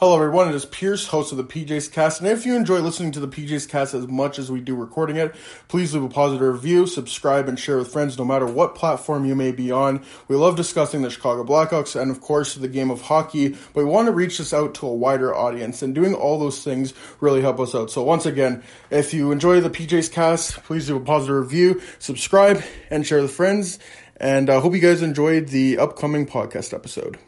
Hello, everyone. It is Pierce, host of the PJ's Cast. And if you enjoy listening to the PJ's Cast as much as we do recording it, please leave a positive review, subscribe, and share with friends no matter what platform you may be on. We love discussing the Chicago Blackhawks and, of course, the game of hockey, but we want to reach this out to a wider audience. And doing all those things really help us out. So, once again, if you enjoy the PJ's Cast, please leave a positive review, subscribe, and share with friends. And I uh, hope you guys enjoyed the upcoming podcast episode.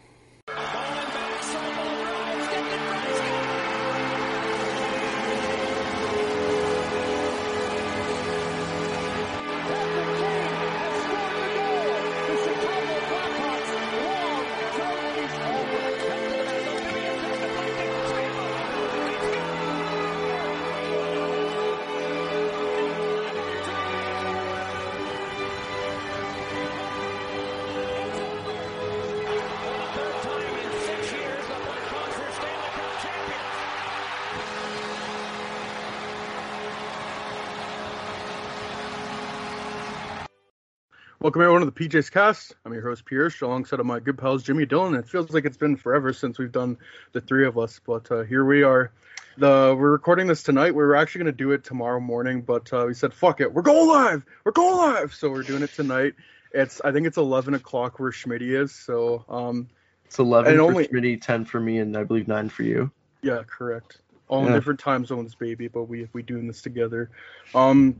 Welcome everyone to the PJ's Cast. I'm your host Pierce, alongside of my good pals Jimmy Dillon. It feels like it's been forever since we've done the three of us, but uh, here we are. The we're recording this tonight. We were actually going to do it tomorrow morning, but uh, we said fuck it, we're going live. We're going live, so we're doing it tonight. It's I think it's 11 o'clock where Schmitty is. So um, It's 11 And for only- Schmitty, 10 for me, and I believe 9 for you. yeah, correct. All Yeah. different time zones, baby, but we we doing this together. Um,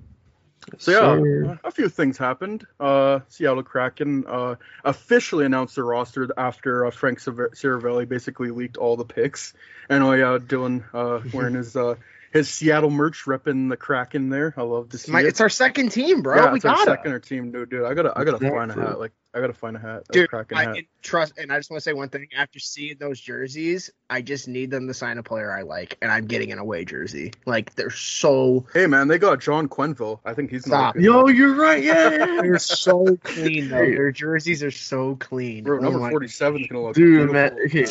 So yeah, a few things happened. Uh, Seattle Kraken uh, officially announced their roster after uh, Frank Seravalli basically leaked all the picks. And oh yeah, Dylan uh, wearing his uh, his Seattle merch, repping the Kraken there. I love to see My, it. it's our second team, bro. yeah, we it's our got it. second team, dude. Dude, I gotta I gotta find a Exactly. hat. Like I gotta find a hat, a Dude, Kraken I hat. and trust, and I just want to say one thing. After seeing those jerseys, I just need them to sign a player I like, and I'm getting an away jersey. Like they're so Hey man, they got John Quenneville. I think he's Stop. not. Yo, you're right. Yeah, yeah, yeah. they're so clean though. Their jerseys are so clean. Bro, Oh number my- 47 is gonna look Dude, beautiful. man. Okay,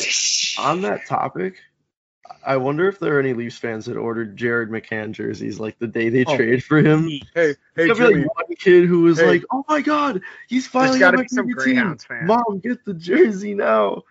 on that topic, I wonder if there are any Leafs fans that ordered Jared McCann jerseys like the day they Oh. traded for him. Hey, hey, Jimmy. like one kid who was Hey. like, "Oh my god, he's finally gotta on my some team. Fan. Mom, get the jersey now."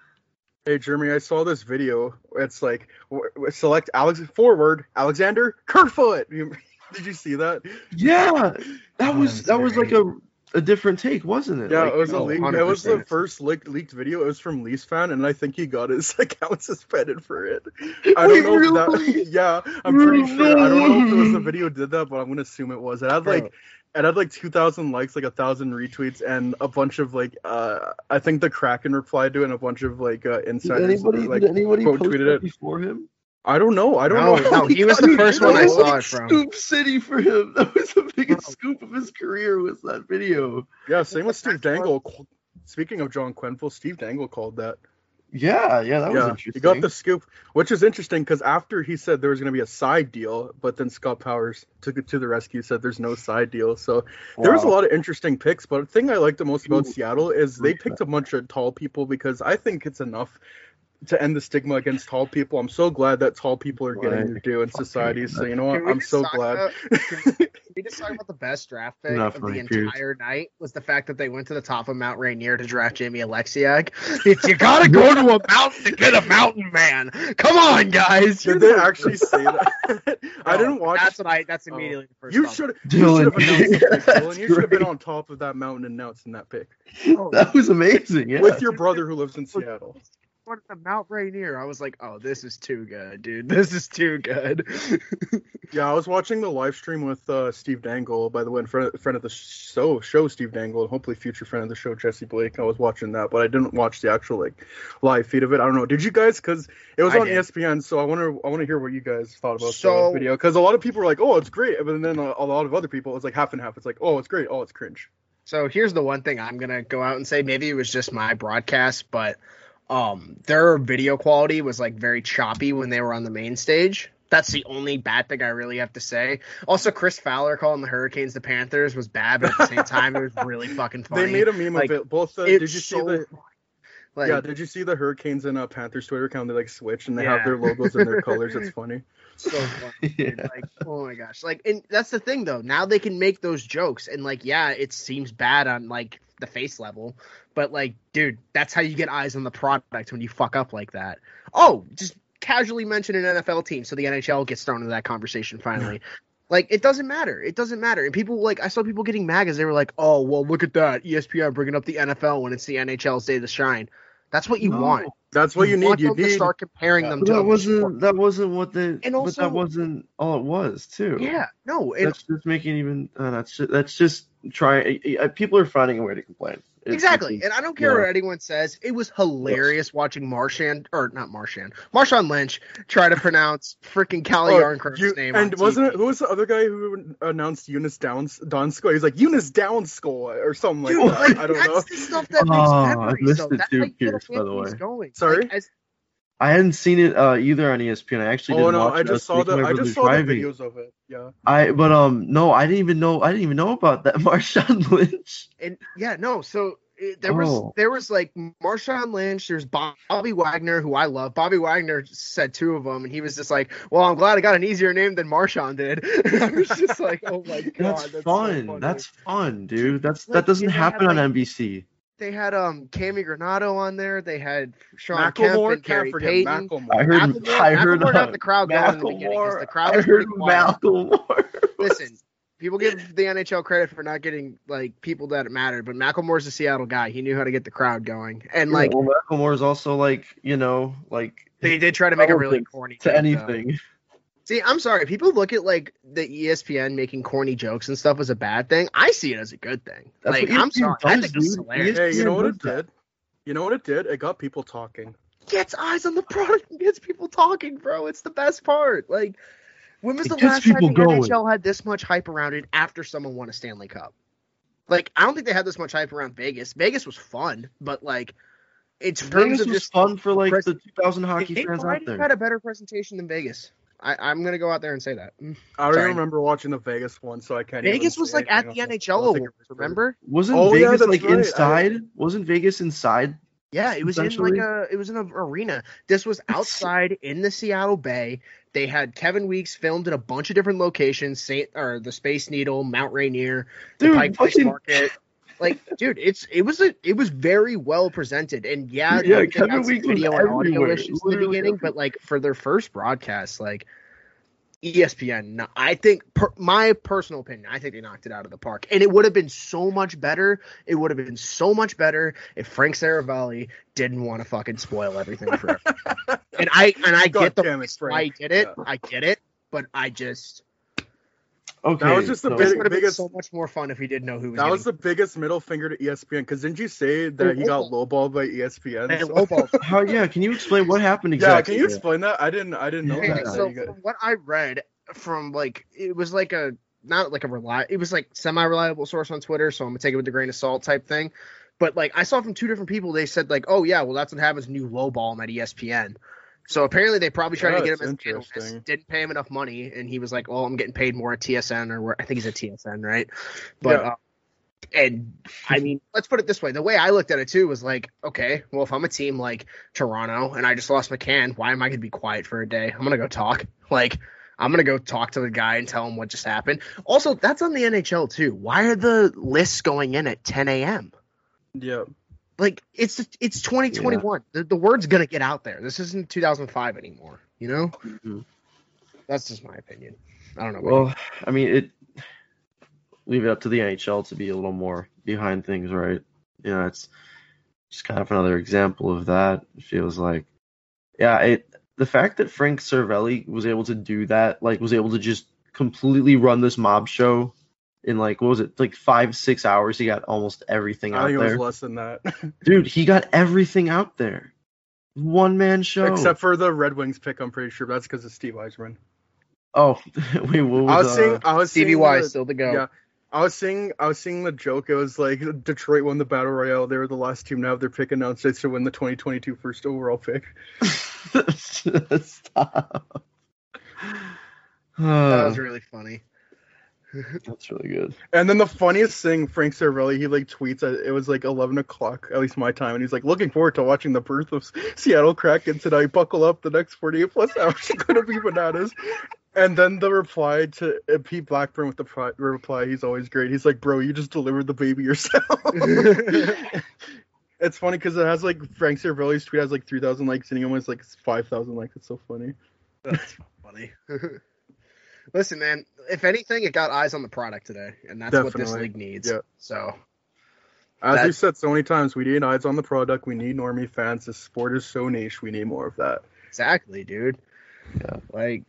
Hey Jeremy, I saw this video. It's like w- w- select Alex forward Alexander Kerfoot. Did you see that? Yeah, that Oh, was that was great. like a a different take, wasn't it? Yeah, Like, it was a leak. It was the first leaked, leaked video. It was from Leafs fan, and I think he got his account suspended for it. I don't Wait, know if really? that. Yeah, I'm pretty sure. I don't know if it was the video did that, but I'm gonna assume it was. It had Bro. like. It had like 2,000 likes, like a thousand retweets, and a bunch of like, uh, I think the Kraken replied to it, and a bunch of like uh, Did anybody, like did anybody quote tweeted it. before him? I don't know. I don't No, know. no, he was the first one I saw it from. Scoop City for him. That was the biggest scoop of his career. Was that video? Yeah, same with Steve Dangle. Speaking of John Quenneville, Steve Dangle called that. Yeah, yeah, that was interesting. he got the scoop, which is interesting because after he said there was going to be a side deal, but then Scott Powers took it to the rescue, said there's no side deal. So there was a lot of interesting picks. But the thing I liked the most about Seattle is they picked a bunch of tall people because I think it's enough to end the stigma against tall people. I'm so glad that tall people are getting Right. their due in society. So you know what? I'm so glad. about- can we- can we just talk about the best draft pick Enough of the Pierce. entire night was the fact that they went to the top of Mount Rainier to draft Jamie Oleksiak. If you gotta go to a mountain to get a mountain man, come on, guys. Did You're they actually say that? I didn't watch. That's what I. That's Oh. immediately the first. You thought. should you Dylan, should have announced the pick, that's Dylan. You should have been on top of that mountain announcing that pick oh. that was amazing. Yeah. with your brother who lives in Seattle. One at the Mount Rainier. I was like, oh, this is too good, dude. This is too good. Yeah, I was watching the live stream with uh, Steve Dangle, by the way, friend, friend of the show, show Steve Dangle, and hopefully future friend of the show, Jesse Blake. I was watching that, but I didn't watch the actual like live feed of it. I don't know. Did you guys? Because it was I on did. ESPN, so I want to I want to hear what you guys thought about So- the video. Because a lot of people were like, "Oh, it's great," but then a, a lot of other people, it's like half and half. It's like, "Oh, it's great," "Oh, it's cringe." So here's the one thing I'm gonna go out and say. Maybe it was just my broadcast, but um, their video quality was like very choppy when they were on the main stage. That's the only bad thing I really have to say. Also, Chris Fowler calling the Hurricanes the Panthers was bad, but at the same time, it was really fucking funny. They made a meme Like, of it. Both. The, did you see the? like, yeah, did you see the Hurricanes and uh, Panthers Twitter account? They like switch and they Yeah. have their logos and their colors. It's funny. so funny. Yeah. Like, oh my gosh. Like, and that's the thing though. Now they can make those jokes, and like, yeah, it seems bad on like the face level, but like, dude, that's how you get eyes on the product when you fuck up like that. Oh, just casually mention an NFL team, so the NHL gets thrown into that conversation finally. Like it doesn't matter. It doesn't matter. And people like I saw people getting mad because they were like, "Oh, well, look at that, ESPN bringing up the NFL when it's the NHL's day to shine." That's what you No. want. That's what you need. want You them to need. start comparing them to that wasn't sports. that wasn't what the And but also- that wasn't all it was too. Yeah, no, and that's just making even uh, that's just, that's just trying. Uh, people are finding a way to complain. It's- Exactly. it's- And I don't care yeah. what anyone says. It was hilarious watching Marshan or not Marshan. Marshawn Lynch try to pronounce freaking Callie Oh, Järnkrok's you- name. and wasn't it who was the other guy who announced Eunice Downs Donskoi? He's like Eunice Downskoy or something like Dude, that. like, I don't that's know. the stuff that makes Oh, I memories. missed though. it That's too, how you get a Pierce, by the way. Going. Sorry? Like, as, I hadn't seen it uh, either on ESPN. I actually Oh didn't no, watch I it. was just saw the I just brother saw the driving. videos of it. Yeah. I but um no, I didn't even know. I didn't even know about that Marshawn Lynch. and yeah, no. So it, there was Oh. there was like Marshawn Lynch. There's Bobby Wagner, who I love. Bobby Wagner said two of them, and he was just like, "Well, I'm glad I got an easier name than Marshawn did." I was just like, "Oh my god, That's, that's, fun. funny. that's fun, dude. That's Like, that doesn't and they had, happen on like- NBC. They had um Cammi Granato on there. They had Shawn Kemp and can't Gary Payton. Macklemore. I heard. Macklemore- I heard. Macklemore got uh, the crowd going in the beginning, 'cause the Macklemore. crowd I heard. Macklemore. Listen, people give the NHL credit for not getting like people that it mattered, but Macklemore's a Seattle guy. He knew how to get the crowd going, and like well, Macklemore is also like you know like they did try to make a really corny to joke, though. Anything. See, I'm sorry. People look at like the ESPN making corny jokes and stuff as a bad thing. I see it as a good thing. That's like I'm ESPN sorry. I think this is dude. hilarious. Hey, you know what it did? You know what it did? It got people talking. Gets eyes on the product and gets people talking, bro. It's the best part. Like, when was It the gets last time people the going. NHL had this much hype around it after someone won a Stanley Cup? Like, I don't think they had this much hype around Vegas. Vegas was fun, but like, in terms Vegas of was just fun for like pres- the 2000 hockey fans out there. had a better presentation than Vegas. I, I'm gonna go out there and say that. Mm. I don't remember watching the Vegas one, so I can't. Vegas even was say like at the. NHL I'll awards. Remember? Wasn't Oh, Vegas that's like right. I- inside? Wasn't Vegas inside? Yeah, it was in like a it was in an arena. This was outside in the Seattle Bay. They had Kevin Weekes filmed in a bunch of different locations, Saint or the Space Needle, Mount Rainier, the Pike Place fucking- Market. Like, dude, it's it was a it was very well presented, and yeah, Yeah, they Kevin had some Weekes was video and audio issues in the literally beginning, but like for their first broadcast, like ESPN, I think per, my personal opinion, I think they knocked it out of the park, and it would have been so much better. It would have been so much better if Frank Seravalli didn't want to fucking spoil everything for and I and I God get the it, reason why he Frank. did it. Yeah. I get it, but I just Okay, That was just the so- big- would have been biggest- so much more fun if he didn't know who was. That was the biggest middle finger to ESPN. Because didn't you say that he got lowballed by ESPN? Hey, So- lowball. How? Yeah, can you explain what happened yeah, exactly? can you explain that? I didn't. I didn't know Okay, that. so got- from what I read from like it was like a not like a rely it was like semi reliable source on Twitter, so I'm gonna take it with a grain of salt type thing. But like I saw from two different people, they said like, oh yeah, well that's what happens when you lowball him at ESPN. So apparently they probably tried to get him as an analyst, didn't pay him enough money, and he was like, well I'm getting paid more at TSN or where I think he's at TSN, right? But Yeah. uh, and I mean, let's put it this way: the way I looked at it too was like, okay, well, if I'm a team like Toronto and I just lost McCann, why am I gonna be quiet for a day? I'm gonna go talk. Like, I'm gonna go talk to the guy and tell him what just happened. Also, that's on the NHL too. Why are the lists going in at 10 a.m.? yeah. Like, it's it's 2021. The, the word's gonna get out there. This isn't 2005 anymore. You know? Mhm. That's just my opinion. I don't know. Well, I mean, it leave it up to the NHL to be a little more behind things, right? You know, it's just kind of another example of that. It feels like, yeah, it the fact that Frank Seravalli was able to do that, like, was able to just completely run this mob show in like what was it, like five six hours? He got almost everything I out think it was less than that, dude. He got everything out there. One man show. except for the Red Wings pick. I'm pretty sure that's because of Steve Yzerman. oh, wait, what was, I was uh, seeing, I was Stevie seeing Y the- still to go. Yeah, I was seeing, I was seeing the joke. It was like Detroit won the battle royale. They were the last team to have their pick announced. They should win the 2022 first overall pick. Stop. That was really funny. that's really good. And then the funniest thing, Frank Seravalli, he like tweets. At, it was like 11 o'clock, at least my time, and he's like, "Looking forward to watching the birth of Seattle Kraken tonight. Buckle up, the next 48 plus hours are gonna be bananas." And then the reply to uh, Pete Blackburn with the pri- reply, he's always great. He's like, "Bro, you just delivered the baby yourself." it's funny because it has like Frank Seravalli's tweet has like 3,000 likes, and he almost like 5,000 likes. It's so funny. That's funny. Listen, man. If anything, it got eyes on the product today, and that's what this league needs. Yeah. So As That- we said so many times, we need eyes on the product. We need normie fans. This sport is so niche. We need more of that. exactly, dude. Yeah. Like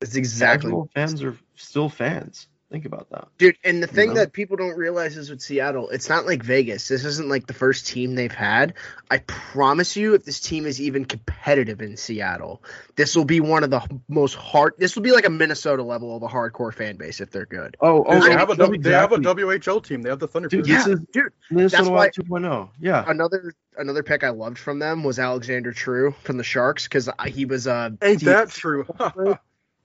it's exactly Casual fans are still fans. Think about that. Dude, and the thing know? that people don't realize is with Seattle, it's not like Vegas. This isn't like the first team they've had. I promise you, if this team is even competitive in Seattle, this will be one of the most hard. This will be like a Minnesota level of a hardcore fan base if they're good. Oh, oh, they, oh, have a, no, W- they have a exactly. WHL team. They have the Thunder. Dude, Birds. this is dude. Minnesota that's why- 2.0. Yeah. Another another pick I loved from them was Alexander True from the Sharks because he was uh Ain't he that true?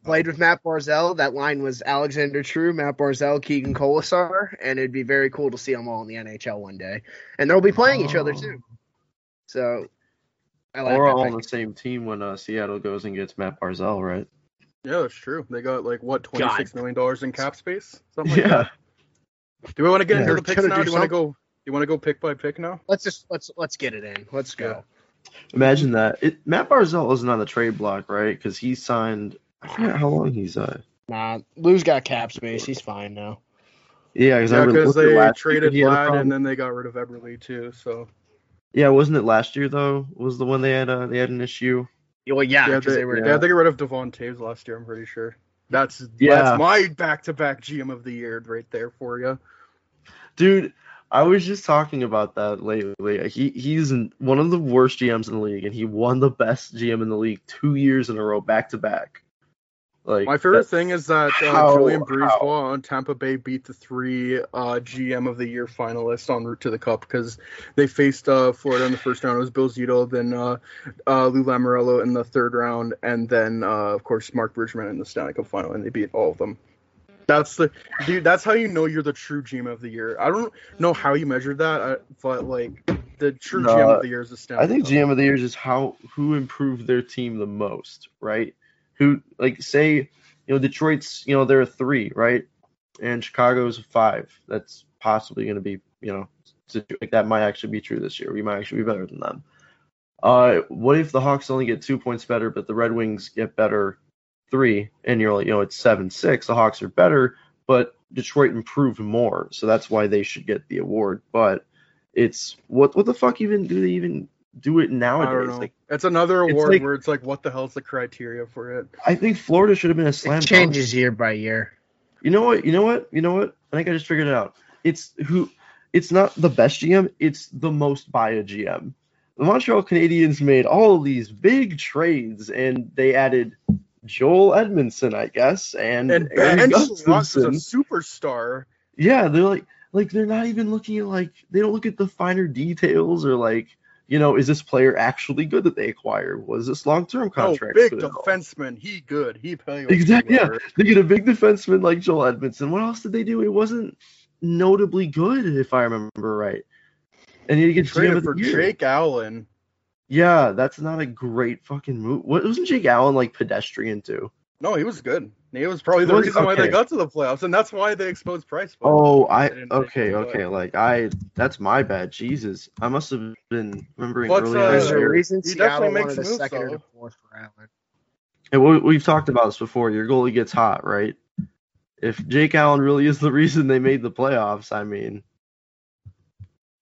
played with Matt Barzal. That line was Alexander True, Matt Barzal, Keegan Kolesar, and it'd be very cool to see them all in the NHL one day. And they'll be playing each other too. So I like We're all on the same team when uh, Seattle goes and gets Matt Barzal, right? yeah, that's true. They got like what twenty six million dollars in cap space, something like Yeah. that. Do we want to get Yeah. into the Gonna picks now? do Do you want to go? Do You want to go pick by pick now? Let's just let's let's get it in. Let's go. Imagine that. It, Matt Barzal wasn't on the trade block, right? Because he signed. I forget how long he's uh. Nah, Lou's got cap space. He's fine now. Yeah, because Yeah, because they traded year he had a Vlad and then they got rid of Eberle too. So Yeah, wasn't it last year though? Was the one they had uh, they had an issue? Well, yeah, yeah, because they, they were. yeah, they got rid of Devon Toews last year. I'm pretty sure. That's Yeah. that's my back to back GM of the year right there for you. Dude, I was just talking about that lately. He he's one of the worst GMs in the league, and he won the best GM in the league two years in a row, back to back. Like My favorite thing is that uh, How- Julien how? Brisebois on Tampa Bay beat the three uh, GM of the year finalists en route to the Cup because they faced uh, Florida in the first round. It was Bill Zito, then uh, uh, Lou Lamoriello in the third round, and then uh, of course Mark Bridgman in the Stanley Cup final, and they beat all of them. That's the dude. That's how you know you're the true GM of the year. I don't know how you measure that, but like the true No, GM of the year is the Stanley. I think Cup. GM of the year is just how who improved their team the most, right? Who like say you know Detroit's you know they're a three, right? And Chicago's a five. That's possibly going to be you know like that might actually be true this year. We might actually be better than them. Uh, what if the Hawks only get two points better, but the Red Wings get better three, and you're like you know it's seven six. The Hawks are better, but Detroit improved more, so that's why they should get the award. But it's what what the fuck even do they even do it I don't nowadays? know. Like it's another it's award like- where it's like, what the hell's the criteria for it? I think Florida should have been a slam It dunk. changes year by year. You know what? You know what? You know what? I think I just figured it out. It's who. It's not the best GM. It's the most by a GM. The Montreal Canadiens made all of these big trades, and they added Joel Edmundson, I guess, and, And Ben Schwartz is a superstar. Yeah, they're like, like they're not even looking at like they don't look at the finer details or like, you know, is this player actually good that they acquired? Was this long term contract? Oh, big defenseman. He good. He play Exactly. Yeah, they get a big defenseman like Joel Edmundson. What else did they do? It wasn't notably good, if I remember right. And you get Traded for. Jake Allen. Yeah, that's not a great fucking move. What wasn't Jake Allen like pedestrian too? No, he was good. He was probably the Was- reason why they got to the playoffs, and that's why they exposed Price. but Oh, I they didn't take okay, okay. but- Like I, that's my bad. Jesus, I must have been remembering What's, earlier. uh, There's a reason He Seattle definitely wanted makes a moves, second though. a fourth for Allen. And we, we've talked about this before. Your goalie gets hot, right? If Jake Allen really is the reason they made the playoffs, I mean,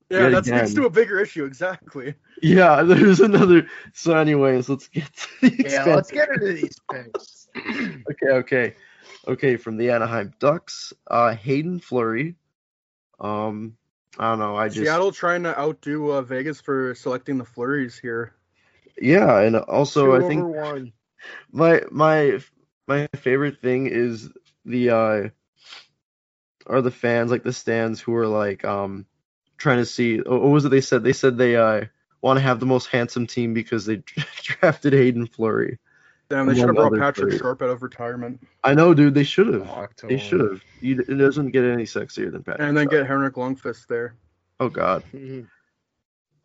Yeah, Yet that speaks to a bigger issue. Exactly. Yeah, there's another. So, anyways, let's get to the Yeah, let's get into these picks. Okay, okay, okay. From the Anaheim Ducks, uh, Haydn Fleury. Um, I don't know. I just Seattle trying to outdo uh, Vegas for selecting the flurries here. yeah, and also Two I think one. my my my favorite thing is the uh are the fans like the stands who are like um trying to see oh, what was it they said they said they uh want to have the most handsome team because they drafted Haydn Fleury. Damn, they should have brought Patrick players. Sharp out of retirement I know, dude. They should have. Octo. They should have. It doesn't get any sexier than Patrick. and then Sharp. get Henrik Lundqvist there. Oh God. Mhm.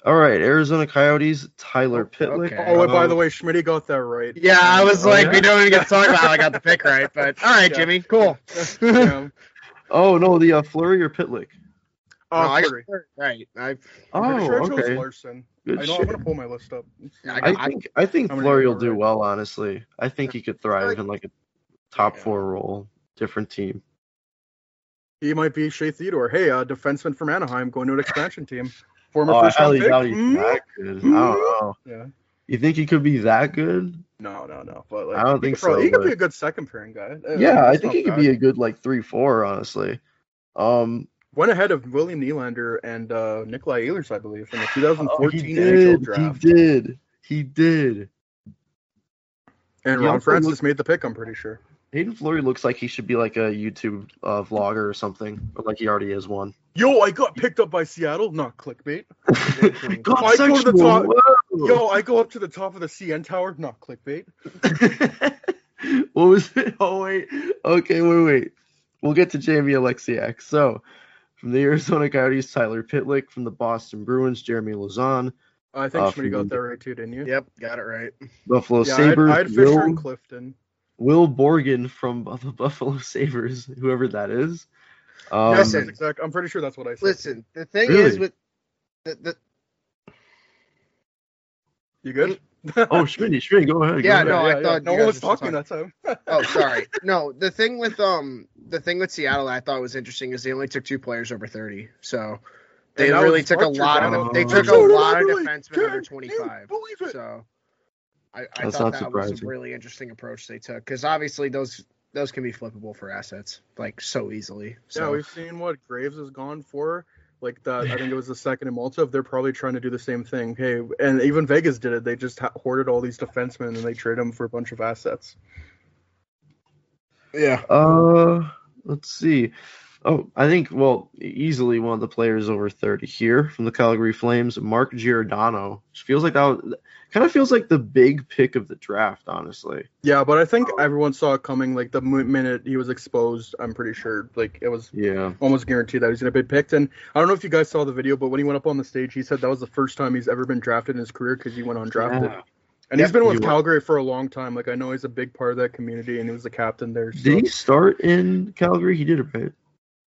All right, Arizona Coyotes, Tyler Pitlick. okay. Oh, and by the way, Schmidt got that right. Yeah, I was Oh, like, yeah? we don't even get to talk about how I got the pick right, but all right, Yeah. Jimmy, cool. yeah. Oh no, the uh, Fleury or Pitlick. Oh, No, I got right. I, I'm Oh, sure okay. Larson. Good I know. shit. I'm gonna pull my list up. I I think I think Fleury will do write? well. Honestly, I think he could thrive Like- in like a top Yeah. four role, different team. He might be Shea Theodore. Hey, a defenseman from Anaheim going to an expansion team. Former Oh, I first round pick. doubt he's Hmm? that good. I don't know. Yeah. You think he could be that good? No, no, no. But like, I don't think probably- so, He could but- be a good second pairing guy. Uh, Yeah, I that's think not he could bad. be a good like three four. Honestly. Um, Went ahead of William Nylander and uh, Nikolai Ehlers, I believe, in the oh, 2014 he NHL did. He did. He did. And Ron Francis made the pick. I'm pretty sure. Haydn Fleury looks like he should be like a YouTube uh, vlogger or something, or like he already is one. Yo, I got picked up by Seattle. Not clickbait. God, I go to the top- whoa. Yo, I go up to the top of the CN tower. Not clickbait. what was it? Oh wait. Okay, wait, wait. We'll get to Jamie Oleksiak. So, from the Arizona Coyotes, Tyler Pitlick. From the Boston Bruins, Jeremy Lauzon. I think Uh, Schmidt got that right too, didn't you? Yep, got it right. Buffalo Yeah, Sabres, I'd, I'd Fisher Will, and Clifton. Will Borgen from the Buffalo Sabres, whoever that is. Um, Listen. Exact- I'm pretty sure that's what I said. Listen, the thing Really? is with the, the You good? oh, Schmitty, Schmitty, go ahead. go Yeah, ahead. no, I thought no you one was were talking that time. oh sorry no the thing with um the thing with Seattle I thought was interesting is they only took two players over thirty so they really took a lot down. of they Oh. took a lot of defensemen Can under twenty five so I, I thought not that was a really interesting approach they took because obviously those those can be flippable for assets like so easily so Yeah, we've seen what Graves has gone for. Like that, I think it was the second in Malta. They're probably trying to do the same thing. Hey, and even Vegas did it. They just ha- hoarded all these defensemen and they trade them for a bunch of assets. yeah Uh, let's see. Oh, I think well, easily one of the players over thirty here from the Calgary Flames, Mark Giordano. Which feels like that was, kind of feels like the big pick of the draft, honestly. Yeah, but I think everyone saw it coming. Like the minute he was exposed, I'm pretty sure like it was Yeah. almost guaranteed that he was going to be picked. And I don't know if you guys saw the video, but when he went up on the stage, he said that was the first time he's ever been drafted in his career because he went undrafted. Yeah. And he's been with wa- Calgary for a long time. Like I know he's a big part of that community, and he was the captain there. So. Did he start in Calgary? He did it right.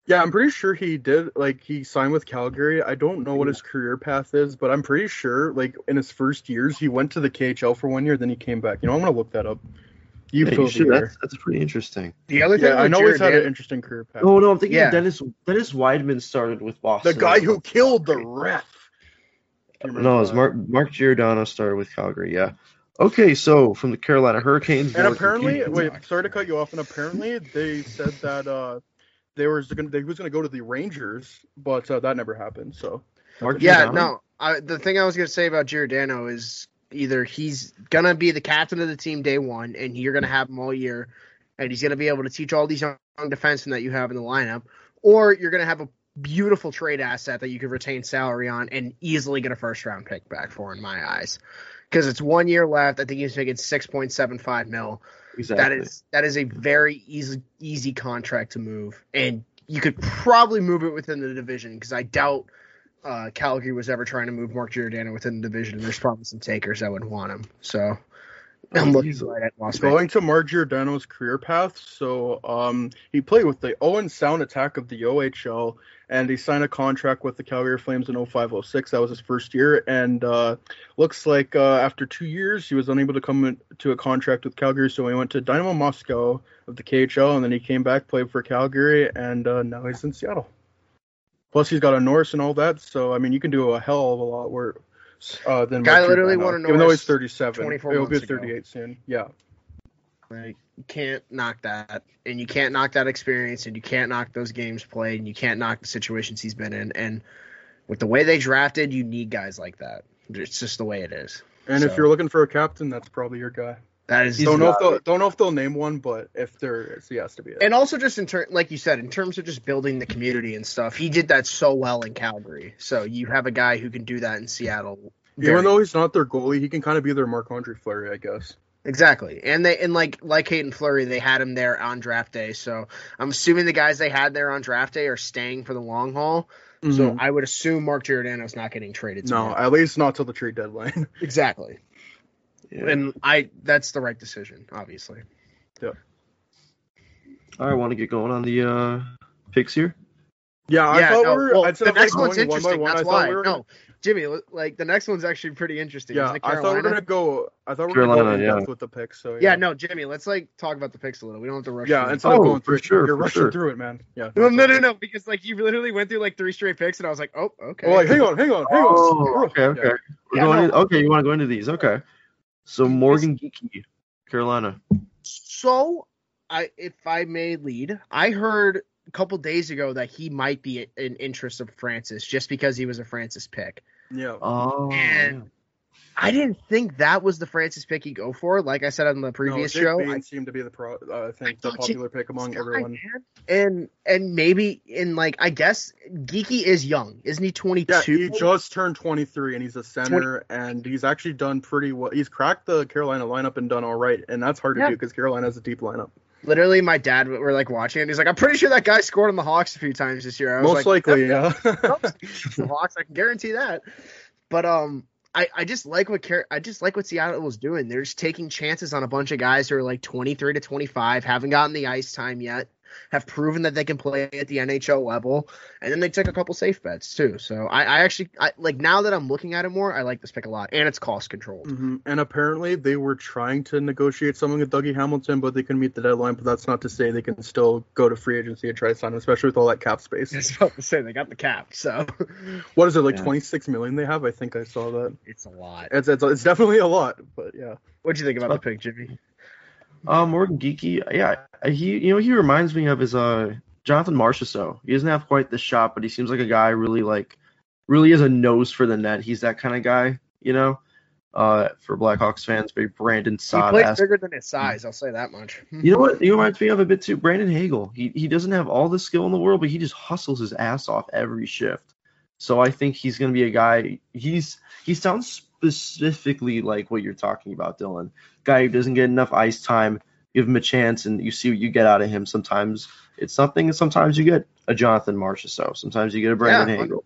Yeah, I'm pretty sure he did. Like he signed with Calgary. I don't know what his career path is, but I'm pretty sure like in his first years he went to the KHL for one year, then he came back. You know, I'm gonna look that up. You Yeah, fill you should. That's, that's pretty interesting. the other thing Yeah, I with know he's had Giordano- an interesting career path. Oh no, I'm thinking Yeah. of Dennis. Dennis Wideman started with Boston. the guy who killed the ref. Do you remember No, it's that? Mark Mark Giordano started with Calgary. Yeah. Okay, so from the Carolina Hurricanes. And apparently, wait, sorry to cut you off. And apparently, they said that uh, they were gonna, they was going to go to the Rangers, but uh, that never happened. So Mark Yeah, Giordano? no. I, the thing I was gonna say about Giordano is either he's gonna be the captain of the team day one, and you're gonna have him all year, and he's gonna be able to teach all these young defensemen that you have in the lineup, or you're gonna have a beautiful trade asset that you could retain salary on and easily get a first round pick back for, in my eyes, because it's one year left. I think he's making six point seven five mil. Exactly. That is that is a very easy easy contract to move, and you could probably move it within the division because I doubt uh, Calgary was ever trying to move Mark Giordano within the division. There's probably some takers that would want him. So I'm looking Easily. right at Las Vegas. going to Mark Giordano's career path. So um, he played with the Owen Sound Attack of the OHL, and he signed a contract with the Calgary Flames in 0506. That was his first year, and uh, looks like uh, after two years he was unable to come in- to a contract with Calgary, so he went to Dynamo Moscow of the KHL, and then he came back, played for Calgary, and uh, now he's in Seattle. Plus, he's got a Norris and all that. So I mean, you can do a hell of a lot worse uh, than Guy literally won a even though he's 37. 24 He'll be months ago. 38 soon. Yeah. Like you can't knock that, and you can't knock that experience, and you can't knock those games played, and you can't knock the situations he's been in. And with the way they drafted, you need guys like that. It's just the way it is. And So- if you're looking for a captain, that's probably your guy. That is don't know if they'll don't know if they'll name one, but if there is, he has to be it. and also just in turn, like you said, in terms of just building the community and stuff, he did that so well in Calgary. So you have a guy who can do that in Seattle. Even though he's not their goalie, he can kind of be their Marc Andre Fleury, I guess. Exactly, and they and like like Haydn Fleury, they had him there on draft day. So I'm assuming the guys they had there on draft day are staying for the long haul. So Mhm. I would assume Mark Giordano's not getting traded. no, at least not till the trade deadline. exactly. Yeah. And I that's the right decision, obviously. Yeah. I want to get going on the uh, picks here. yeah, I yeah, thought no, we were. well, the next one's going one interesting. one. That's why. we were. No, Jimmy, like the next one's actually pretty interesting. yeah, I thought we are gonna go. I thought we were gonna go in yeah. depth with the picks. So Yeah, no, Jimmy, let's like talk about the picks a little. We don't have to rush. Yeah, through it. instead Oh, of going for through, sure, you're rushing sure. through it, man. Yeah. No, no, no, no, because like you literally went through like three straight picks, and I was like, oh, okay. Well, like, hang on, hang on, hang Oh, on. okay, okay. Yeah. We're Yeah, going no. in- okay, you want to go into these? Okay. So Morgan Geekie, Carolina. So, I if I may lead, I heard a couple days ago that he might be in interest of Francis just because he was a Francis pick. Yeah. Oh. And I didn't think that was the Francis pick he'd go for. Like I said on the previous no, show, Bain I seemed to be the pro. Uh, I think the thought Jake popular pick among Guy, everyone. man. And and maybe in like I guess Geekie is young, isn't he? Twenty two. Yeah, he just turned 23 and he's a center and he's actually done pretty well. He's cracked the Carolina lineup and done all right, and that's hard to Yeah. do because Carolina has a deep lineup. Literally, my dad were like watching it. He's like, I'm pretty sure that guy scored on the Hawks a few times this year. I was Most like, likely, yeah. the Hawks. I can guarantee that. But um, I, I just like what Car- I just like what Seattle was doing. They're just taking chances on a bunch of guys who are like 23 to 25, haven't gotten the ice time yet, have proven that they can play at the NHL level, and then they took a couple safe bets too. So I, I actually I, like now that I'm looking at it more, I like this pick a lot, and it's cost controlled. hmm And apparently, they were trying to negotiate something with Dougie Hamilton, but they couldn't meet the deadline. But that's not to say they can still go to free agency and try to sign him, especially with all that cap space. I was about to say they got the cap, so What is it like? Yeah. 26 million they have? I think I saw that. it's a lot. It's it's, it's definitely a lot, but yeah. What do you think about the pick, Jimmy? Uh, Morgan Geekie, yeah, he you know he reminds me of his uh Jonathan Marchessault. He doesn't have quite the shot, but he seems like a guy really like really has a nose for the net. He's that kind of guy, you know. Uh, for Blackhawks fans, very Brandon He Saad. plays bigger than his size. I'll say that much. You know what? He reminds me of a bit too. Brandon Hagel. He he doesn't have all the skill in the world, but he just hustles his ass off every shift. So I think he's going to be a guy. He's he sounds specifically like what you're talking about, Dylan. Guy who doesn't get enough ice time. Give him a chance, and you see what you get out of him. Sometimes it's something, and sometimes you get a Jonathan Marchessault. Sometimes you get a Brandon Yeah, Hagel.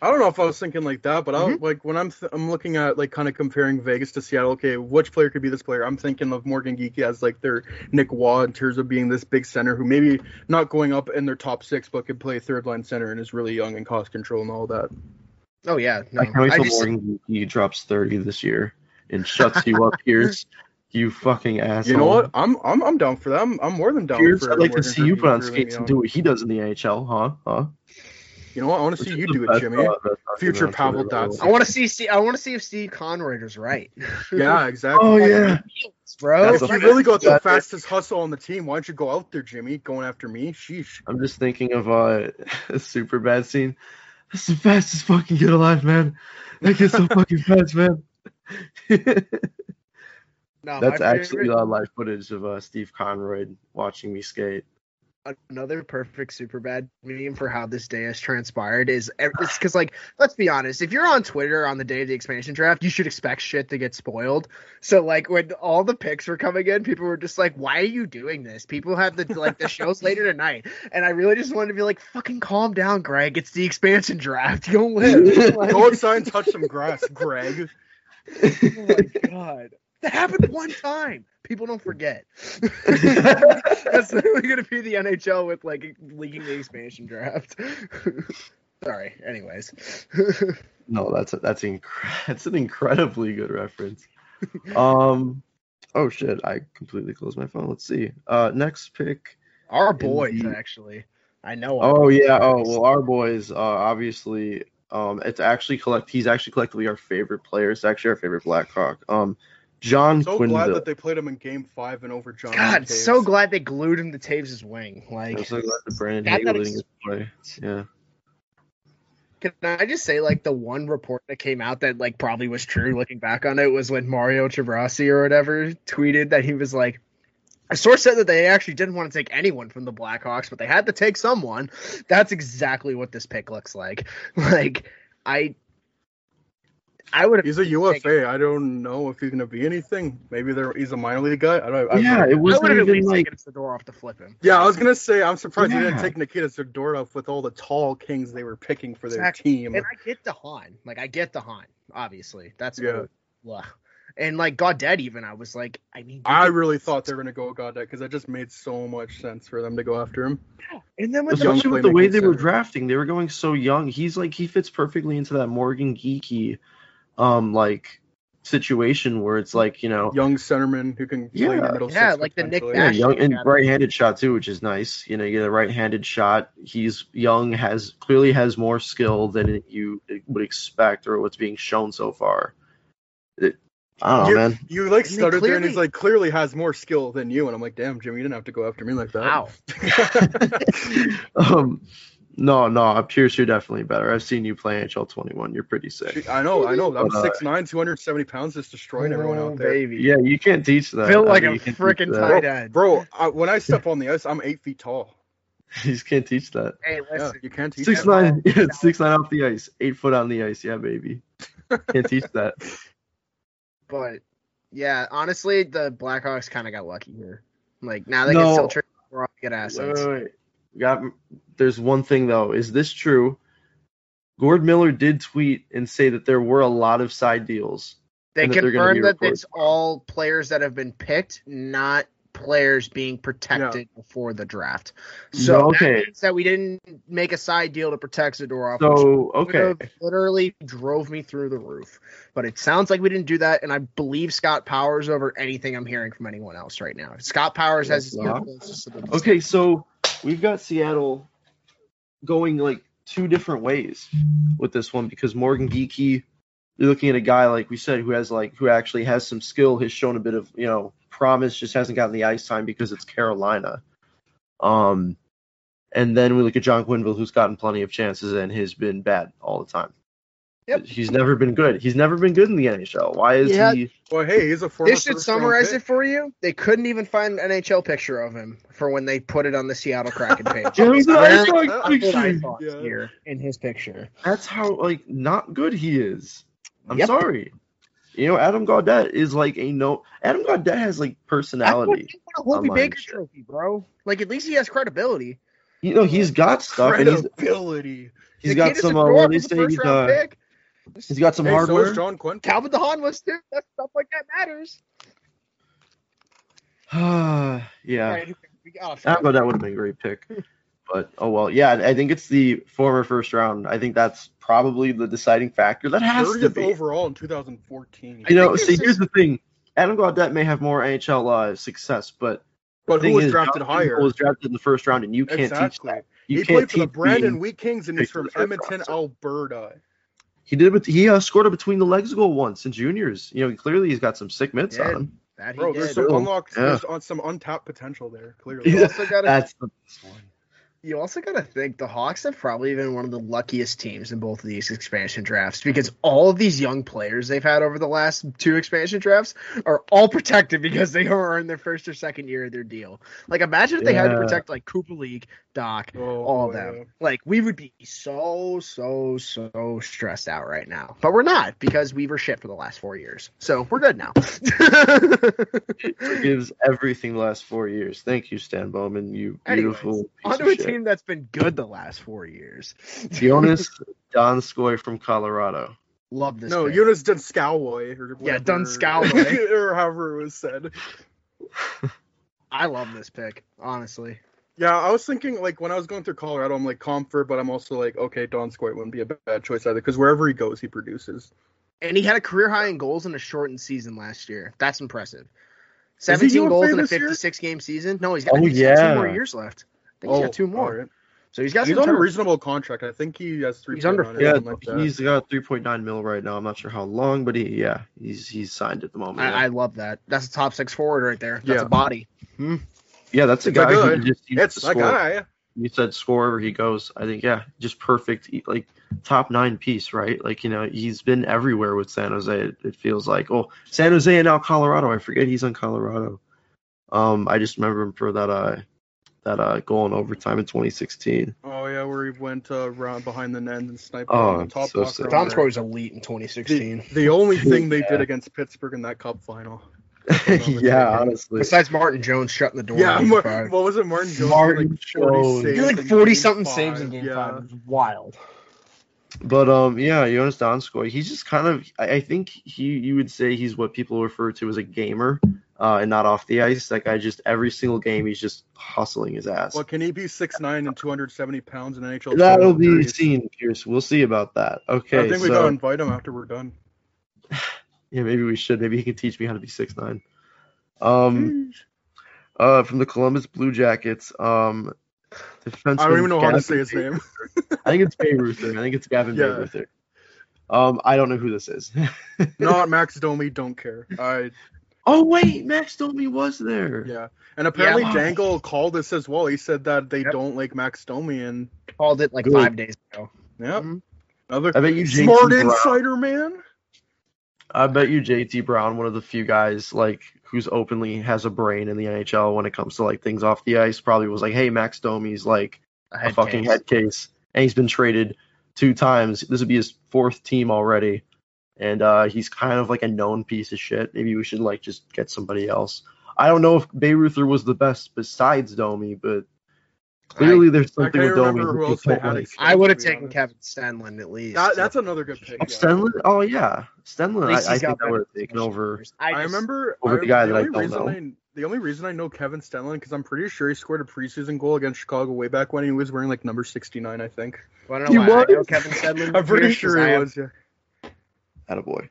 I don't know if I was thinking like that, but Mm-hmm. I'll, like when I'm th- I'm looking at like kind of comparing Vegas to Seattle. Okay, which player could be this player? I'm thinking of Morgan Geekie as like their Nick Waugh in terms of being this big center who maybe not going up in their top six, but could play third line center and is really young and cost control and all that. Oh yeah, no. I can't wait till Morgan Geekie drops 30 this year and shuts you up, Pierce. You fucking asshole. You know what? I'm I'm I'm down for that. I'm, I'm more than down Pierce, for. I'd like to see you put on skates and do what he does in the NHL, huh? Huh? You know what? I want to see you do it, Jimmy. Future Pavel Datsyuk. I want to see. see I want to see if Steve Conroyder's right, Yeah, exactly. Oh yeah. bro. If you a- really got the that's- fastest hustle on the team, why don't you go out there, Jimmy? Going after me? Sheesh. I'm just thinking of uh, a super bad scene. That's the fastest fucking kid alive, man. That kid's so fucking fast, man. No, That's actually favorite- live footage of uh, Steve Conroy watching me skate. another perfect super bad meme for how this day has transpired is it's because like let's be honest if you're on twitter on the day of the expansion draft you should expect shit to get spoiled so like when all the picks were coming in people were just like why are you doing this people have the like the shows later tonight and i really just wanted to be like fucking calm down greg it's the expansion draft you don't live Go outside and touch some grass, Greg. Oh my god that happened one time people don't forget that's literally gonna be the nhl with like leaking the expansion draft sorry anyways No, that's a, that's inc- that's an incredibly good reference. Um, oh shit, I completely closed my phone. Let's see. Uh, next pick. our boys the- actually I know. Oh yeah. Oh well, our boys. Uh, obviously, um, it's actually collect. He's actually collectively our favorite player. It's actually our favorite Blackhawk. Um, John So Quenneville. glad that they played him in Game Five and over John. God, Taves. so glad they glued him to Taves' wing. I'm Like, so glad that Brandon That- that didn't ex- get play. Yeah. can I just say, like, the one report that came out that like probably was true, looking back on it, was when Mario Chabrasi or whatever tweeted that he was like. A source said that they actually didn't want to take anyone from the Blackhawks, but they had to take someone. That's exactly what this pick looks like. Like, I, I would have. He's a UFA. I don't know if he's gonna be anything. Maybe they're, he's a minor league guy. I don't. I don't Yeah, know. it wasn't would have at even least like taken Fedorov to flip him. Yeah, I was gonna say I'm surprised they didn't take Nikita Zadorov with all the tall kings they were picking for their Exactly. team. And I get de Haan. Like I get de Haan, obviously. That's Yeah. Blah. And like Goddard even, I was like, I mean, I really thought they were gonna go with Goddard because that just made so much sense for them to go after him. and then with the especially with the way playmaking they were drafting, they were going so young. He's like he fits perfectly into that Morgan Geekie, um, like situation where it's like you know, Young centerman who can play in Yeah. the middle Yeah, six like the Nick potentially. yeah, young and right-handed shot too, which is nice. You know, you get a right-handed shot. He's young, has clearly has more skill than you would expect or what's being shown so far. It, I don't know, man. You like And they stuttered there, and he's like clearly has more skill than you, and I'm like, damn, Jimmy, you didn't have to go after me like that. Wow. um, no, no, Pierce, you're definitely better. I've seen you play NHL 21. You're pretty sick. I know, I know. I'm But, uh, 6'9", 270 pounds, just destroying everyone Oh, out there. baby. Yeah, you can't teach that. Built I like mean, a you can't teach freaking that. tight end. Bro, I, when I step on the ice, I'm eight feet tall. You just can't teach that. Hey, Yeah, listen. you can't teach Six that. nine, yeah, six nine off the ice, eight foot on the ice. Yeah, baby. Can't teach that. But yeah, honestly, the Blackhawks kind of got lucky here. Like now they No. can still trade for all good assets. wait, wait. We Got. There's one thing though. Is this true? Gord Miller did tweet and say that there were a lot of side deals. They and that confirmed that it's all players that have been picked, not players being protected before the draft. So No, that okay. means that we didn't make a side deal to protect Zadorov. So okay, literally drove me through the roof. But it sounds like we didn't do that, and I believe Scott Powers over anything I'm hearing from anyone else right now. Scott Powers has his Yeah. closest to the okay. So we've got Seattle going like two different ways with this one because Morgan Geekie, you're looking at a guy like we said who has like who actually has some skill, has shown a bit of you know promise, just hasn't gotten the ice time because it's Carolina. Um, and then we look at John Quenneville, who's gotten plenty of chances and has been bad all the time. Yep. He's never been good. He's never been good in the NHL. Why is Yeah. he? Well, hey, he's a former. This should summarize pick. it for you. They couldn't even find an NHL picture of him for when they put it on the Seattle Kraken page. Yeah, it an ice hockey That's Good eye picture. Yeah. here in his picture. That's how like not good he is. I'm Yep. sorry. You know, Adam Gaudette is like a no. Adam Gaudette has like I personality. want a Hobey Baker shit. trophy, bro. Like at least he has credibility. You know, he's got stuff, and he's Credibility. he's The got some. Uh, what up do they say? He's, uh, he's got some Hey, so hardware. is John Quinn. Calvin DeHaan was too. That stuff like that matters. yeah, Right, we got Adam Gaudette would have been a great pick, but oh well. Yeah, I think it's the former first round. I think that's probably the deciding factor. That has to 30th be. overall in 2014. You know, see, here's the thing. Adam Gaudette may have more NHL uh, success, but but who was is, drafted John higher? Quenneville was drafted in the first round, and you can't teach that. You he can't played for the teach Brandon being- Wheat Kings, and he's from in Edmonton, roster. Alberta. He did, but he uh, scored a between the legs goal once in juniors. You know, clearly he's got some sick mitts Yeah. on him. That he Bro, did. there's some unlocked, Yeah. there's on some untapped potential there. Clearly, You also gotta That's the best one. You also got to think the Hawks have probably been one of the luckiest teams in both of these expansion drafts because all of these young players they've had over the last two expansion drafts are all protected because they are in their first or second year of their deal. Like, imagine if they had to protect like Cooper League, Doc, Oh, all of them. yeah. Like, we would be so, so, so stressed out right now. But we're not because we were shit for the last four years. So we're good now. Gives everything the last four years. Thank you, Stan Bowman. You Anyways, beautiful piece Onto of a shit. team that's been good the last four years. Jonas Donskoi from Colorado. Love this. No, pick. Jonas Dunskoway. Or Yeah, whatever- Dunskoway. or however it was said. I love this pick, honestly. Yeah, I was thinking like when I was going through Colorado, I'm like Compher, but I'm also like, okay, Donskoy wouldn't be a bad choice either because wherever he goes, he produces. And he had a career high in goals in a shortened season last year. That's impressive. 17 goals in a this year? 56 game season. No, he's oh, got, Oh, I think he's got two more years left. I think he's got two more. alright. So he's got He's some on a reasonable contract. I think he has three. He's under or Yeah, something like that. he's got 3.9 mil right now. I'm not sure how long, but he yeah, he's he's signed at the moment. I, I love that. That's a top six forward right there. That's Yeah. a body. yeah, that's a It's guy who good- just It's to a guy. You said score wherever he goes. I think yeah, just perfect. Like top nine piece, right? Like you know he's been everywhere with San Jose. It, it feels like oh San Jose and now Colorado. I forget he's on Colorado. Um, I just remember him for that uh that uh goal in overtime in 2016. Oh yeah, where he went uh, round behind the net and sniped Oh, the top so sick. Tom there. score was elite in 2016. The, the only thing they Yeah. did against Pittsburgh in that cup final. yeah, honestly. Besides Martin Jones shutting the door. Yeah, in Mar- five. what was it, Martin Jones? Martin like 40 Jones. He like 40 something five. saves in game yeah. five. It was wild. But um, yeah, Joonas Donskoi, he's just kind of. I, I think he, you would say he's what people refer to as a gamer, uh, and not off the ice. That guy just every single game he's just hustling his ass. Well, can he be six nine and 270 pounds in NHL? That'll be series? seen, Pierce. We'll see about that. Okay, I think we so gotta invite him after we're done. yeah, maybe we should. Maybe he can teach me how to be six nine. Um, uh, from the Columbus Blue Jackets, um, defenseman. I don't even know how to say his name. I think it's Bayreuther. I think it's Gavin Yeah. Bayreuther. Um, I don't know who this is. Not Max Domi. Don't care. I oh wait, Max Domi was there. yeah. And apparently Yeah. Dangle called this as well. He said that they Yep. don't like Max Domi and Called it like Good. five days ago. yeah. Mhm. Other I bet you JT smart Brown- insider man. I bet you JT Brown, one of the few guys like who's openly has a brain in the NHL when it comes to like things off the ice, probably was like, "Hey, Max Domi's like A a fucking case. head case, and he's been traded two times. This would be his fourth team already, and uh, he's kind of like a known piece of shit. Maybe we should like just get somebody else. I don't know if Bayreuther was the best besides Domi, but clearly there's something with Domi. who who else people they had. like. I would have taken honest. Kevin Stenlund at least. That, that's another good pick. Oh, yeah. Stenlund? Oh yeah, Stenlund. I, I think I would have taken over. I, just- remember over I, the guy the that I only don't reason know. I the only reason I know Kevin Stenlund because I'm pretty sure he scored a preseason goal against Chicago way back when he was wearing like number 69, I think. Wanna He know why I know Kevin Stenlund. I'm pretty Pierce? sure 'Cause I he was. Yeah. Attaboy.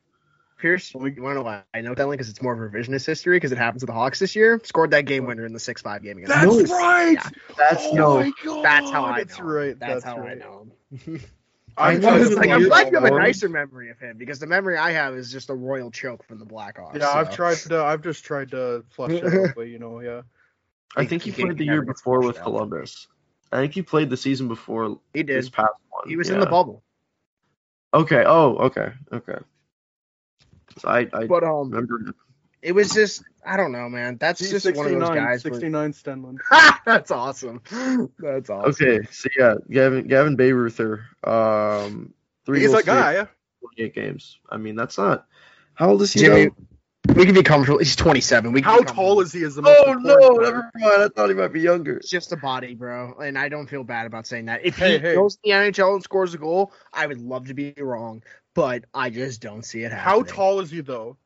Pierce, you want to know why I know Stenlund? Because it's more of a revisionist history. Because it happened to the Hawks this year. Scored that game winner in the six-five game against. That's the right. Yeah. That's oh no. my god. That's how I That's know. right. That's, That's, how right. I know him. I I tried know like, I'm glad you have a nicer memory of him because the memory I have is just a royal choke from the Blackhawks. Yeah, I've tried to. I've just tried to flush it out, but you know, yeah. I He- think he he played the year before with out. Columbus. I think he played the season before He this did. past one. He was yeah. in the bubble. Okay. Oh, okay. Okay. So I I But um, remember. it was just I don't know, man. That's He's just one of those 69, guys. Where, 69 Stenlund. that's awesome. That's awesome. Okay, so yeah, Gavin Gavin Bayreuther, um, three He's goals, a guy. saved, 28 games. I mean, that's not. How old is he? Jimmy, though? we can be comfortable. He's 27. We can How tall is he? Is the most Oh no! part. Never mind. I thought he might be younger. It's just a body, bro, and I don't feel bad about saying that. If Hey, he hey. goes to the NHL and scores a goal, I would love to be wrong, but I just don't see it happening. How tall is he though?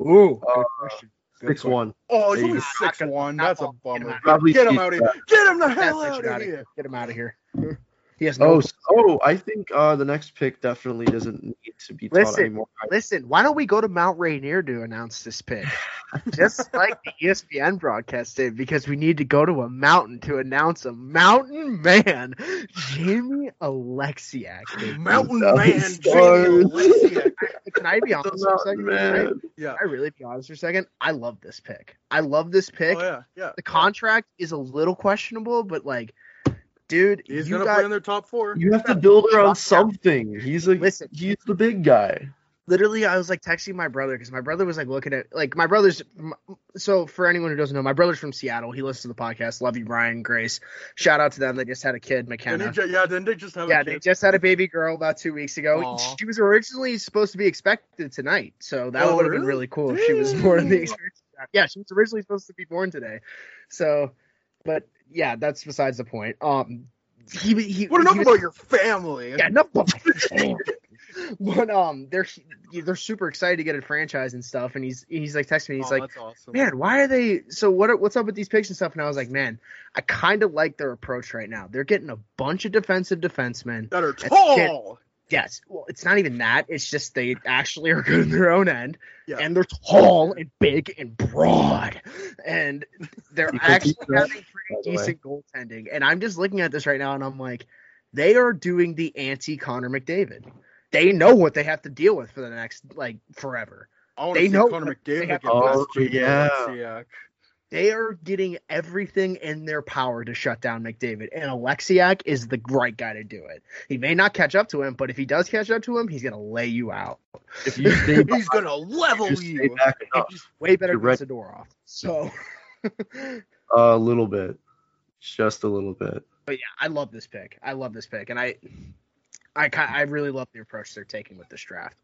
Ooh, good Uh, question. Good Six question. one. Oh, he's only six one. That's a gonna- get him bummer. Get him out of here. Get him the hell out of out of here. here. Get him out of here. He has no. Oh, s- oh! I think uh, the next pick definitely doesn't need to be taught Listen, anymore. Listen, why don't we go to Mount Rainier to announce this pick? Just like the ESPN broadcast did, because we need to go to a mountain to announce a mountain man, Jamie Oleksiak. baby. Mountain Mountain man, stars. Jamie Oleksiak. Can I be honest for a second? mountain Can I. Yeah. can I really be honest for a second? I love this pick. I love this pick. Oh yeah, yeah. The contract is a little questionable, but like, dude, He's you gonna got play in their top four. You have to build around something. He's like, Listen. he's the big guy. literally I was like texting my brother because my brother was like looking at like my brother's so for anyone who doesn't know my brother's from Seattle he listens to the podcast love you Brian Grace shout out to them they just had a kid Didn't he McKenna ju- yeah, didn't they just have yeah a they just had a baby girl about two weeks ago Aw. she was originally supposed to be expected tonight so that Oh, would have been really? really cool if she was born in the experience yeah she was originally supposed to be born today so but yeah that's besides the point um he he What he was- about your family? yeah, enough about my family. but um, they're they're super excited to get a franchise and stuff, and he's he's like texting me, he's Oh, like, awesome. man, why are they so what are, what's up with these picks and stuff? And I was like, man, I kind of like their approach right now. They're getting a bunch of defensive defensemen, that are tall. Yes. Well, it's not even that. It's just they actually are good in their own end, Yeah. and they're tall and big and broad, and they're actually having pretty the way. decent goaltending. And I'm just looking at this right now, and I'm like, they are doing the anti Connor McDavid. They know what they have to deal with for the next like forever. I want They to see know Connor what they McDavid have get to past Yeah. Oleksiak. They are getting everything in their power to shut down McDavid, and Oleksiak is the right guy to do it. He may not catch up to him, but if he does catch up to him, he's gonna lay you out. If you stay He's gonna level just stay you. back enough, he's way better You're than right. Zadorov. So, a little bit, just a little bit. but yeah, I love this pick. I love this pick, and I, I, I really love the approach they're taking with this draft.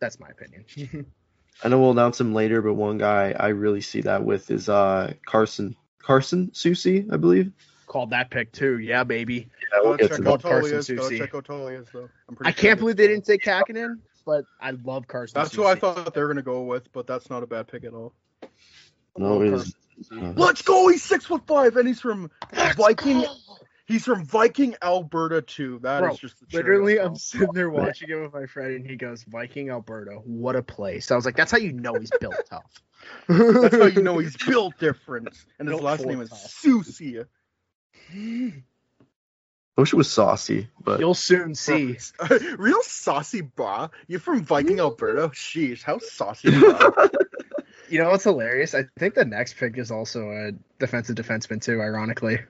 That's my opinion. I know we'll announce him later, but one guy I really see that with is uh Carson Carson Soucy, I believe. Called that pick too. Yeah, baby. Yeah, we'll Gotta get check to out that. Carson Tolias. Gotta Soucy. check out though. I'm pretty I sure can't it's believe they didn't take Kähkönen, but I love Carson. That's who I thought they were gonna go with, but that's not a bad pick at all. No, it is. Let's go. He's six foot five, and he's from Viking. He's from Viking, Alberta too. That is Bro, just the Literally, I'm top. sitting there watching it with my friend, and he goes, "Viking, Alberta, what a place." I was like, "That's how you know he's built tough." That's how you know he's built different, and his Built last for name is tough. Soucy. I wish it was saucy, but You'll soon see. Real saucy bra. You're from Viking, Alberta. Sheesh, how saucy. Bra. You know what's hilarious? I think the next pick is also a defensive defenseman too. Ironically,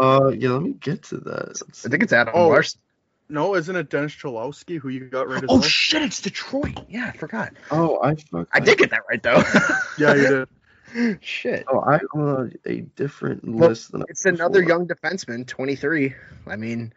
uh, yeah. Let me get to that. I think it's Adam Oh, Larsson. no, isn't it Dennis Cholowski who you got right as Oh well? shit! It's Detroit. Yeah, I forgot. Oh, I fuck. I did get that right though. yeah, you did. shit. Oh, I on a different Well, list than I It's another before. young defenseman, 23. I mean,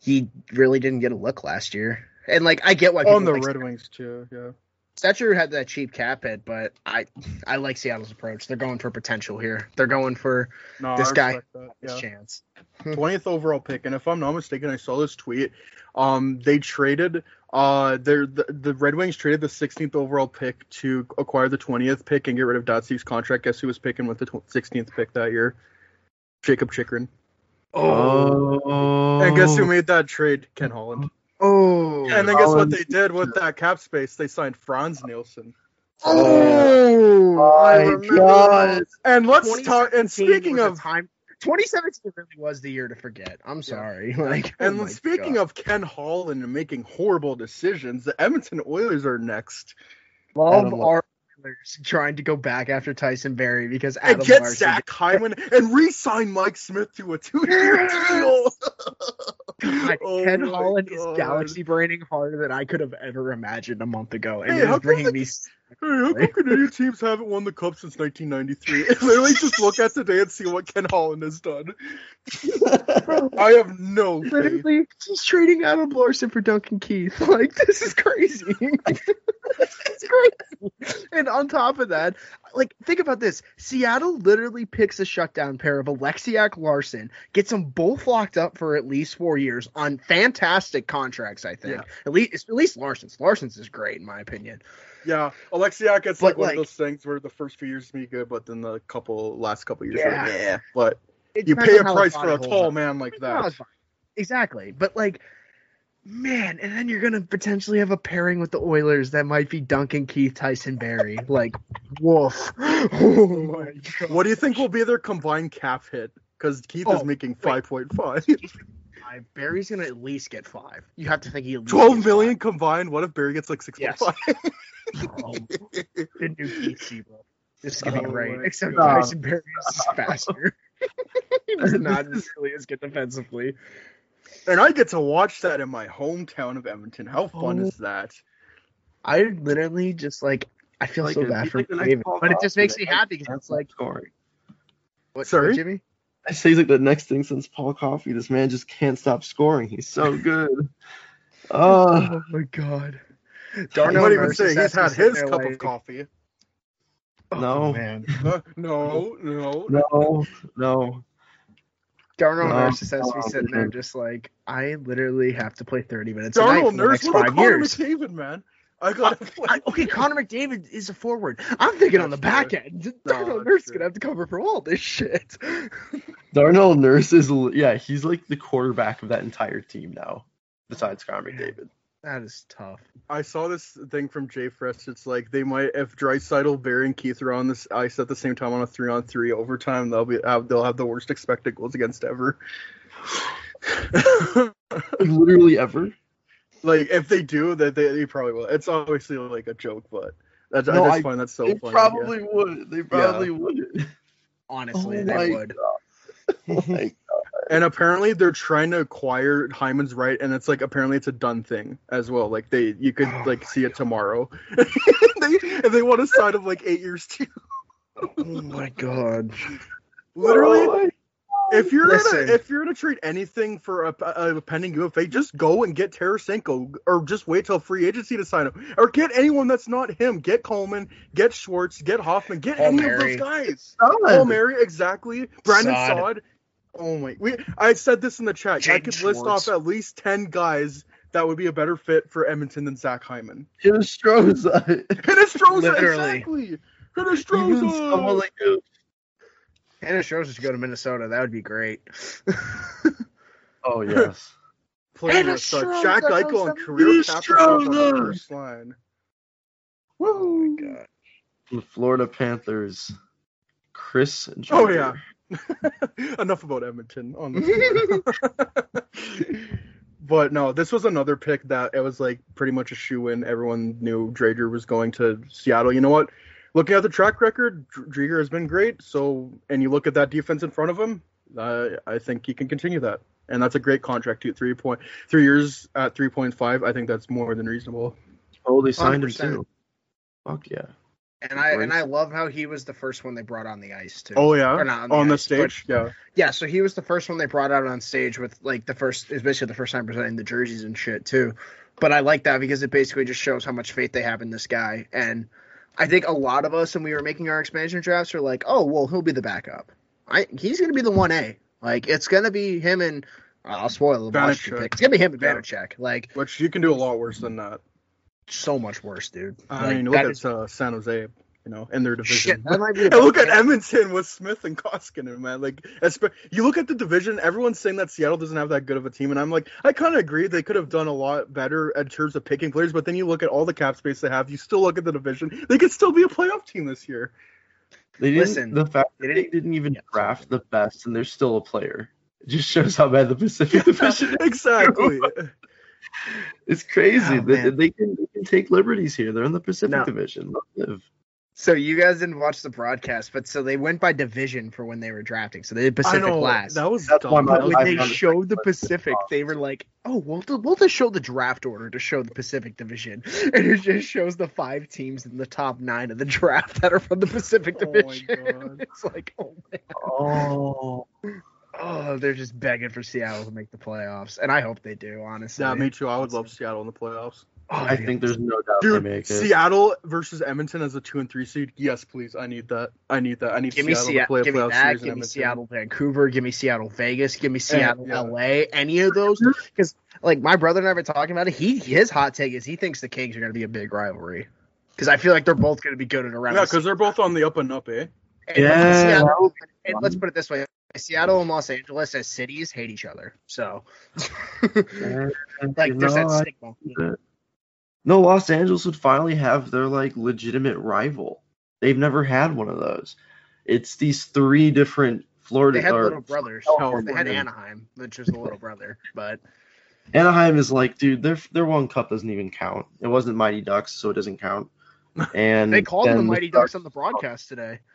he really didn't get a look last year. And like, I get why On the Red Wings too. Yeah. Stecher had that cheap cap hit, but I I like Seattle's approach. They're going for potential here. They're going for No, This I guy- respect that, his yeah. chance. 20th overall pick and if i'm not mistaken i saw this tweet um they traded uh they're the, the red wings traded the 16th overall pick to acquire the 20th pick and get rid of Datsyuk's contract guess who was picking with the tw- 16th pick that year jakob chychrun Oh. and guess who made that trade ken holland Oh, and then guess what they did with that cap space they signed frans nielsen oh, I my God. and let's talk and speaking of time, 2017 really was the year to forget. I'm sorry. Like, oh and oh speaking God. of ken holland and making horrible decisions the edmonton oilers are next love our Oilers trying to go back after Tyson Barrie because Adam and get Larsson Zach Hyman and re-sign Mike Smith to a two-year deal. God, Oh Ken Holland is galaxy braining harder than I could have ever imagined a month ago, and Hey, it how is come bringing the- me. Hey, how come Canadian teams haven't won the cup since 1993? Literally, just look at today and see what Ken Holland has done. I have no faith. Literally, he's trading Adam Larsson for Duncan Keith. Like this is crazy. it's crazy. And on top of that, like think about this: Seattle literally picks a shutdown pair of Oleksiak Larsson, gets them both locked up for at least four years on fantastic contracts. I think Yeah. at least at least Larsson's. Larsson's is great in my opinion. Yeah, Oleksiak gets But, like, one of those things where the first few years be good, but then the couple last couple years Yeah. are yeah. But you pay a price for a tall up. man like that. Exactly. But like man, and then you're gonna potentially have a pairing with the Oilers that might be Duncan Keith, Tyson Barrie. like woof. Oh my god. What do you think will be their combined cap hit? Because Keith Oh, is making 5.5. Five. Barrie's gonna at least get five. You have to think he at least 12 gets million combined. What if Barrie gets like 6.5? Yes. five. Oh, the new Keith Seabrook. This is gonna be Oh great. Except God. Tyson Barrie is just faster. He's not nearly as good defensively. And I get to watch that in my hometown of Edmonton. How fun Oh. is that? I literally just like I feel Like so a- bad he's for like the David, but it just makes me happy because it's like scoring. what, Sorry? what, Jimmy? I say he's like the next thing since Paul Coffey. This man just can't stop scoring. He's so good. Oh, Oh my god. I Darnell might even Nurse say he's had his cup like, of coffee. oh, No. man. No, no. no, no. Darnell No, Nurse is has me no, sitting there just like I literally have to play 30 minutes a night Darnell for the Nurse, next what about five Connor years. McDavid, man? I gotta play. I, okay, Connor McDavid is a forward. I'm thinking on the That's back end. Darnell that's Nurse is true. gonna have to cover for all this shit. Darnell Nurse is, yeah, he's like the quarterback of that entire team now. besides Connor McDavid. That is tough. I saw this thing from Jay Fresh. It's like they might if Draisaitl, Barrie, and Keith are on this ice at the same time on a three on three overtime, they'll be have, they'll have the worst expected goals against ever. Like, literally ever. like if they do, that they, they probably will. It's obviously like a joke, but that's, No, I just I- find that so funny. they funny. probably would. They probably would. Honestly, Oh they would. Oh my. And apparently they're trying to acquire Hyman's right, and it's like apparently it's a done thing as well. Like they you could Oh like see it tomorrow. they, and they want a sign of like eight years too. Oh my god. Literally, Oh If you're Listen. gonna if you're gonna trade anything for a, a pending UFA, just go and get Tarasenko, or just wait till free agency to sign him, or get anyone that's not him. Get Coleman, get Schwartz, get Hoffman, get any Palmieri. of those guys. Palmieri, exactly. Brandon Saad. Saad. Oh my! We I said this in the chat. I Jake could list off at least ten guys that would be a better fit for Edmonton than Zach Hyman. Hinostroza. Hinostroza, Literally. exactly. Even someone Hinostroza. like uh, Hannah shows us to go to Minnesota. That would be great. Oh yes. Playing Hinostroza with such Jack Eichel on career captain on the first line. Oh Woo. God. The Florida Panthers. Chris. Jr. Oh, yeah. Enough about Edmonton on this. but no, this was another pick that it was like pretty much a shoe in. Everyone knew Driedger was going to Seattle. You know what? Looking at the track record, Dr- Driedger has been great. So, and you look at that defense in front of him, uh, I think he can continue that. And that's a great contract too. Three point three years at three point five. I think that's more than reasonable. Oh, they signed him 100%. too. Fuck yeah. And I and I love how he was the first one they brought on the ice too. Oh yeah, Or not on the, ice, stage. Yeah. Yeah, so he was the first one they brought out on stage with like the first, it's basically the first time presenting the jerseys and shit too. But I like that because it basically just shows how much faith they have in this guy. And I think a lot of us, when we were making our expansion drafts, are like, oh, well, he'll be the backup. I he's gonna be the one A. Like it's gonna be him and I'll spoil the Washington pick. It's gonna be him and Yeah. Vanecek. Like Which you can do a lot worse than that. so much worse, dude. I Like, mean, look at is- uh, San Jose, you know, in their division. shit. That might be And look at Edmonton with Smith and Koskinen, man. Like, you look at the division. Everyone's saying that Seattle doesn't have that good of a team, and I'm like, I kind of agree. They could have done a lot better in terms of picking players. But then you look at all the cap space they have. You still look at the division. They could still be a playoff team this year. They didn't. Listen, the fact they that they didn't- didn't even yeah, draft the best, and they're still a player. It just shows how bad the Pacific Division. is. exactly. It's crazy. Oh, they, man. they can they can take liberties here. They're in the Pacific No. Division. Live. So you guys didn't watch the broadcast, but so they went by division for when they were drafting. So they did I Pacific know last. that was That's dumb. But when they showed the Pacific, they were like, "Oh, we'll we'll just show the draft order to show the Pacific Division," and it just shows the five teams in the top nine of the draft that are from the Pacific Oh my Division. God. it's like, oh man, Oh, oh, they're just begging for Seattle to make the playoffs, and I hope they do. Honestly, yeah, me too. I would love Seattle in the playoffs. Oh, I dude. think there's no doubt Dude, they make it. Seattle versus Edmonton as a two and three seed. Yes, please. I need that. I need that. I need Give me Seattle to play Seattle. a Give me playoff that. series in Give me Edmonton. Seattle, Vancouver. Give me Seattle, Vegas. Give me Seattle, yeah. LA. Any of those? Because like my brother and I were talking about it. He his hot take is he thinks the Kings are going to be a big rivalry. Because I feel like they're both going to be good at around. Yeah, the because they're both on the up and up, eh? And Yeah, Seattle- that would be and let's put it this way: Seattle and Los Angeles as cities hate each other. So, like, there's know, that stigma. No, Los Angeles would finally have their like legitimate rival. They've never had one of those. It's these three different Florida They had or little brothers. California. They had Anaheim, which is a little brother. But Anaheim is like, dude, their their one cup doesn't even count. It wasn't Mighty Ducks, so it doesn't count. And they called them the Mighty Ducks on the broadcast today.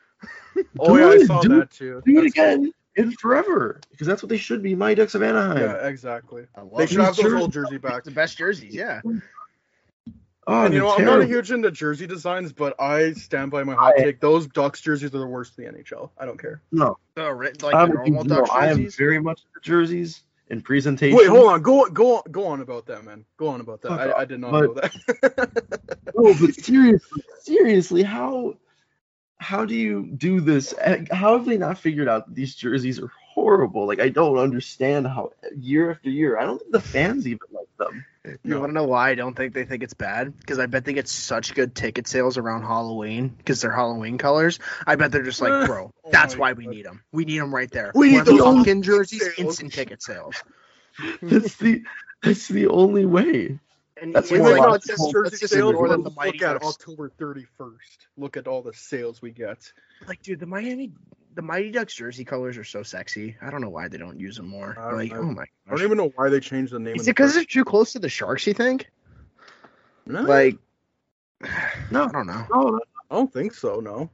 Oh yeah, I saw do- that too. do it That's- again in forever because that's what they should be. Mighty Ducks of Anaheim. Yeah, exactly. They should have those Jersey- old jersey back. the best jerseys. Yeah. Oh, And you they're know, I'm not a huge into jersey designs, but I stand by my hot I- take. Those Ducks jerseys are the worst in the NHL. I don't care. No, The, like I'm, the normal no, Ducks I am very much into jerseys and presentation. Wait, hold on. Go go on, go on about that, man. Go on about that. Fuck I. I did not But- know that. No, but seriously, seriously, how how do you do this? Eh, How have they not figured out that these jerseys are horrible? Like I don't understand how year after year. I don't think the fans even like them. You No. want to know why I don't think they think it's bad? Because I bet they get such good ticket sales around Halloween because they're Halloween colors. I bet they're just like, bro, Oh that's why we need them. We need them right there. We need the pumpkin jerseys, sales. instant ticket sales. That's the That's the only way. And That's it's more like, just, jersey sales. that Look the Mighty at Ducks. October 31st. Look at all the sales we get. Like, dude, the Miami, the Mighty Ducks jersey colors are so sexy. I don't know why they don't use them more. I Like, know. oh my I don't even know why they changed the name. Is it because it's too close to the Sharks? You think? No, Like, No. I don't know. Oh, I don't think so. No.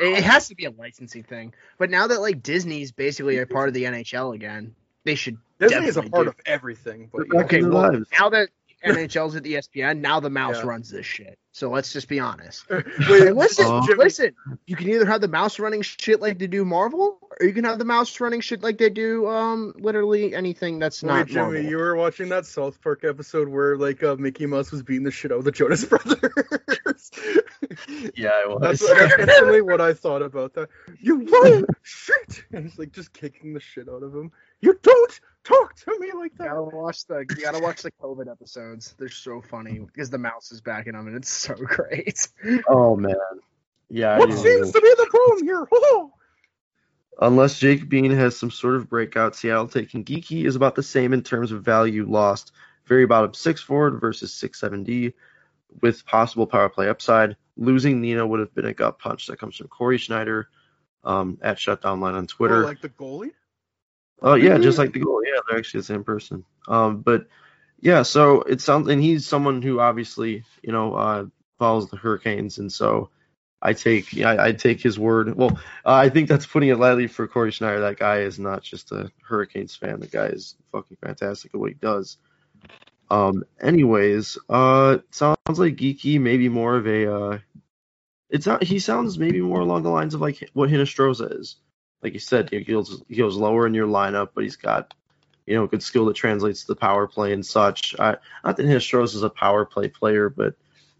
It, it has to be a licensing thing. But now that like Disney's basically a part of the NHL again, they should. Disney is a part do- of everything. But They're yeah. back Okay, well, lives. now that NHL's at ESPN, now the mouse Yeah. runs this shit. So let's just be honest. Wait, And listen, Oh. Listen. You can either have the mouse running shit like they do Marvel, or you can have the mouse running shit like they do um literally anything that's Wait, not Jimmy, Marvel. you were watching that South Park episode where like uh, Mickey Mouse was beating the shit out of the Jonas Brothers. yeah, I was. that's, that's instantly what I thought about that. You lying shit, and it's like just kicking the shit out of him. You don't talk to me like You that. gotta watch the you gotta watch the COVID episodes. They're so funny because the mouse is backing them, and it's so great. oh man. Yeah. What didn't seems to be the problem here? Oh, Unless Jake Bean has some sort of breakout, Seattle taking Geekie is about the same in terms of value lost. Very bottom six forward versus six seven D, with possible power play upside. Losing Nina would have been a gut punch. That comes from Corey Schneider um, at Shutdown Line on oh, Twitter. like the goalie. Oh yeah, just like the goal. Yeah, they're actually the same person. Um, but yeah, so it sounds, and he's someone who obviously you know uh, follows the Hurricanes, and so I take yeah, I, I take his word. Well, uh, I think that's putting it lightly for Corey Schneider. That guy is not just a Hurricanes fan. The guy is fucking fantastic at what he does. Um, anyways, uh, sounds like Geekie maybe more of a uh, it's not. He sounds maybe more along the lines of like what Hinostroza is like you said, he goes he goes lower in your lineup, but he's got you know good skill that translates to the power play and such. I, not that Histros is a power play player, but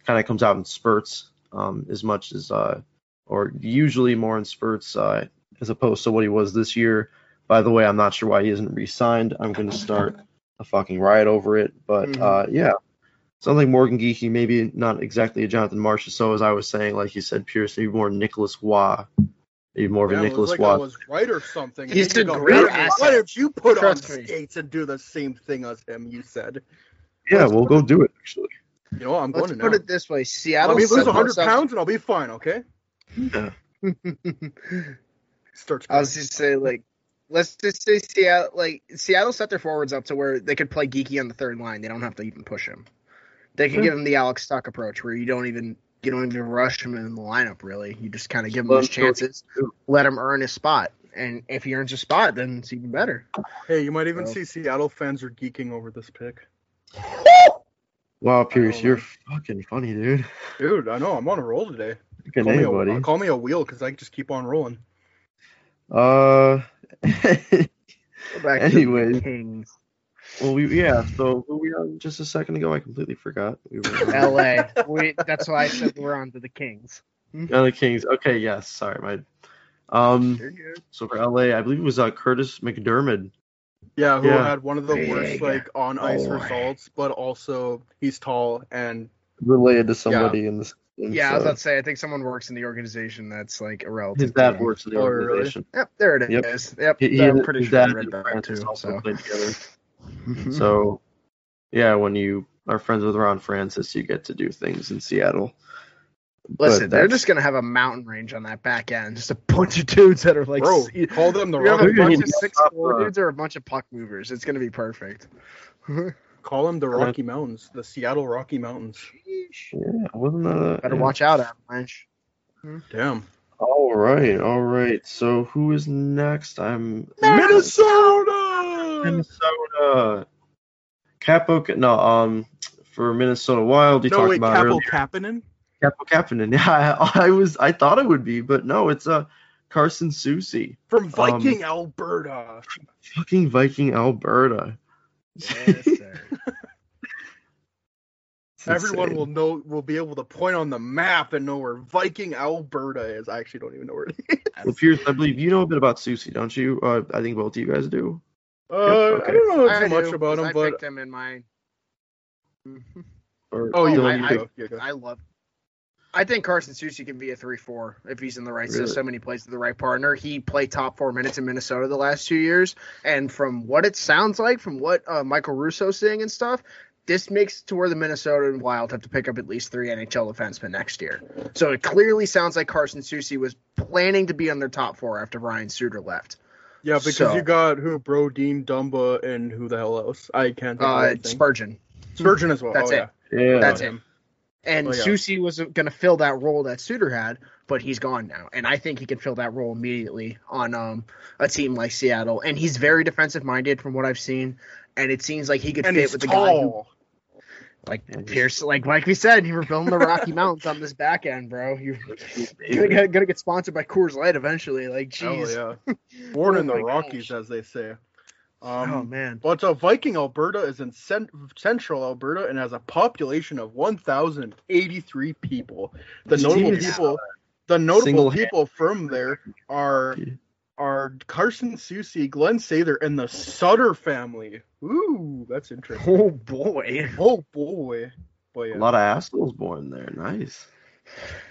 kind of comes out in spurts um, as much as uh, or usually more in spurts uh, as opposed to what he was this year. By the way, I'm not sure why he isn't re-signed. I'm going to start a fucking riot over it, but Mhm. uh, yeah. Sounds like Morgan Geekie, maybe not exactly a Jonathan Marsh. So as I was saying, like you said, Pierce, maybe more Nicholas Waugh, maybe more of a Yeah, it Nicholas was like Waugh. I was right or something. He's and a great "Why don't- asset. Why don't you put Trust on me. skates and do the same thing as him? You said. Yeah, we'll go do it actually. You know, I'm Let's going to put now. it this way: Let Seattle me lose 100 themselves- pounds and I'll be fine. Okay. Yeah. Starts. I was just say like, let's just say Seattle like Seattle set their forwards up to where they could play Geekie on the third line. They don't have to even push him. They can Yeah. give him the Alex Stuck approach where you don't even you don't even rush him in the lineup. Really, you just kind of give him his chances, let him earn his spot, and if he earns a spot, then it's even better. Hey, you might even So- see Seattle fans are geeking over this pick. Wow, Pierce, you're fucking funny, dude. Dude, I know I'm on a roll today. Fucking Call me, a, anybody. call me a wheel because I just keep on rolling. Uh, Go back to Anyways. The Kings, well, we yeah. So who we on just a second ago? I completely forgot. We were L.A. we, that's why I said we're on to the Kings. Oh, the Kings. Okay, yes. Sorry, my. Um, so for LA, I believe it was uh, Kurtis MacDermid. Yeah, who Yeah. had one of the worst like on ice boy. results, but also he's tall and related to somebody in the system, Yeah, I was so about to say I think someone works in the organization that's like a relative. his dad works in the Oh, really? organization. Yep, there it is. Yep. is. Yep, He, he I'm and pretty his sure I dad read that too. also So, played together. So, yeah, when you are friends with Ron Francis, you get to do things in Seattle. But listen, they're just gonna have a mountain range on that back end. Just a bunch of dudes that are like, bro, see- call them the you have Rocky, a bunch of six stop, four uh, dudes or a bunch of puck movers. It's gonna be perfect. call them the Rocky Mountains, the Seattle Rocky Mountains. Yeah, wasn't that a, Better yeah. watch out, Avalanche. Damn. All right, all right. So who is next? I'm Minnesota. Minnesota. Capo, no, um, for Minnesota Wild, you No talked wait, about Capo earlier. Kapanen. Capo Kapanen. Yeah, I, I was, I thought it would be, but no, it's uh Carson Soucy, from Viking, Alberta. fucking Viking, Alberta. Yes, sir. Everyone insane. will know, will be able to point on the map and know where Viking, Alberta is. I actually don't even know where it is. Well, Pierce, I believe you know a bit about Soucy, don't you? Uh, I think both of you guys do. Uh, okay. I don't know too much do, about 'cause him, I but picked him in my. Or oh, you, I- you I- go, you go. I love. I think Carson Soucy can be a three-four if he's in the right Really? system and he plays with the right partner. He played top four minutes in Minnesota the last two years, and from what it sounds like, from what uh, Michael Russo's saying and stuff, this makes to where the Minnesota and Wild have to pick up at least three NHL defensemen next year. So it clearly sounds like Carson Soucy was planning to be on their top four after Ryan Suter left. Yeah, because So- you got who Brodin, Dumba, and who the hell else? I can't think of Uh, anything. Spurgeon. Spurgeon as well. That's oh, it. Yeah. Yeah. That's Got it. him. And Oh, yeah. Soucy was going to fill that role that Suter had, but he's gone now. And I think he can fill that role immediately on um, a team like Seattle. And he's very defensive minded from what I've seen. And it seems like he could And fit he's with the guy who, tall. Like Yeah, Pierce, like like we said, you were building the Rocky Mountains on this back end, bro. You're gonna get, gonna get sponsored by Coors Light eventually. Like, jeez. Hell yeah. Born Oh in the Rockies, gosh. as they say. Um, oh man. But uh, Viking Alberta is in cent- central Alberta and has a population of 1,083 people. The notable Jeez. people, the notable people from there are Yeah. Are Carson Soucy, Glenn Sather, and the Sutter family. Ooh, that's interesting. Oh boy. Oh boy, boy, A lot of assholes born there. Nice.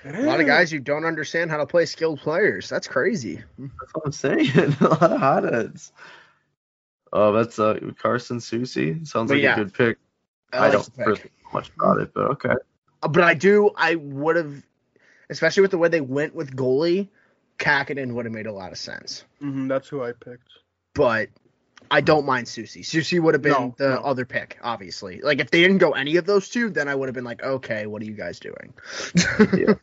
A lot of guys who don't understand how to play skilled players. That's crazy. That's what I'm saying. a lot of hotheads. Oh, that's uh Carson Soucy. Sounds But like yeah, a good pick. I, I, like don't the really know much about it, but okay. Uh, But I do. I would have, especially with the way they went with goalie, Kähkönen would have made a lot of sense. hmm that's who I picked. But I don't mind Soucy. Soucy would have been No, the no. other pick, obviously. Like if they didn't go any of those two, then I would have been like, okay, what are you guys doing?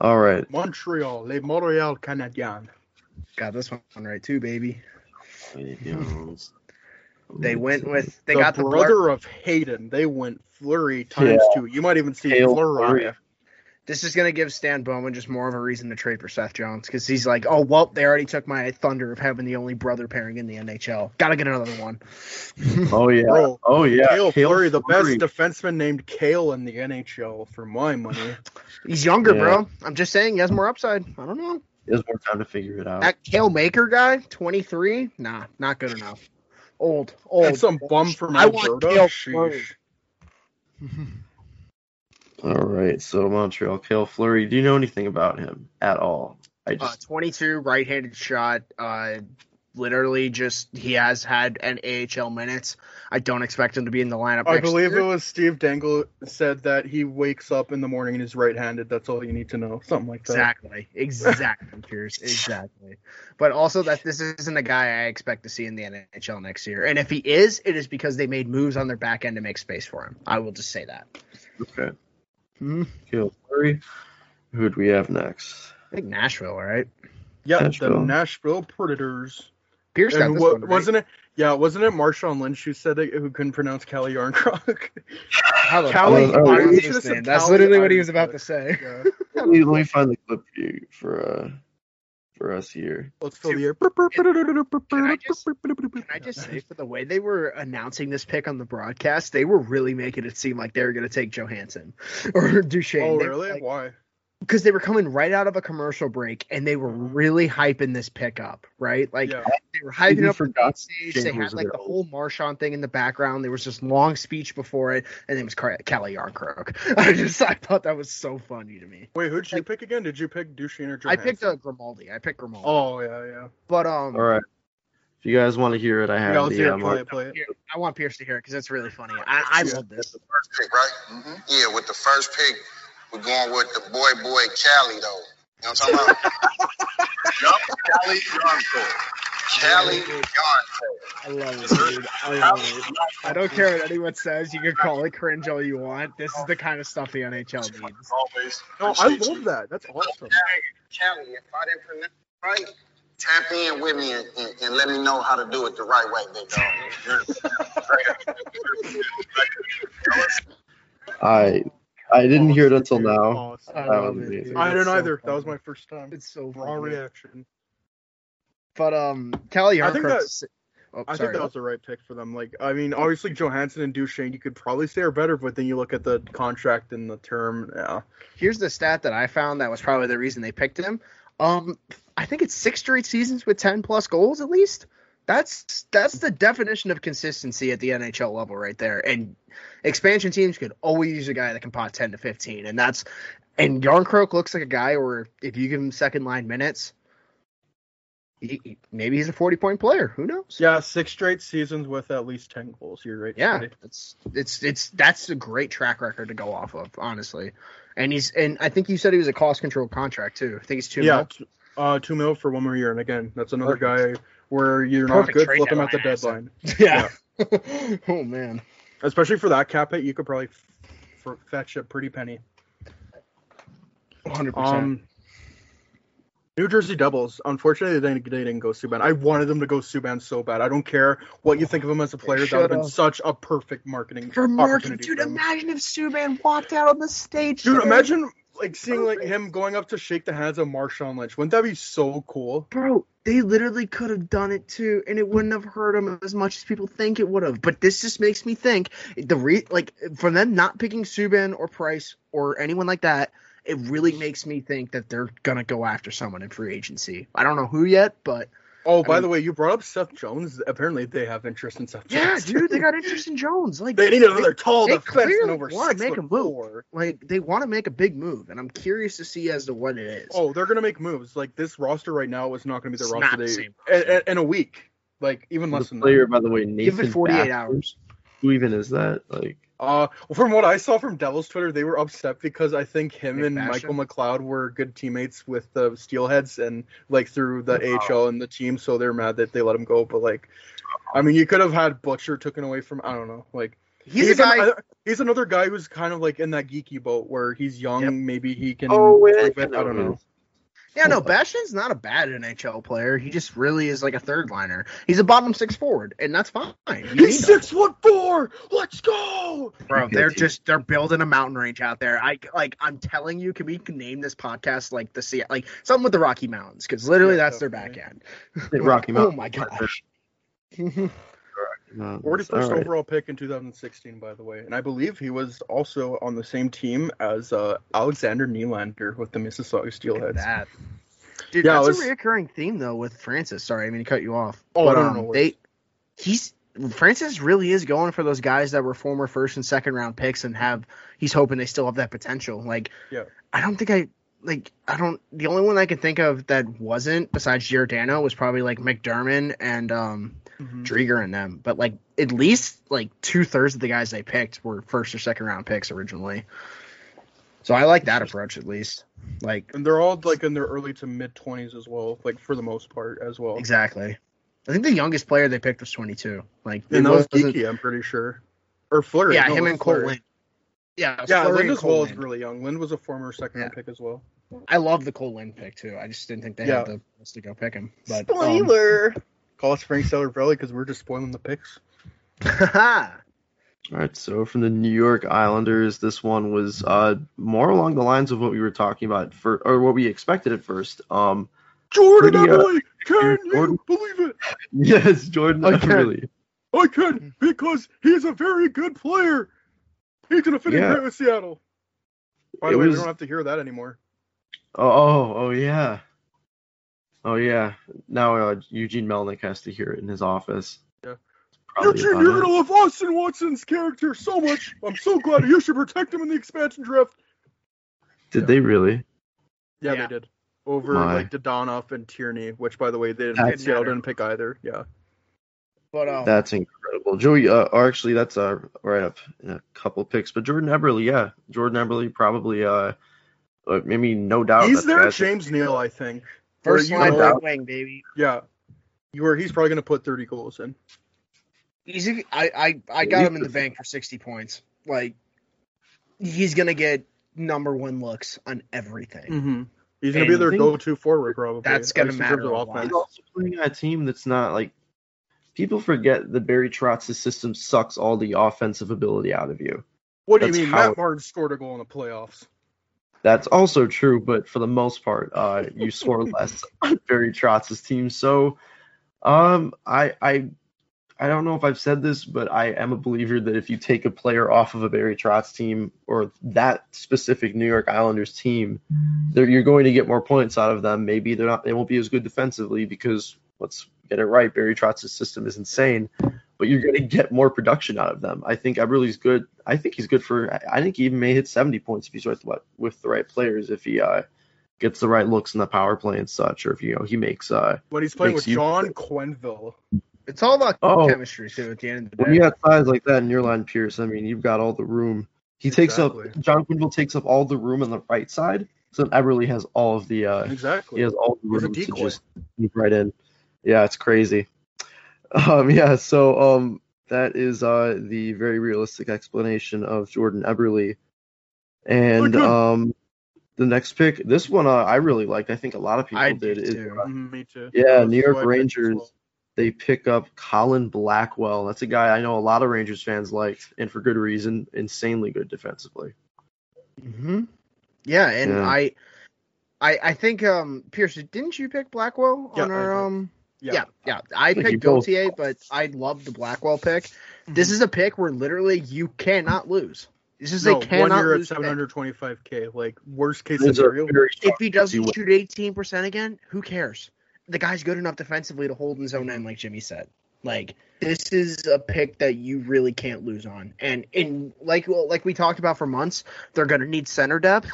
All right. Montreal, Les Montréal Canadiens. Got this one right too, baby. They went with they the got the brother Blur- of Haydn. They went Fleury times Yeah. two. You might even see Hale Fleury. Fleury. This is gonna give Stan Bowman just more of a reason to trade for Seth Jones because he's like, oh well, they already took my thunder of having the only brother pairing in the NHL. Gotta get another one. Oh yeah. Bro, oh yeah. Kale, Hale Fleury, the Fleury. best defenseman named Kale in the NHL for my money. He's younger, Yeah. bro. I'm just saying he has more upside. I don't know. He has more time to figure it out. That Cale Makar guy, 23, nah, not good enough. Old, old. and some bum from I want Kale Sheesh. All right. So Montreal, Cale Fleury. Do you know anything about him at all? I Uh, 22, right-handed shot. Uh, literally, just he has had an AHL minutes. I don't expect him to be in the lineup. I next believe year. it was Steve Dangle said that he wakes up in the morning and is right-handed. That's all you need to know. Something like that. Exactly, exactly, Pierce, exactly. But also that this isn't a guy I expect to see in the NHL next year. And if he is, it is because they made moves on their back end to make space for him. I will just say that. okay. Mhm. Cale Fleury. Who do we have next? I think Nashville, right? Yeah, the Nashville. Nashville Predators. Pierce got this wa- one, right? wasn't it? Yeah, wasn't it Marshawn Lynch who said it, who couldn't pronounce Calle Järnkrok? How the Cali- fuck oh, do you he pronounce should've this said name? That's Cali literally what he was Iron about to say. Yeah. Let me, let me find the clip for you for uh for us here. Let's fill the air. Can I just- Can I just say, for the way they were announcing this pick on the broadcast, they were really making it seem like they were going to take Johansen or Duchene. Oh, They really? like- Why? Because they were coming right out of a commercial break and they were really hyping this pickup, right? Like Yeah. they were hyping You up the forgot stage. They had like the available. whole Marshawn thing in the background. There was this long speech before it, and it was Car- Calle Järnkrok. I just I thought that was so funny to me. Wait, who'd you pick again? Did you pick Duchene or I picked uh, Grimaldi. I picked Grimaldi. Oh yeah, yeah. but um, All right. If you guys want to hear it, I have the hear it. Play it. Play it. I want Pierce to hear it because it's really funny. I, I Yeah. love this. first pick, right? Yeah, with the first pick, we're going with the boy, boy, Cali, though. You know what I'm talking about? yup, Cali Yarnco. Cali Yarnco. I love it, dude. I love it. I don't care what anyone says. You can call it cringe all you want. This is the kind of stuff the NHL needs. Always. No, I love that. That's awesome. Cali, if I didn't pronounce it right, tap in with me and, and, and let me know how to do it the right way, big dog. I I didn't hear it until Dude, now. awesome. I That love was it. amazing. dude. I It's didn't so either. That was my first time. It's so Raw funny. reaction. But um, Kelly I think Järnkrok. Oh, I think that was the right pick for them. Like, I mean, obviously Johansen and Duchene, you could probably say are better, but then you look at the contract and the term. Yeah, Here's the stat that I found that was probably the reason they picked him. Um, I think it's six straight seasons with ten plus goals at least. That's that's the definition of consistency at the NHL level right there. And expansion teams could always use a guy that can pot 10 to 15. And that's and Järnkrok looks like a guy where if you give him second line minutes, he, maybe he's a 40 point player. Who knows? Yeah, six straight seasons with at least ten goals. You're right. Yeah, it's it's it's that's a great track record to go off of, honestly. And he's and I think you said he was a cost control contract too. I think he's two. yeah. mil. t- Uh, two mil for one more year, and again, that's another Perfect. guy where you're not good. trade Flip him at the deadline deadline, Yeah. oh man. especially for that cap hit. You could probably f- for, fetch a pretty penny. 100. Um, New Jersey Devils. Unfortunately, they didn't, they didn't go Subban. I wanted them to go Subban so bad. I don't care what you think of him as a player. That would have been such a perfect marketing For marketing, dude, for him. imagine if Subban walked out on the stage. Dude, today. imagine like seeing like him going up to shake the hands of Marshawn Lynch. Wouldn't that be so cool? bro, they literally could have done it too, and it wouldn't have hurt them as much as people think it would have. But this just makes me think the re like for them not picking Subban or Price or anyone like that. It really makes me think that they're gonna go after someone in free agency. I don't know who yet, but Oh, by mean- the way, you brought up Seth Jones. Apparently, they have interest in Seth Jones. yeah, Jones. dude, they got interest in Jones. Like they need another tall they defenseman clearly over wanna six make foot a move. four. like they want to make a big move, and I'm curious to see as to what it is. Oh, they're gonna make moves. Like this roster right now is not gonna be the It's roster not the they same in, in- in a week. Like even less The than player, that. by the way, Give Nathan it 48 Bathurst. hours. Who even is that? Like, Uh, well, from what I saw from Devils Twitter, they were upset because I think him Nick and Bastian? Michael McLeod were good teammates with the Steelheads and like through the AHL and the team, so they're mad that they let him go. But like, I mean, you could have had Butcher taken away from. I don't know. Like, He's, a guy. an- he's another guy who's kind of like in that geeky boat where he's young. Yep. Maybe he can. oh wait, it. I don't know. Yeah, no, Bastian's not a bad NHL player. He just really is like a third liner. He's a bottom six forward, and that's fine. You He's need him. six foot four. Let's go. bro. They're just they're building a mountain range out there. I like I'm telling you, can we name this podcast like the sea like something with the Rocky Mountains? Because literally Yeah, that's their back end. Rocky oh Mountain. Oh my gosh. Uh, 41st all right. overall pick in 2016, by the way, and I believe he was also on the same team as uh, Alexander Nylander with the Mississauga Look at Steelheads. that. Dude, Yeah, that's was- a reoccurring theme though with Francis. Sorry, I mean to cut you off. Oh, but no, no, um, no they he's Francis really is going for those guys that were former first and second round picks and have he's hoping they still have that potential. Like Yeah. I don't think I like I don't the only one I can think of that wasn't besides Giordano was probably like MacDermid and um Mhm. Driedger and them. But like at least like two thirds of the guys they picked were first or second round picks originally. So I like that approach at least. Like And they're all like in their early to mid 20s as well, like for the most part as well. exactly. I think the youngest player they picked was 22. Like And it that was wasn't- Geeky, I'm pretty sure. Or Flurry. Yeah, no, him and Cole Fleury. Yeah, Yeah, Fleury Lind as Cole well is really young. Lind was a former second round Yeah. pick as well. I love the Kole Lind pick too. I just didn't think they Yeah. had the balls to go pick him. But um, Spoiler! Call us Frank Seravalli because we're just spoiling the picks. All right, so from the New York Islanders, this one was uh, more along the lines of what we were talking about for, or what we expected at first. Um, Jordan Pretty, uh, Emily! Can Jordan- you believe it? yes, Jordan I can. Eberle. I can because he's a very good player. He's gonna fit in great with Seattle. By the It way, was- we don't have to hear that anymore. Oh, oh, oh, yeah. Oh, yeah. Now uh, Eugene Melnyk has to hear it in his office. Yeah. Eugene, you're gonna love Austin Watson's character so much. I'm so glad you should protect him in the expansion draft. Did they really? Yeah, Yeah. they did. Over My. like Dadonov and Tierney, which by the way they didn't Seattle didn't pick either. Yeah. But um, That's incredible. Joey, uh, or actually, that's uh, right up in a couple picks. But Jordan Eberle, yeah. Jordan Eberle probably, uh, uh, maybe no doubt. He's that's their that's- James Neal, I think. First you line know- right wing, baby. Yeah. You were he's probably gonna put thirty goals in. He's I I I got him in the bank for 60 points. Like he's gonna get number one looks on everything. Mm-hmm. He's gonna be And their go-to forward, probably. that's gonna least in terms matter a offense. He's also playing on a team that's not like people forget that Barry Trotz's system sucks all the offensive ability out of you. What do you mean? how- Matt Martin scored a goal in the playoffs. That's also true, but for the most part, uh, you score less on Barry Trotz's team. So, um, I, I, I don't know if I've said this, but I am a believer that if you take a player off of a Barry Trotz team or that specific New York Islanders team, you're going to get more points out of them. Maybe they're not, they won't be as good defensively because let's get it right. Barry Trotz's system is insane, but you're going to get more production out of them. I think Eberle's good. I think he's good for. I think he even may hit 70 points if he's with what with the right players. If he uh, gets the right looks in the power play and such, or if you know he makes uh, When he's playing Makes with you- John Quenneville. It's all about Oh. chemistry too. At the end of the day, when you have size like that in your line, Pierce, I mean, you've got all the room. He takes up John Quenneville takes up all the room on the right side, so Eberle has all of the uh, Exactly. he has all the room to just sneak right in. Yeah, it's crazy. Um, yeah, so um, that is uh the very realistic explanation of Jordan Eberle, and um, the next pick, this one uh, I really liked. I think a lot of people I did. did Is, too. uh, Mhm, me too. yeah, That's New York I picked as Rangers. well. They pick up Colin Blackwell. That's a guy I know a lot of Rangers fans liked, and for good reason. Insanely good defensively. hmm Yeah, and Yeah. I, I, I think um Pierce, didn't you pick Blackwell Yeah, on I our did. um? Yeah. Yeah, yeah. I think you picked both- Gautier, but I love the Blackwell pick. This Mm-hmm. is a pick where literally you cannot lose. This is No, a one cannot year at lose. pick. 725k. Like worst case It's scenario. If he he doesn't will. shoot eighteen percent again, who cares? The guy's good enough defensively to hold in zone end, like Jimmy said. Like this is a pick that you really can't lose on, and in like well, like we talked about for months, they're gonna need center depth.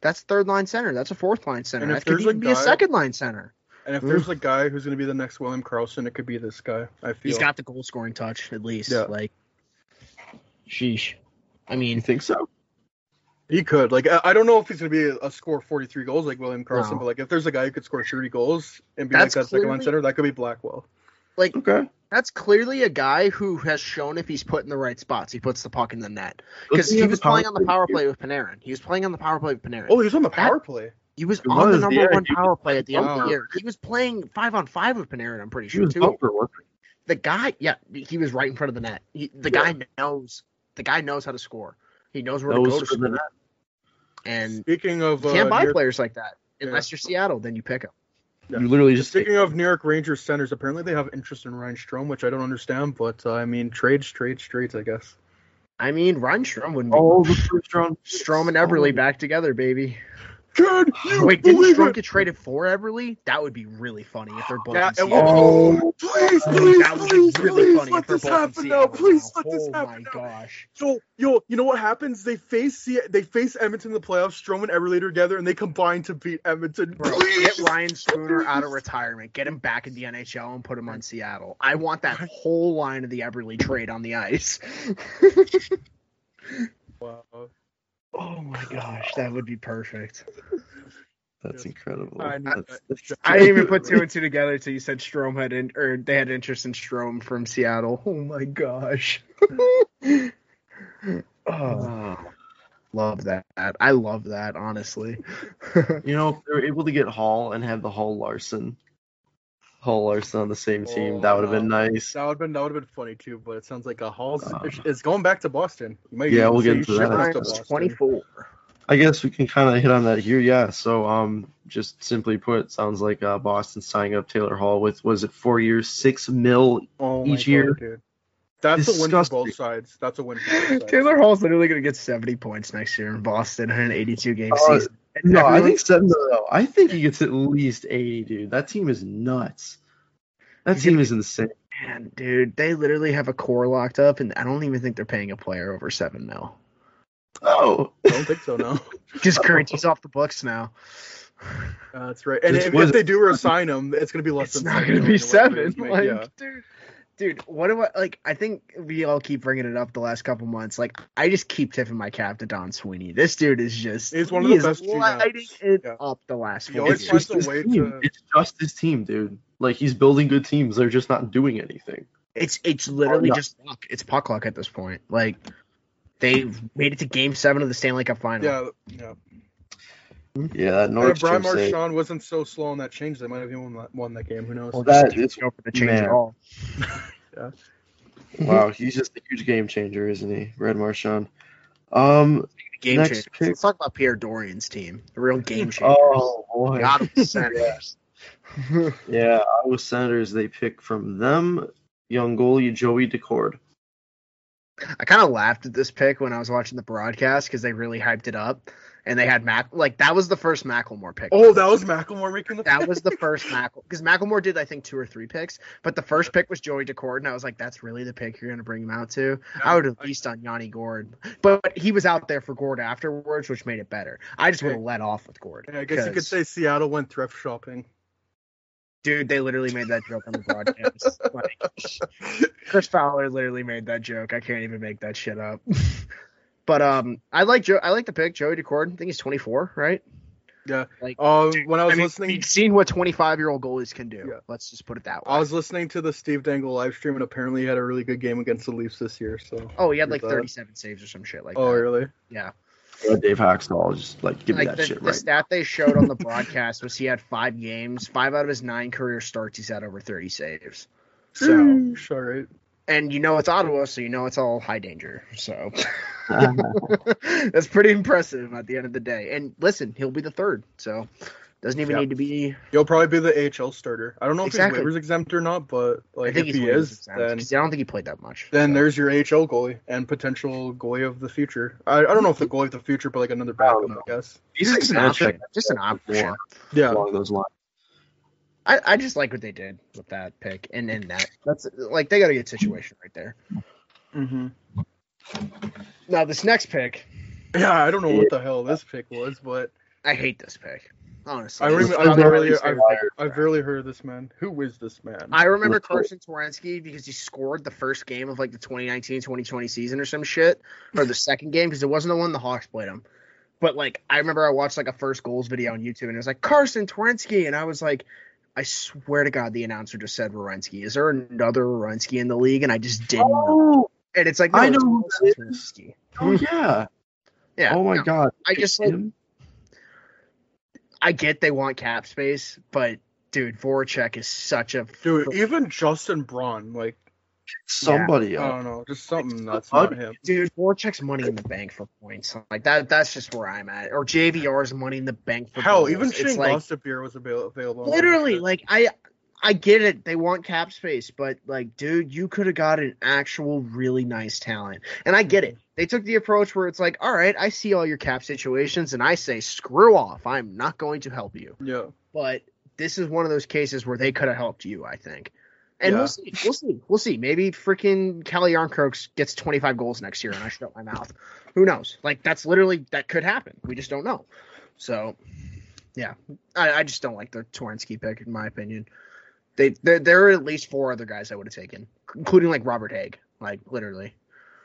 That's third line center. That's a fourth line center. And if That could there's a even be a second line center. And if there's a guy who's going to be the next William Karlsson, it could be this guy. I feel. He's got the goal scoring touch at least. Yeah. Like, sheesh. I You mean, think so? He could. Like I I don't know if he's going to be a, a score 43 goals like William Karlsson, No. but like if there's a guy who could score 30 goals and be That's like that second line center, that could be Blackwell. like Okay. that's clearly a guy who has shown if he's put in the right spots, he puts the puck in the net. Because Doesn't he was playing on the power play with Panarin. He was playing on the power play with Panarin. Oh, he was on the That- power play. He was He on the number yeah, one power play at the end of the year. He was playing five on five with Panarin. I'm pretty He sure was too. bumper. The guy, yeah, he was right in front of the net. He, the Yeah. guy knows. The guy knows how to score. He knows where to go to for the score. net. And Speaking of you uh, can't buy New York- players like that Yeah. unless you're Seattle. Then you pick them. Yeah. You literally just Speaking of New York Rangers centers, apparently they have interest in Ryan Strome, which I don't understand, but uh, I mean, trades, trades, trades, I guess. I mean, Ryan Strome wouldn't be. all the first round. Strome and Eberle back together, baby. Can you Wait, didn't believe Strome get traded for Eberle? That would be really funny if they're both. Yeah, in it Seattle. will. Oh, Please, please, that would please, be really please, funny let if they're this both happen Seattle now. Please now. let this Oh happen Oh my now. gosh. So, yo, you know what happens? They face Se- they face Edmonton in the playoffs, Strome and Eberle together, and they combine to beat Edmonton. Bro, Please. get Ryan Spooner out of retirement, get him back in the NHL, and put him on Seattle. I want that whole line of the Eberle trade on the ice. Wow. Oh my gosh, that would be perfect. That's incredible. I. That's, that's I didn't even put two and two together until you said Strome had in, or they had interest in Strome from Seattle. Oh my gosh. oh, love that. I love that, honestly. You know, if they were able to get Hall and have the Hall Larsson, Hall Larsson on the same team, that would have been Oh, nice. That would have been that would have been funny too, but it sounds like a Hall's Uh, it's going back to Boston. You might Yeah, we'll get say into shit that. to 24. I guess we can kind of hit on that here. Yeah. So, um, just simply put, sounds like uh, Boston signing up Taylor Hall with was it four years, six mil Oh my each year. God, dude. That's a win for both sides. That's a win for both sides. Taylor Hall's literally going to get 70 points next year in Boston in an 82 game Oh, season. And No, I think seven. No, no, I think he gets at least eighty, dude. That team is nuts. That team is insane. Man, dude, they literally have a core locked up, and I don't even think they're paying a player over seven mil. Oh, I don't think so, no. Just Krejci's off the books now. Uh, that's right. And if, was- if they do resign him, it's going to be less It's than not seven going to be million, seven. whatever it is, Like, yeah. dude, dude, what do I like? I think we all keep bringing it up the last couple months. Like, I just keep tipping my cap to Don Sweeney. This dude is just He's one of he the is best GMs. lighting it Yeah. up the last He always it's finds just a his way team. to- It's just his team, dude. Like he's building good teams. They're just not doing anything. It's it's literally just luck. It's puck luck at this point. Like they made it to Game Seven of the Stanley Cup Final. Yeah, yeah. Yeah, that And North if Brian Stream thing. Marchand wasn't so slow on that change, they might have even won that, won that game. Who knows? Well, That that is- is go for the change man. at all. Wow, he's just a huge game changer, isn't he, Red Marchand? Um, Game Next changer. pick. Let's talk about Pierre Dorion's team. The real game changer. oh boy, Got him centers. yeah, Iowa Senators. They pick from them young goalie Joey Daccord. I kind of laughed at this pick when I was watching the broadcast because they really hyped it up. And they had Mac. Like that was the first Macklemore pick. Oh, that was Macklemore making the. That was the first Macklemore because Macklemore did I think two or three picks, but the first pick was Joey Daccord, and I was like, that's really the pick you're gonna bring him out to. I would have at least done Yanni Gourde, but he was out there for Gourde afterwards, which made it better. I just would have let off with Gourde. Yeah, I guess you could say Seattle went thrift shopping. dude, they literally made that joke on the broadcast. like, Chris Fowler literally made that joke. I can't even make that shit up. but um, I like Joe. I like the pick, Joey Daccord. I think he's 24, right? Yeah. Like, Uh, when I was I mean, listening, we've seen what 25 year old goalies can do. Yeah. Let's just put it that way. I was listening to the Steve Dangle live stream, and apparently he had a really good game against the Leafs this year. So. oh, he had like Here's that. 37 saves or some shit like Oh, that. really? Yeah. Yeah, Dave Haxtell, just like give me that the, shit the stat they showed on the broadcast was he had five games, five out of his nine career starts, he's had over 30 saves. So, Sheesh, all right. And you know it's Ottawa, so you know it's all high danger. So that's pretty impressive at the end of the day. And listen, he'll be the third, so doesn't even Yeah. need to be. He'll probably be the AHL starter. I don't know Exactly. if his waivers exempt or not, but I like think if he's he is, exempt, then 'cause I don't think he played that much. then so. there's your AHL goalie and potential goalie of the future. I, I don't know if the goalie of the future, but like another backup, I guess. He's just an option. Just an option. Yeah. along those lines. I, I just like what they did with that pick and and that. That's like they got a good situation right there. Mm-hmm. Now this next pick, Yeah, I don't know what the hell this pick was, but I hate this pick. Honestly, I This is remember, I've probably barely, I've. I've barely heard of this man. Who is this man? I remember Let's. Carson Twarynski because he scored the first game of like the 2019-2020 season or some shit, or the second game because it wasn't the one the Hawks played him. But like I remember I watched like a first goals video on YouTube and it was like Carson Twarynski and I was like, I swear to God the announcer just said Werenski. Is there another Werenski in the league? And I just didn't know. Oh, And it's like no, I it's know who Carson that is. Oh yeah. Yeah. oh my no. god. I just like I get they want cap space, but dude, Voracek is such a Dude, even Justin Braun, like, somebody I up. don't know, just something that's not him. Dude, Voracek's money in the bank for points. Like that that's just where I'm at. Or JVR's money in the bank for Hell, goals. even It's Shane like was available. literally like I I get it. They want cap space, but like dude, you could have got an actual really nice talent. And I get it. Mm-hmm. They took the approach where it's like, "All right, I see all your cap situations and I say screw off. I'm not going to help you." yeah. but this is one of those cases where they could have helped you, I think. And Yeah. we'll see. We'll see. We'll see. Maybe freaking Calle Järnkroks gets 25 goals next year and I shut my mouth. Who knows? Like, that's literally, that could happen. We just don't know. So, yeah. I, I just don't like the Twarynski pick, in my opinion. They, there, there are at least four other guys I would have taken, including like Robert Hägg. Like, literally.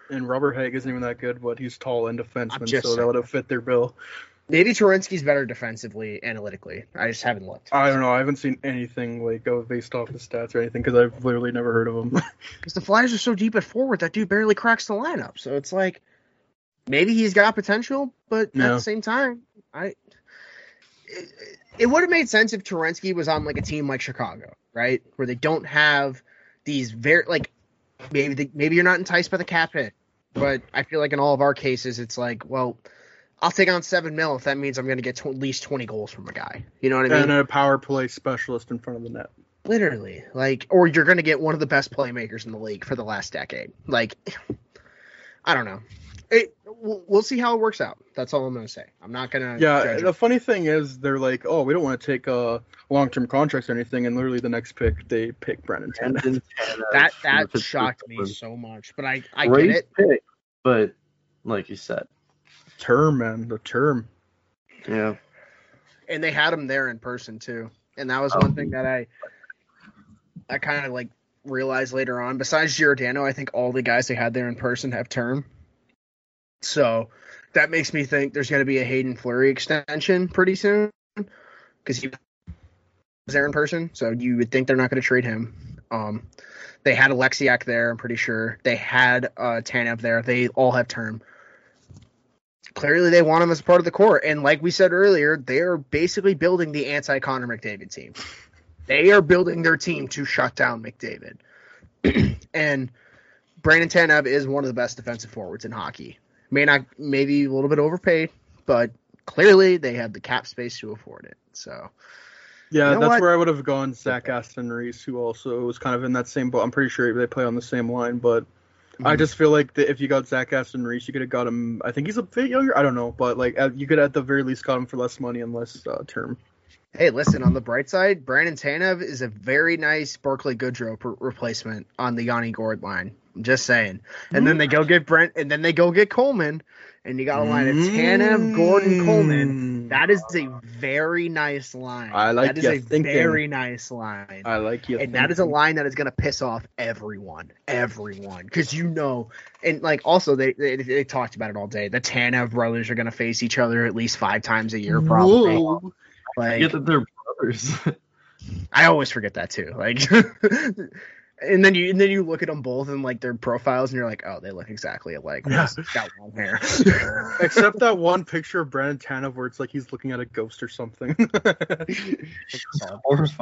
And Robert Hägg isn't even that good, but he's tall and defenseman, so that saying. would have fit their bill. Maybe Twarynski's better defensively, analytically. I just haven't looked. I don't know. I haven't seen anything like of based off the stats or anything because I've literally never heard of him. because the Flyers are so deep at forward that dude barely cracks the lineup. So it's like maybe he's got potential, but at the same time, I it, it would have made sense if Twarynski was on like a team like Chicago, right, where they don't have these very like maybe the, maybe you're not enticed by the cap hit, but I feel like in all of our cases, it's like well. I'll take on seven mil if that means I'm going to get tw- at least 20 goals from a guy. You know what I mean? and a power play specialist in front of the net. Literally, like, or you're going to get one of the best playmakers in the league for the last decade. Like, I don't know. It, we'll, we'll see how it works out. That's all I'm going to say. I'm not going to. Yeah, the funny thing is they're like, oh, we don't want to take uh, long-term contracts or anything, and literally the next pick they pick Brandon Tanev. Brandon Tanev that that shocked me so much, but I I Great get it. pick, but like you said, Term, man, the term. yeah. And they had him there in person too, and that was Oh. one thing that I I kind of like realized later on. Besides Giordano, I think all the guys they had there in person have term. So that makes me think there's going to be a Haydn Fleury extension pretty soon because he was there in person. So you would think they're not going to trade him. Um, they had Oleksiak there. I'm pretty sure they had uh, Tanev there. They all have term. Clearly, they want him as part of the core, and like we said earlier, they are basically building the anti Connor McDavid team. They are building their team to shut down McDavid. and Brandon Tanev is one of the best defensive forwards in hockey. May not, maybe a little bit overpaid, but clearly they have the cap space to afford it. So Yeah, You know that's what? where I would have gone. Zach Aston Reese, who also was kind of in that same boat. I'm pretty sure they play on the same line, but I just feel like if you got Zach Aston Reese, you could have got him. I think he's a bit younger. I don't know, but like you could at the very least got him for less money and less uh, term. Hey, listen, on the bright side, Brandon Tanev is a very nice Barclay Goodrow per- replacement on the Yanni Gourde line. I'm just saying. And then they go get Brent, and then they go get Coleman, and you got a line of Tanev, Gordon, Coleman. Mm. That is a very nice line. I like That is ya a thinking. very nice line. I like you. and that is a line that is going to piss off everyone, everyone, because you know, and like also they, they they talked about it all day. The Tanev brothers are going to face each other at least five times a year, probably. Whoa. Like Forget that they're brothers. I always forget that too. Like, and then you and then you look at them both and like their profiles, and you're like, oh, they look exactly alike. Yeah. Got long hair. Except that one picture of Brandon Tanev where it's like he's looking at a ghost or something.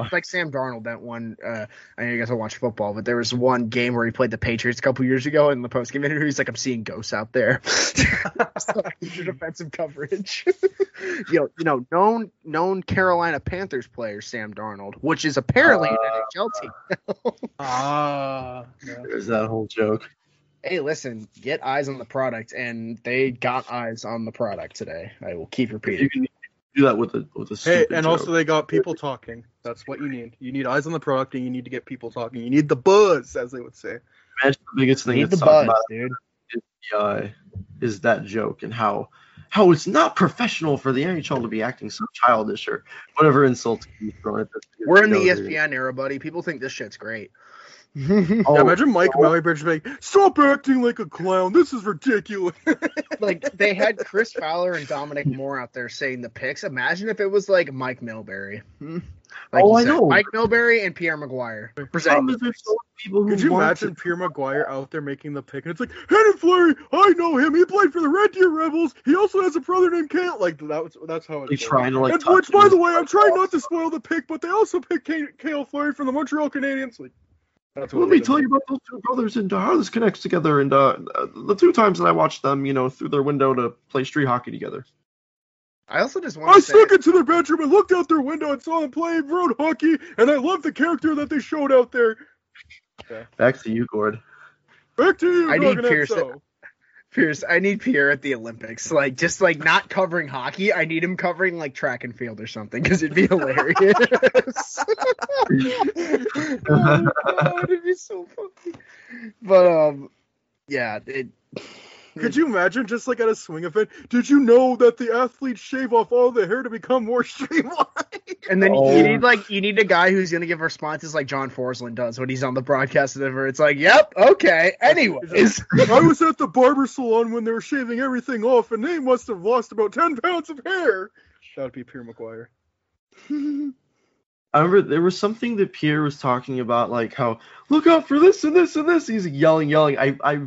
It's like Sam Darnold that one. Uh, I know you guys don't watch football, but there was one game where he played the Patriots a couple years ago in the post game interview. He's like, "I'm seeing ghosts out there." so, your defensive coverage. you know, you know, known known Carolina Panthers player Sam Darnold, which is apparently an NHL team. Ah. yeah. There's that whole joke. hey, listen, get eyes on the product, and they got eyes on the product today. I will keep repeating. You can do that with a with a Hey, stupid and joke. also they got people talking. That's what you need. You need eyes on the product, and you need to get people talking. You need the buzz, as they would say. Imagine the biggest thing Need the that's talked buzz, about dude. is, the, uh, is that joke and how how it's not professional for the NHL to be acting so childish or whatever insults you throw at this. We're in the you know, ESPN era, buddy. People think this shit's great. Oh, Yeah, imagine Mike Milbury like, "Stop acting like a clown. This is ridiculous." like they had Chris Fowler and Dominic Moore out there saying the picks. Imagine if it was like Mike Milbury. Hmm? Like Oh, you I said, know. Mike Milbury and Pierre McGuire presenting. problem the is there's picks. so many people who Could you imagine to- Pierre McGuire out there making the pick, and it's like, Henry Fleury, I know him. He played for the Red Deer Rebels. He also has a brother named Cale. Like that was that's how They it's. trying to like. and which, by the way, I'm trying not to spoil the pick, but they also picked Cale, Cale Fleury from the Montreal Canadiens. Like, that's Let me tell you about those two brothers and uh, how this connects together. And uh, the two times that I watched them, you know, through their window to play street hockey together. I also just I want to say, snuck into their bedroom and looked out their window and saw them playing road hockey, and I loved the character that they showed out there. Back to you, Gord. Back to you, I need Pierce- Anexo. Pierce. I need Pierre at the Olympics. Like just like not covering hockey. I need him covering like track and field or something because it'd be hilarious. oh god, it'd be so funny. But um, yeah, it. Could you imagine just like at a swing event? Did you know that the athletes shave off all the hair to become more streamlined? And then Oh. you need like you need a guy who's gonna give responses like John Forslund does when he's on the broadcast. Where it's like, "Yep, okay." Anyways, I was at the barber salon when they were shaving everything off, and they must have lost about ten pounds of hair. That would be Pierre McGuire. I remember there was something that Pierre was talking about, like how look out for this and this and this. He's yelling, yelling. I I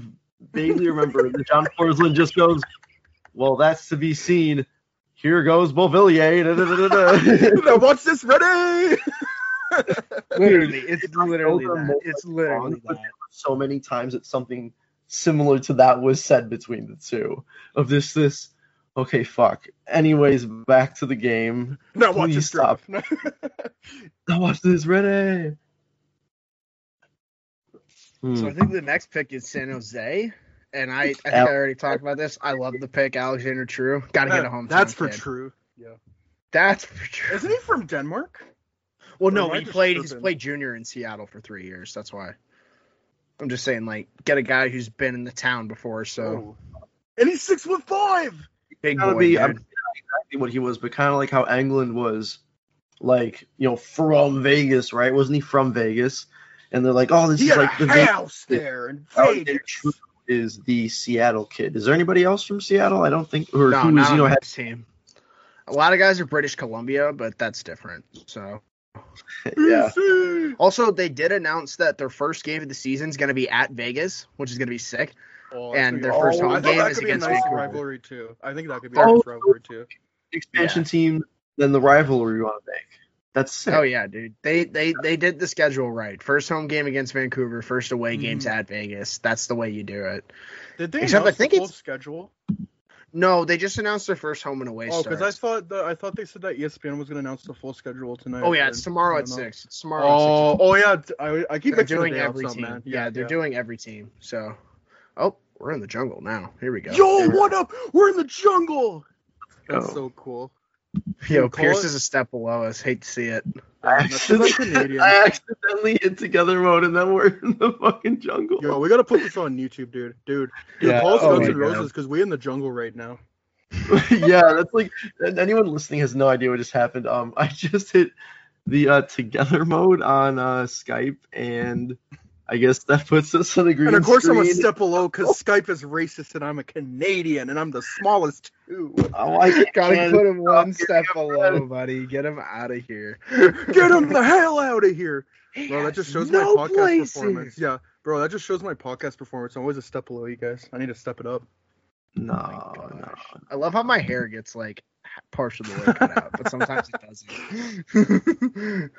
vaguely remember that John Forslund just goes, "Well, that's to be seen." Here goes Beauvillier. da, da, da, da, da. now watch this, ready? literally, it's literally that. It's literally songs, that. so many times that something similar to that was said between the two. Of this, this. Okay, fuck. Anyways, back to the game. Now watch Please this stop. drop. Now watch this, ready. Hmm. So I think the next pick is San Jose. And I, I think I already talked about this. I love the pick, Alexander True. Got to get a home. That's for true. Yeah. That's for true. Isn't he from Denmark? Well, Or no, he played. He's played junior in Seattle for three years. That's why. I'm just saying, like, get a guy who's been in the town before. So Oh. And he's six foot five. big boy. be. I'm exactly what he was, but kind of like how Engelland was, like you know, from Vegas, right? Wasn't he from Vegas? And they're like, oh, this He is like a the house there in Alexander Vegas. True is the Seattle kid. Is there anybody else from Seattle? I don't think, or no, who not is you know on had this team. A lot of guys are British Columbia, but that's different. So yeah. Also they did announce that their first game of the season is going to be at Vegas, which is going to be sick. Oh, And their first oh, home I thought game that is could be a against nice Vancouver. rivalry too. I think that could be a Oh. nice rivalry too. Expansion Yeah. team, then the rivalry you want to make. That's sick. Oh yeah, dude. They they they did the schedule right. First home game against Vancouver, first away games Mhm. at Vegas. That's the way you do it. Did they Except I think the full it's- schedule? No, they just announced their first home and away Oh, because I thought that I thought they said that ESPN was going to announce the full schedule tonight. Oh yeah, it's tomorrow at six. It's tomorrow. at Oh, six. oh yeah. I keep they're doing day up every team. man. Yeah, they're doing every team. So Oh, we're in the jungle now. Here we go. Yo, what up? We're in the jungle. That's Yo. so cool. Yo, Call Pierce it- is a step below us. Hate to see it. I That's 'cause I'm accidentally, I accidentally hit together mode and then we're in the fucking jungle. Yo, we gotta put this on YouTube, dude. Dude, dude Yeah, call us oh Guns my N' Roses because we're in the jungle right now. yeah, that's like anyone listening has no idea what just happened. Um, I just hit the uh, together mode on uh, Skype, and I guess that puts us on the green And of course, I'm a step below because oh. Skype is racist and I'm a Canadian and I'm the smallest too. Oh, I can't- Gotta put him one step we go, below, buddy. Get him out of here. Get him the hell out of here, bro. That just shows no my podcast places. performance. Yeah, bro, that just shows my podcast performance. I'm always a step below you guys. I need to step it up. No, Oh no. I love how my hair gets like partial the way cut out, but sometimes it doesn't.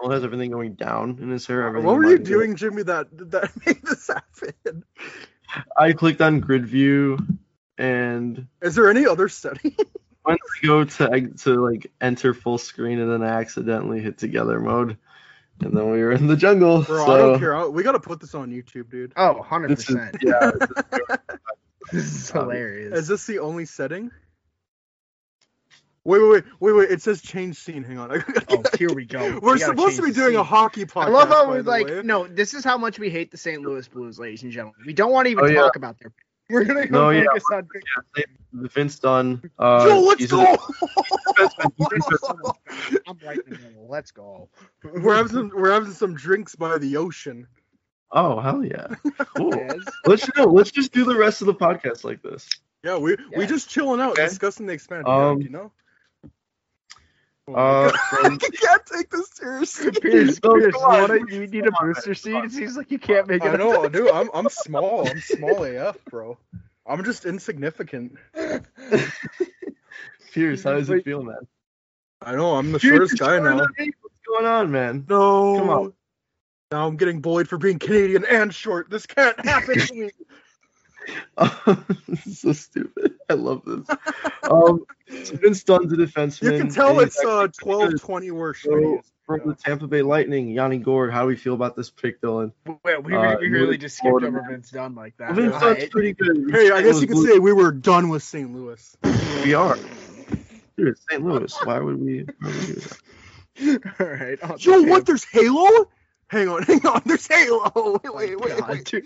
Joel has everything going down in his hair. What were you my- doing, Jimmy? That that made this happen. I clicked on grid view, and Is there any other setting? went to go to to like enter full screen, and then I accidentally hit together mode, and then we were in the jungle. Bro, so I don't care. I- We gotta put this on YouTube, dude. oh, 100%. This is, This yeah, is hilarious. Is this the only setting? Wait, wait, wait, wait, wait. It says change scene. Hang on. Oh, here we go. We're We supposed to be change the doing a hockey podcast. I love how we're like, way. no, this is how much we hate the St. Louis Blues, ladies and gentlemen. We don't want to even Oh, yeah. talk about their. We're gonna go No, yeah. focus on. Vince Dunn. Uh, Yo, let's go! I'm right in the middle. Let's go. we're having some, we're having some drinks by the ocean. Oh hell yeah! Cool. Yes. let's no, let's just do the rest of the podcast like this. Yeah, we we just chilling out, Okay. discussing the expansion. Um, you know. Oh Uh, from- I can't take this seriously. Pierce, No, Pierce, you, wanna, you need a booster seat? It seems like you can't make it. I know, dude. I'm I'm small. I'm small AF, bro. I'm just insignificant. Pierce, how does it feel, man? I know. I'm the Dude, shortest guy now. What's going on, man? No. Come on. Now I'm getting bullied for being Canadian and short. This can't happen to me. this is so stupid. I love this. Um, so Vince Dunn's a defenseman. You can tell it's he's uh 12 20 worse. So, from the Tampa Bay Lightning, Yanni Gourde. How do we feel about this pick, Dylan? Wait, we, Uh, we really just skipped Florida over man. Vince Dunn like that. Vince Uh, Dunn's pretty good. Hey, I guess you could Louis say we were done with St. Louis. we are. Dude, St. Louis. Why would we? Why would we do that? All right. on Yo, what? There's Halo? Hang on, hang on. There's Halo. Oh, wait, oh wait, wait, God, wait. dude,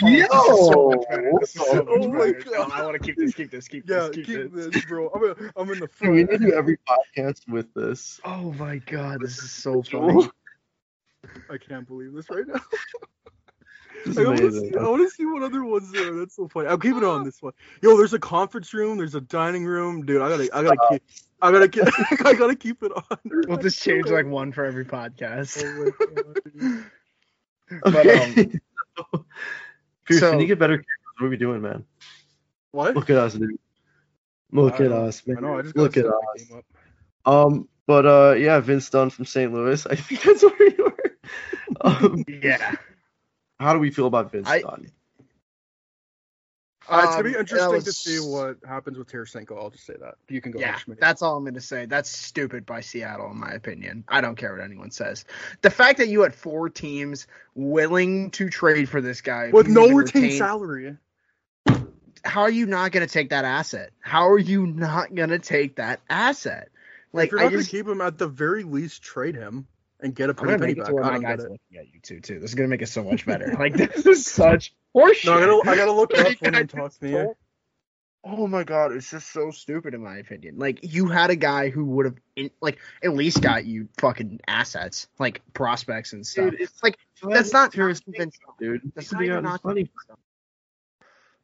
Yo! Oh, this so Oh my. God. No, I want to keep this, keep this, keep Yeah, this, keep, keep this. this, bro. I'm, in- I'm in the Dude, we need to do every podcast with this. Oh my god, this is so funny. I can't believe this right now. This is I want to see, I wanna see what other ones there. are. That's so funny. I'll keep it on this one. Yo, there's a conference room. There's a dining room, dude. I gotta, I gotta keep, I gotta, keep, I gotta keep it on. We'll just change like one for every podcast. Oh my God. But, Okay. um, Pierce, so- can you get better? cameras? What are we doing, man? What? Look at us, dude. Look I at know, us, man. I know. I just Look at us. Um, but uh, yeah, Vince Dunn from St. Louis. I think that's where you were. Um, yeah. how do we feel about Vince I- Dunn? Uh, it's gonna Um, be interesting to was- see what happens with Tarasenko. I'll just say that. You can go. Yeah, that's all I'm going to say. That's stupid by Seattle, in my opinion. I don't care what anyone says. The fact that you had four teams willing to trade for this guy with no retained retain- salary. how are you not going to take that asset? How are you not going to take that asset? Like, if you're I not just, gonna keep him, at the very least, trade him and get a pretty to penny back. to I my don't get it. looking at you too. Too. This is going to make it so much better. like, this is such horseshit. No, I gotta, I gotta look it up Like, when I you talk to me. Oh my god, it's just so stupid in my opinion. Like you had a guy who would have like at least got you fucking assets, like prospects and stuff. Dude, it's like that's not Tarasenko, Vince- dude. That's He not could've even not money.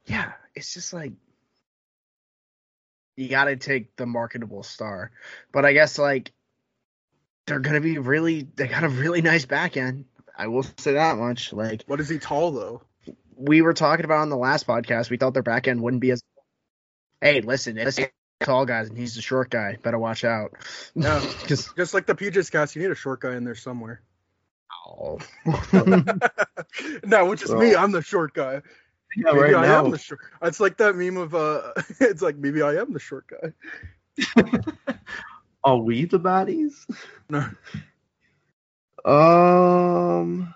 Yeah, it's just like you got to take the marketable star. But I guess like they're gonna be really they got a really nice back end. I will say that much. Like What is he tall though? We were talking about on the last podcast, we thought their back end wouldn't be as. Hey, listen, it's tall guys and he's the short guy. Better watch out. No, just like the PJ's cast, you need a short guy in there somewhere. oh. no, which is me. I'm the short guy. Yeah, maybe right I now. am the short. It's like that meme of uh, it's like maybe I am the short guy. Are we the baddies? No. Um,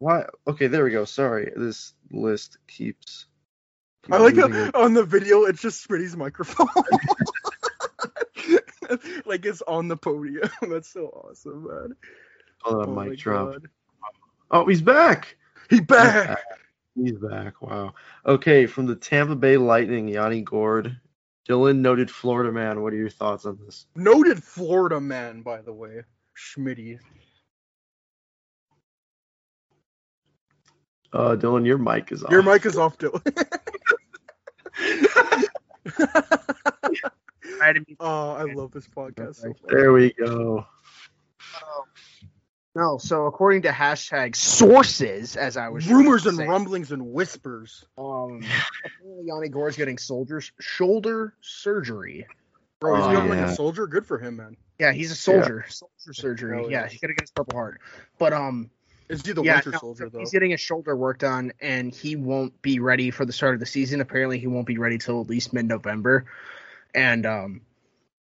Why? Okay, there we go. Sorry, this list keeps. I like how it. on the video it's just Smitty's microphone. like it's on the podium. That's so awesome, man. Oh, oh my mic drop. God. Oh, he's back. He back. He's back. Wow. Okay, from the Tampa Bay Lightning, Yanni Gourde. Dylan, noted Florida man. What are your thoughts on this? Noted Florida man, by the way. Schmitty. Uh, Dylan, your mic is off. Your mic is off, Dylan. oh, I love this podcast so. There we go. No, so according to hashtag sources, as I was Rumors and saying, rumblings and whispers. Um, apparently Yanni Gourde's getting soldier shoulder surgery. Bro, he's Oh, becoming yeah. a soldier. Good for him, man. Yeah, he's a soldier. Soldier surgery. Hell yeah, yeah. he's gonna get his Purple Heart. But um, Is he the yeah, Winter no, Soldier though? he's getting his shoulder work done, and he won't be ready for the start of the season. Apparently, he won't be ready till at least mid-November, and um,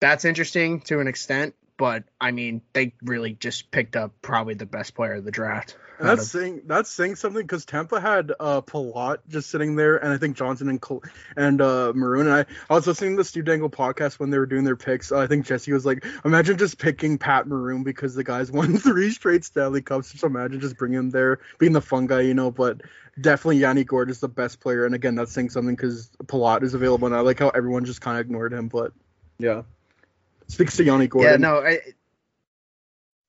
that's interesting to an extent. But I mean, they really just picked up probably the best player of the draft. And that's of- saying that's saying something because Tampa had uh Palat just sitting there, and I think Johnson and Col- and uh Maroon. And I, I was listening to the Steve Dangle podcast when they were doing their picks. Uh, I think Jesse was like, "Imagine just picking Pat Maroon because the guy's won three straight Stanley Cups. Just imagine just bringing him there, being the fun guy, you know." But definitely Yanni Gourde is the best player, and again, that's saying something because Palat is available, and I like how everyone just kind of ignored him. But yeah, speaks to Yanni Gourde. yeah, no. I,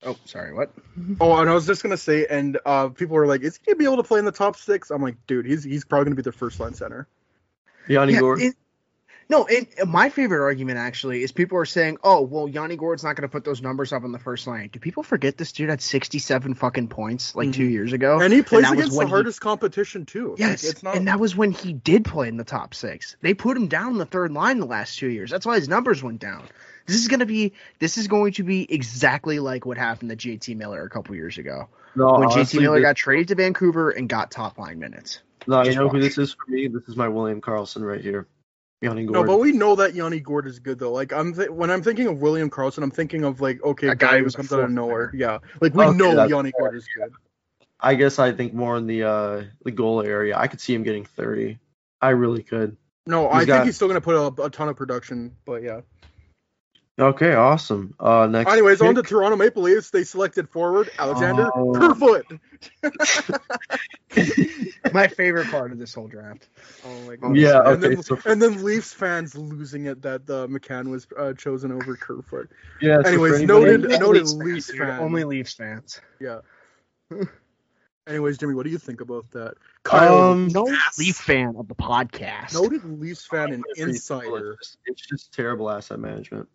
oh, sorry. What? Oh, and I was just gonna say, and uh, people were like, "Is he gonna be able to play in the top six? I'm like, dude, he's he's probably gonna be the first line center. Yanni Yeah, Gourde. it- no, it, my favorite argument actually is people are saying, "Oh, well, Yanni Gourde's not going to put those numbers up on the first line." Do people forget this dude had sixty-seven fucking points like two years ago? Mm-hmm. And he plays that was against the when he- hardest competition too. Like, Yes, it's not. and that was when he did play in the top six. They put him down in the third line the last two years. That's why his numbers went down. This is gonna be this is going to be exactly like what happened to JT Miller a couple years ago No, when JT Miller this- got traded to Vancouver and got top line minutes. No, you Just know who this is for me? This is my William Karlsson right here. Yanni no, but we know that Yanni Gourde is good though. Like I'm th- when I'm thinking of William Karlsson, I'm thinking of like okay, A a guy guy who comes out of fourth nowhere. Yeah, like we Okay, know Yanni fair. Gourde is good. I guess I think more in the uh the goal area. I could see him getting 30. I really could. No, He's I got- think he's still gonna put a, a ton of production. But yeah. Okay, awesome. Uh next Anyways, on to. Toronto Maple Leafs. They selected forward Alexander Oh. Kerfoot. My favorite part of this whole draft. Oh my god. Yeah, and okay, then, so- and then Leafs fans losing it that uh, McCann was uh, chosen over Kerfoot. Yeah, Anyways, anybody- noted- Only noted Leafs Leafs dude. fan. Only Leafs fans. Yeah. Anyways, Jimmy, what do you think about that? Kyle, Um, No Leaf fan of the podcast. noted Leafs fan and insider. simple. It's just, it's just terrible asset management.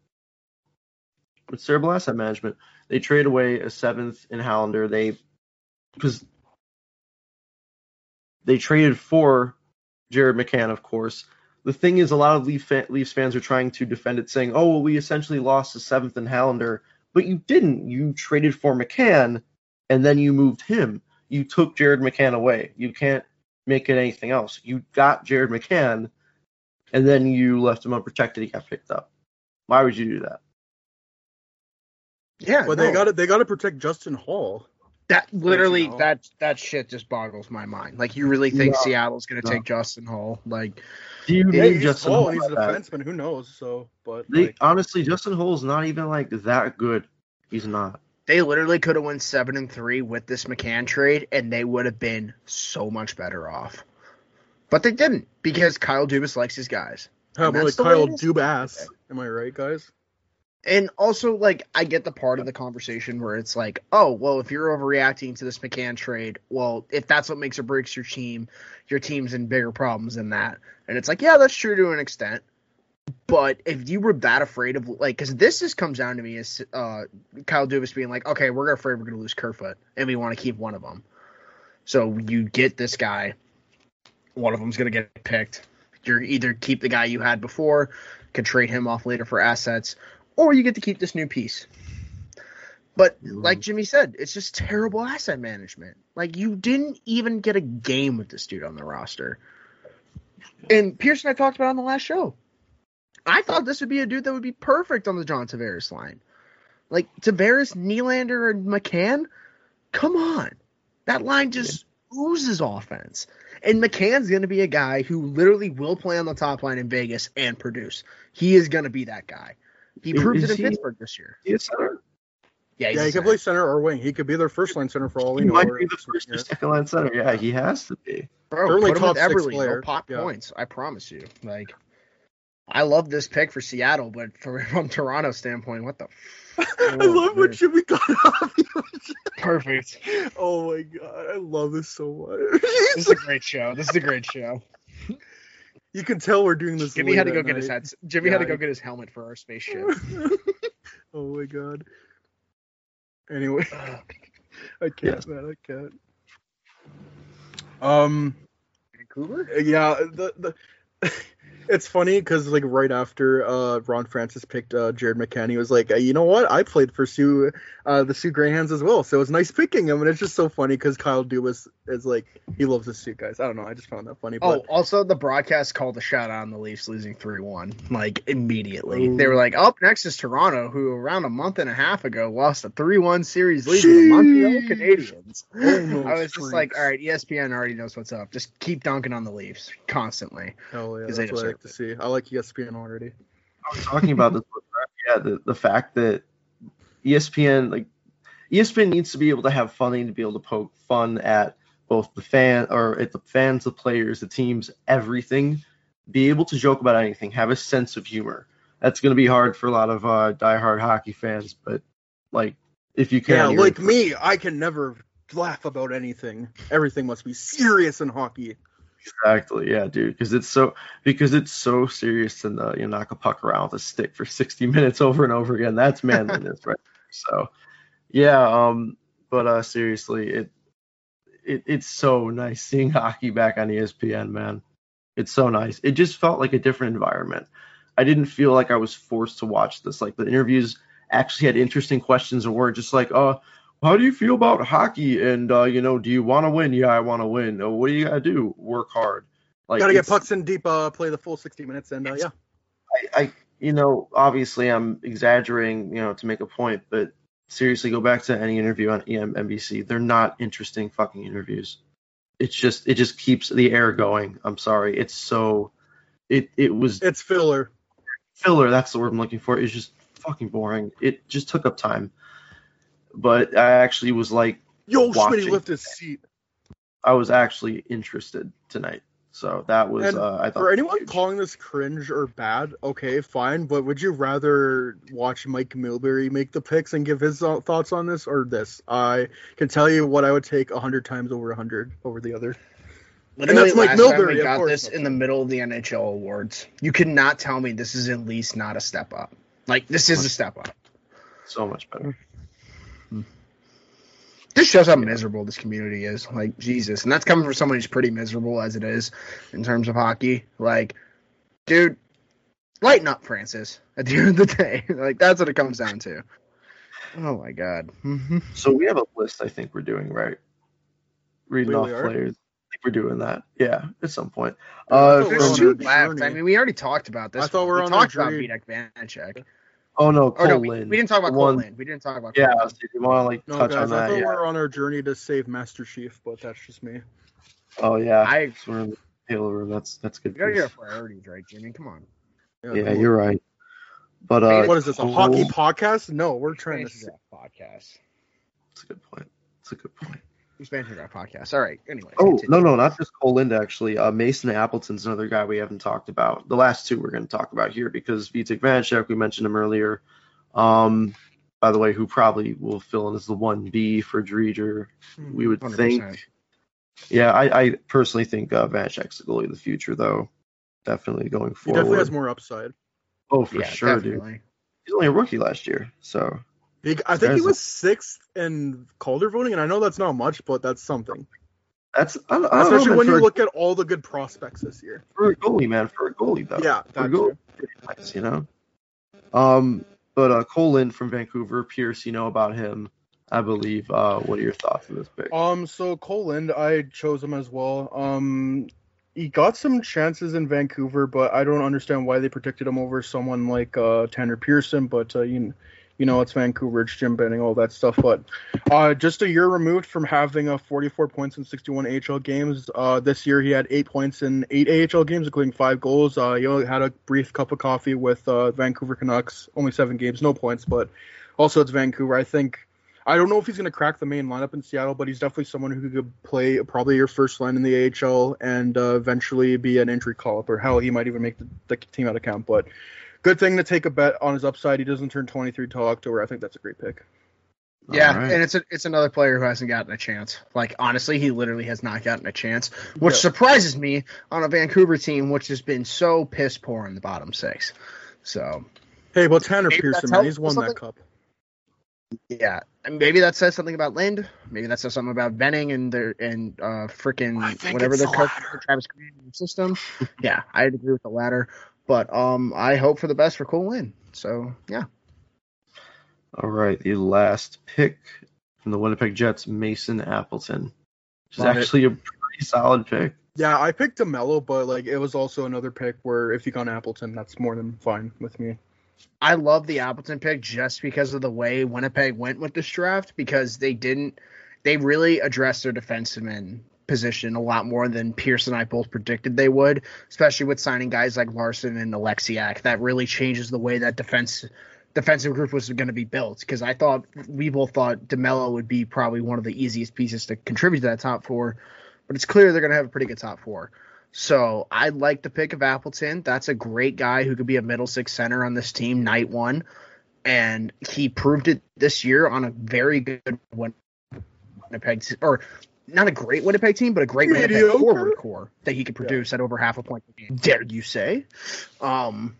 It's Cerebral asset management. They trade away a seventh in Hallander. They because they traded for Jared McCann, of course. The thing is, a lot of Leaf Leafs fans are trying to defend it, saying, "Oh, well, we essentially lost the seventh in Hallander," but you didn't. You traded for McCann, and then you moved him. You took Jared McCann away. You can't make it anything else. You got Jared McCann, and then you left him unprotected. He got picked up. Why would you do that? Yeah, But they got to they got to protect Justin Holl. that. Literally, know. that that shit just boggles my mind. Like, you really think No. Seattle's gonna No. take Justin Holl? Like, Do you Yeah, Hey, need Justin tall Hall and he's a like that? defenseman. Who knows? So, but They like, honestly, Justin Holl's not even like that good. He's not. they literally could have won seven and three with this McCann trade, and they would have been so much better off. But they didn't because Kyle Dubas likes his guys. how and about like that's the way Kyle Dubas? Am I right, guys? And also, like, I get the part of the conversation where it's like, oh, well, if you're overreacting to this McCann trade, well, if that's what makes or breaks your team, your team's in bigger problems than that. And it's like, yeah, that's true to an extent. But if you were that afraid of, like, because this just comes down to me as uh, Kyle Dubas being like, okay, we're afraid we're going to lose Kerfoot, and we want to keep one of them. So you get this guy, one of them's going to get picked. You're either keep the guy you had before, can trade him off later for assets, or you get to keep this new piece. But mm-hmm. like Jimmy said, it's just terrible asset management. Like you didn't even get a game with this dude on the roster. And Pearson, I talked about on the last show. I thought this would be a dude that would be perfect on the John Tavares line. Like Tavares, Nylander, and McCann. Come on. That line just oozes offense. And McCann's going to be a guy who literally will play on the top line in Vegas and produce. He is going to be that guy. He Is- proved is it in he- Pittsburgh this year. He is center. Yeah, he's Yeah, he can center. play center or wing. He could be their first line center for all we He know. might be the first or yeah. second line center. Yeah, he has to be. Bro, Certainly put him top six Eberle. He'll player. pop Yeah. points. I promise you. Like, I love this pick for Seattle, but for, from Toronto standpoint, what the? I Oh, love when man. Jimmy got off. Perfect. oh my god, I love this so much. This is a great show. This is a great show. You can tell we're doing this. Jimmy late had to go at get his night. heads. Jimmy had to go get his helmet for our spaceship. oh my god. Anyway, I can't, Yes. man. I can't. Um. Vancouver. Yeah, the the it's funny because like right after uh Ron Francis picked uh Jared McCann, he was like, "Uh, you know what? I played for Sue, uh the Soo Greyhounds as well, so it was nice picking him, and it's just so funny because Kyle Dubas is like he loves the Soo guys. I don't know, I just found that funny. Oh, also the broadcast called a shout out on the Leafs losing three one like immediately. Ooh. They were like, "Up next is Toronto, who around a month and a half ago lost a three one series lead to the Montreal. Canadiens." Almost I was just like, "All right, ESPN already knows what's up. Just keep dunking on the Leafs constantly." hell yeah, 'cause they that's what I like to see. I like ESPN already. I was talking about this. Yeah, the the fact that ESPN like ESPN needs to be able to have fun, and to be able to poke fun at both the fan or at the fans, the players, the teams, everything. Be able to joke about anything, have a sense of humor. That's going to be hard for a lot of uh, diehard hockey fans, but like if you can, Yeah, like me, I can never laugh about anything. Everything must be serious in hockey. Exactly, yeah, dude. Because it's so because it's so serious to uh, you know, knock a puck around with a stick for sixty minutes over and over again. That's manliness, right? So, yeah. Um, but uh, seriously, it it it's so nice seeing hockey back on ESPN, man. It's so nice. It just felt like a different environment. I didn't feel like I was forced to watch this. Like the interviews actually had interesting questions and weren't just like, uh, how do you feel about hockey? And uh, you know, do you want to win? Yeah, I want to win. Uh, what do you gotta do? Work hard. Like Gotta get pucks in deep, uh, play the full 60 minutes, and uh, yeah. I, I, you know, obviously I'm exaggerating, you know, to make a point, but seriously, go back to any interview on EM NBC. They're not interesting fucking interviews. It's just, it just keeps the air going. I'm sorry. It's so, it, it was It's filler. filler. That's the word I'm looking for. It's just fucking boring. It just took up time. But I actually was like, Yo, Schmidt Watching. his seat. I was actually interested tonight. So that was, And uh, I thought. For anyone calling this cringe or bad, okay, fine. But would you rather watch Mike Milbury make the picks and give his thoughts on this, or this? I can tell you what I would take a hundred times over a hundred over the other. Literally, that's Mike last time Milbury, we of got course. this in the middle of the NHL awards. You cannot tell me this is at least not a step up. Like this is a step up. so much better. This shows how miserable this community is. Like Jesus, and that's coming from someone who's pretty miserable as it is in terms of hockey. Like, dude, lighten up, Francis. At the end of the day, like that's what it comes down to. Oh my God. So we have a list. I think we're doing right. Reading We off are? players. I think we're doing that. Yeah, at some point. I Uh, thought we were There's two our left. I mean, we already talked about this. I thought we were we on our talked about journey. Vitek Vanecek. Oh no, Or Cole no, we, we didn't talk about The Cole one- Lynn. We didn't talk about Yeah, Cole I Lynn. you want to like No, touch guys, on I that? thought we Yeah. were on our journey to save Master Chief, but that's just me. Oh yeah. I So we're in the tail room. That's that's good. we gotta get priorities right, Jimmy. Come on. Yeah, cool. you're right. But uh, What is this? A Cole- hockey podcast? No, we're trying to. Fantasy Draft podcast. That's a good point. That's a good point. Who's Fantasy Draft podcast? All right. Anyway. Oh continue. no, no, not just Kole Lind actually. Uh, Mason Appleton's another guy we haven't talked about. The last two we're going to talk about here because Vitek Vanecek, we mentioned him earlier. Um, by the way, who probably will fill in as the one B for Driedger. We would 100%. think. Yeah, I, I personally think uh, Vanecek's the goalie of the future, though. Definitely going He forward. definitely has more upside. oh, for Yeah, sure, dude. He's only a rookie last year, so He, I think he was sixth in Calder voting, and I know that's not much, but that's something. that's I, don't- I don't know, Especially man, when you a- look at all the good prospects this year. for a goalie, man. For a goalie, though. Yeah, for a that's goalie, true. pretty nice, you know. Um, but uh, Kole Lind from Vancouver, Pierce, you know about him, I believe. Uh, what are your thoughts on this pick? Um, so Kole Lind, I chose him as well. Um, he got some chances in Vancouver, but I don't understand why they protected him over someone like uh, Tanner Pearson. But uh, you, you know, it's Vancouver, it's Jim Benning, all that stuff. But uh, just a year removed from having a 44 points in 61 AHL games. Uh, this year he had eight points in eight AHL games, including five goals. Uh, he only had a brief cup of coffee with uh, Vancouver Canucks, only seven games, no points, but also it's Vancouver. I think. I don't know if he's going to crack the main lineup in Seattle, but he's definitely someone who could play probably your first line in the AHL and uh, eventually be an injury call up, or hell, he might even make the, the team out of camp. But good thing to take a bet on his upside. He doesn't turn 23 till October. I think that's a great pick. Yeah, All right. and it's a, it's another player who hasn't gotten a chance. Like honestly, he literally has not gotten a chance, which Yeah. surprises me on a Vancouver team which has been so piss poor in the bottom six. So Hey, well, Tanner Pearson, man, he's won that cup. yeah, and maybe that says something about Lind. Maybe that says something about Benning and their and uh I freaking whatever the coach. Travis Green system. yeah, I'd agree with the latter. But um, I hope for the best for Kole Lind. So yeah, All right, the last pick from the Winnipeg Jets, Mason Appleton, which is Love it. actually a pretty solid pick. Yeah, I picked DeMelo, but like it was also another pick where if you gone Appleton, that's more than fine with me. I love the Appleton pick just because of the way Winnipeg went with this draft because they didn't they really addressed their defenseman position a lot more than Pierce and I both predicted they would, especially with signing guys like Larsson and Oleksiak. That really changes the way that defense defensive group was going to be built because I thought we both thought DeMello would be probably one of the easiest pieces to contribute to that top four, but it's clear they're going to have a pretty good top four. So I like the pick of Appleton. That's a great guy who could be a middle six center on this team night one. And he proved it this year on a very good Winnipeg or not a great Winnipeg team, but a great Winnipeg forward core that he could produce at over half a point. Dare you say? Um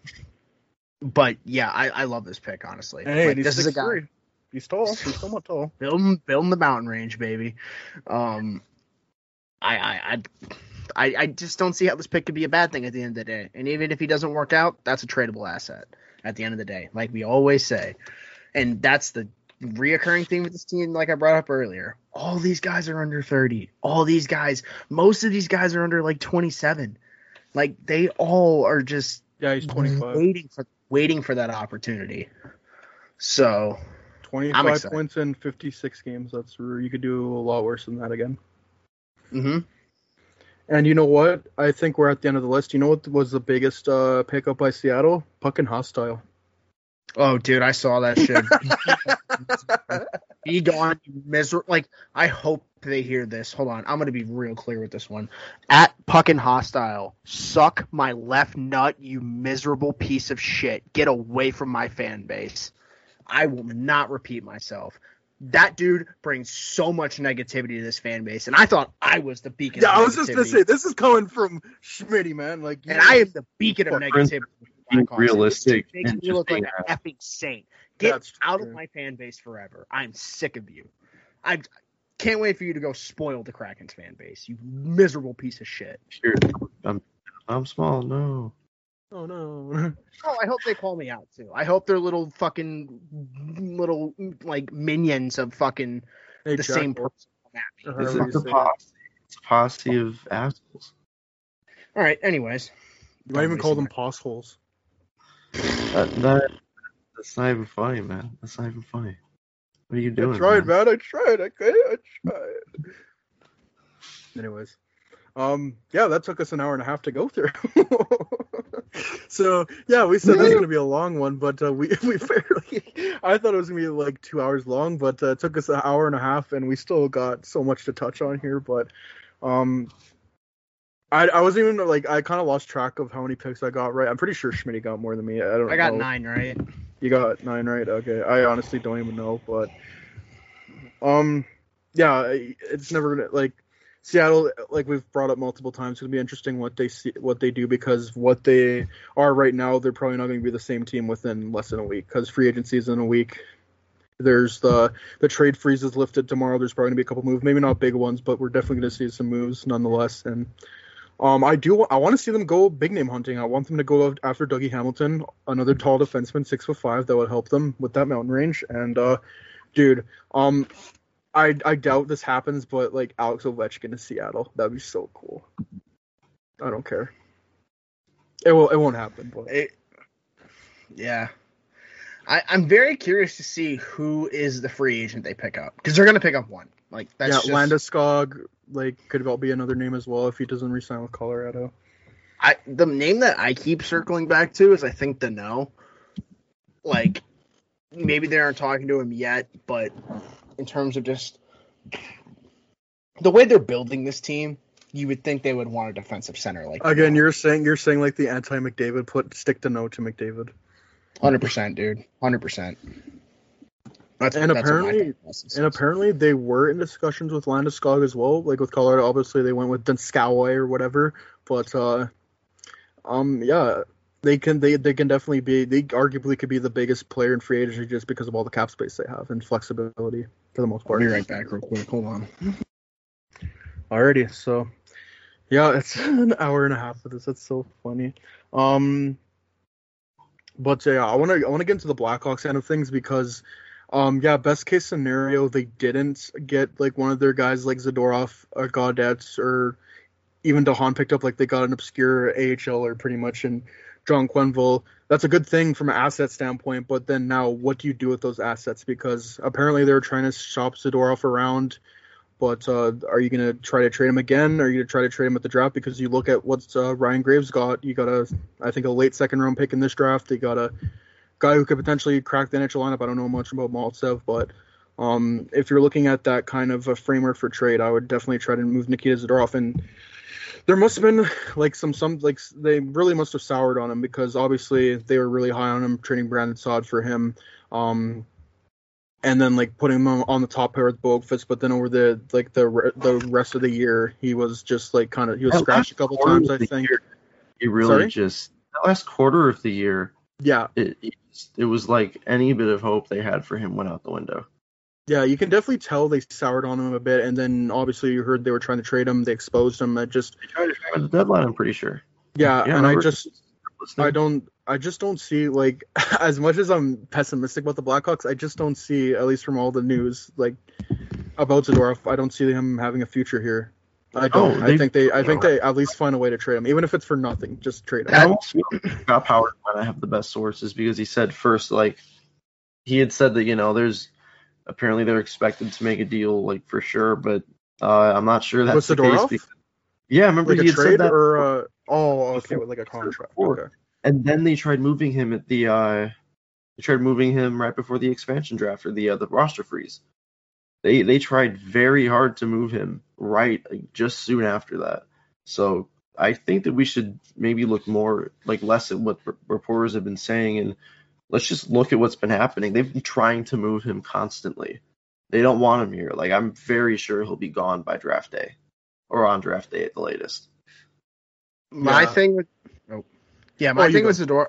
but yeah, I, I love this pick, honestly. Hey, Like, this is a guy 6'3". He's tall. He's somewhat tall. building building the mountain range, baby. Um, I I I I, I just don't see how this pick could be a bad thing at the end of the day. And even if he doesn't work out, that's a tradable asset at the end of the day, like we always say. And that's the reoccurring theme with this team, like I brought up earlier. All these guys are under 30. All these guys, most of these guys are under like 27. Like they all are just Yeah, he's 25. waiting for waiting for that opportunity. So 25 excited. points in 56 games. That's you could do a lot worse than that again. hmm And you know what? I think we're at the end of the list. You know what was the biggest uh, pickup by Seattle? Puckin hostile. Oh, dude, I saw that shit. Be gone, miserable. Like, I hope they hear this. Hold on, I'm gonna be real clear with this one. At Puckin Hostile, suck my left nut, you miserable piece of shit. Get away from my fan base. I will not repeat myself. That dude brings so much negativity to this fan base, and I thought I was the beacon. Yeah, I was just gonna say this is coming from Schmitty, man. Like, and I am the beacon of negativity. Being realistic It makes me look like being an effing saint. Get That's out true. of my fan base forever. I'm sick of you. I can't wait for you to go spoil the Kraken's fan base. You miserable piece of shit. Here, I'm, I'm small. No. Oh no. Oh, I hope they call me out too. I hope they're little fucking little like minions of fucking Hey, the Jack, same person. come at me. This is you a say it. posse. It's a posse of assholes. All right. Anyways, You might even call them waste poss holes. That, that, that's not even funny, man. That's not even funny. What are you doing? I tried, man? man. I tried. I could. I tried. Anyways, um, yeah, that took us an hour and a half to go through. so yeah, we said this was gonna be a long one, but uh, we we fairly. I thought it was gonna be like two hours long, but uh, it took us an hour and a half, and we still got so much to touch on here. But um, I I wasn't even like I kind of lost track of how many picks I got right. I'm pretty sure Schmidt got more than me. I don't. I got know. nine right. You got nine right. Okay, I honestly don't even know, but um, yeah, it's never gonna like Seattle. Like we've brought up multiple times, it's gonna be interesting what they see, what they do because what they are right now, they're probably not gonna be the same team within less than a week because free agency is in a week. There's the the trade freeze is lifted tomorrow. There's probably gonna be a couple moves, maybe not big ones, but we're definitely gonna see some moves nonetheless. And um, I do. I want to see them go big name hunting. I want them to go after Dougie Hamilton, another tall defenseman, six foot five, that would help them with that mountain range. And uh, dude, um, I I doubt this happens, but like Alex Ovechkin to Seattle, that'd be so cool. I don't care. It will. It won't happen. But It, yeah. I, I'm very curious to see who is the free agent they pick up because they're gonna pick up one. Like that's yeah, just, Landeskog like could well be another name as well if he doesn't resign with Colorado. I the name that I keep circling back to is I think the no. Like maybe they aren't talking to him yet, but in terms of just the way they're building this team, you would think they would want a defensive center like Again, you're saying you're saying like the anti McDavid put stick to no to McDavid. hundred percent, dude, hundred percent. That's And that's what my apparently- And apparently they were in discussions with Landeskog as well. Like with Colorado, obviously they went with Donskoi or whatever. But uh um yeah, they can they they can definitely be they arguably could be the biggest player in free agency just because of all the cap space they have and flexibility for the most I'll part. be right back real quick. Hold on. Alrighty, so yeah, it's an hour and a half of this. That's so funny. Um, but yeah, I want to I want to get into the Blackhawks end of things because, um, yeah, best case scenario they didn't get like one of their guys like Zadorov or Gaudette or even de Haan picked up like they got an obscure AHL or pretty much in John Quenneville. That's a good thing from an asset standpoint, but then now what do you do with those assets? Because apparently they were trying to shop Zadorov around. But uh, are you going to try to trade him again? Are you going to try to trade him at the draft? Because you look at what uh, Ryan Graves got. You got a, I think, a late second round pick in this draft. You got a guy who could potentially crack the NHL lineup. I don't know much about Maltsev, but um, if you're looking at that kind of a framework for trade, I would definitely try to move Nikita Zadorov. And there must have been like some some like they really must have soured on him because obviously they were really high on him, trading Brandon Saad for him. Um, and then like putting him on the top pair with Bogues, but then over the like the re- the rest of the year, he was just like kind of he was That scratched a couple times, I think. year, He really Sorry? just last quarter of the year, Yeah, it, it it was like any bit of hope they had for him went out the window. yeah, you can definitely tell they soured on him a bit, and then obviously you heard they were trying to trade him, they exposed him. I just They tried to trade him at the deadline. I'm pretty sure. yeah, Yeah, and I remember? just I don't I just don't see like as much as I'm pessimistic about the Blackhawks, I just don't see at least from all the news like about Zadorov, I don't see him having a future here. I don't. Oh, I think they I think they at least find a way to trade him, even if it's for nothing. Just trade him. I feel Scott Howard might have the best sources because he said first, like he had said that you know there's apparently they're expected to make a deal like for sure, but uh, I'm not sure that's the case. Because, yeah, I remember like he had said that, or uh, oh okay with like a contract. Okay. and then they tried moving him at the uh, they tried moving him right before the expansion draft or the uh, the roster freeze. They they tried very hard to move him right like, just soon after that. So I think that we should maybe look more like less at what r- reporters have been saying and let's just look at what's been happening. They've been trying to move him constantly. They don't want him here. Like I'm very sure he'll be gone by draft day or on draft day at the latest. My Yeah. thing with oh. yeah, my Oh, thing go. with Zador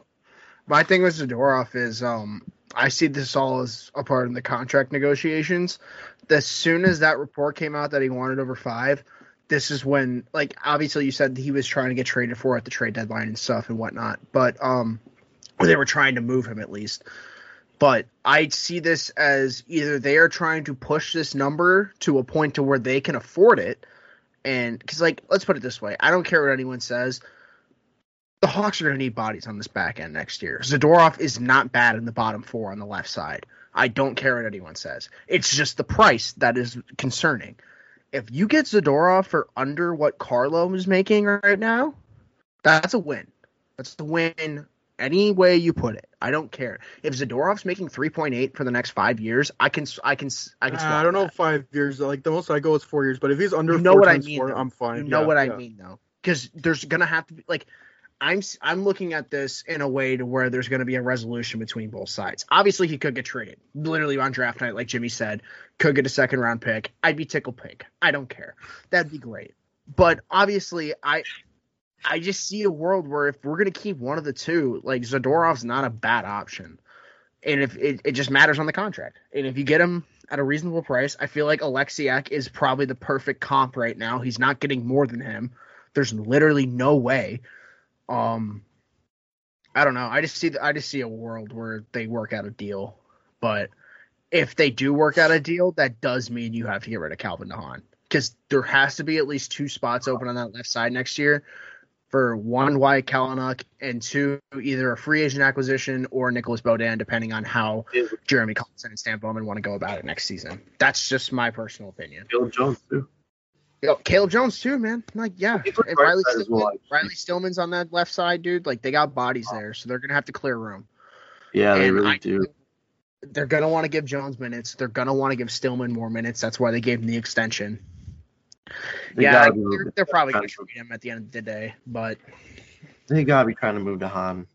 my thing with Zadorov is um I see this all as a part of the contract negotiations. As soon as that report came out that he wanted over five, this is when like obviously you said he was trying to get traded for at the trade deadline and stuff and whatnot, but um they were trying to move him at least. But I see this as either they are trying to push this number to a point to where they can afford it, and because like let's put it this way, I don't care what anyone says. The Hawks are going to need bodies on this back end next year. Zadorov is not bad in the bottom four on the left side. I don't care what anyone says. It's just the price that is concerning. If you get Zadorov for under what Carlo is making right now, that's a win. That's a win any way you put it. I don't care. If Zadorov's making 3.8 for the next 5 years, I can I can I can Uh, I don't know that. five years. Like the most I go is four years, but if he's under You know four what I mean, four. I'm fine. You know Yeah, what I yeah. mean though, because there's gonna have to be like, I'm I'm looking at this in a way to where there's gonna be a resolution between both sides. Obviously, he could get traded, literally on draft night, like Jimmy said, could get a second round pick. I'd be tickled pink. I don't care. That'd be great. But obviously, I I just see a world where if we're gonna keep one of the two, like Zadorov's not a bad option. And if it, it just matters on the contract. And if you get him at a reasonable price, I feel like Oleksiak is probably the perfect comp right now. He's not getting more than him. There's literally no way. Um I don't know. I just see I just see a world where they work out a deal. But if they do work out a deal, that does mean you have to get rid of Calvin de Haan. Because there has to be at least two spots open on that left side next year. for one Wyatt Kalynuk and two either a free agent acquisition or Nicholas Beaudin, depending on how Jeremy Colliton and Stan Bowman want to go about it next season. That's just my personal opinion. Caleb Jones too. Yo, Caleb Jones too, man. Like, yeah, if right Riley, Stillman, well. Riley Stillman's on that left side, dude. Like, they got bodies there, so they're gonna have to clear room. Yeah, they really I, do. They're gonna want to give Jones minutes. They're gonna want to give Stillman more minutes. That's why they gave him the extension. They yeah, gotta be they're, they're probably gonna trying trade him at the end of the day. But They gotta be trying to move de Haan,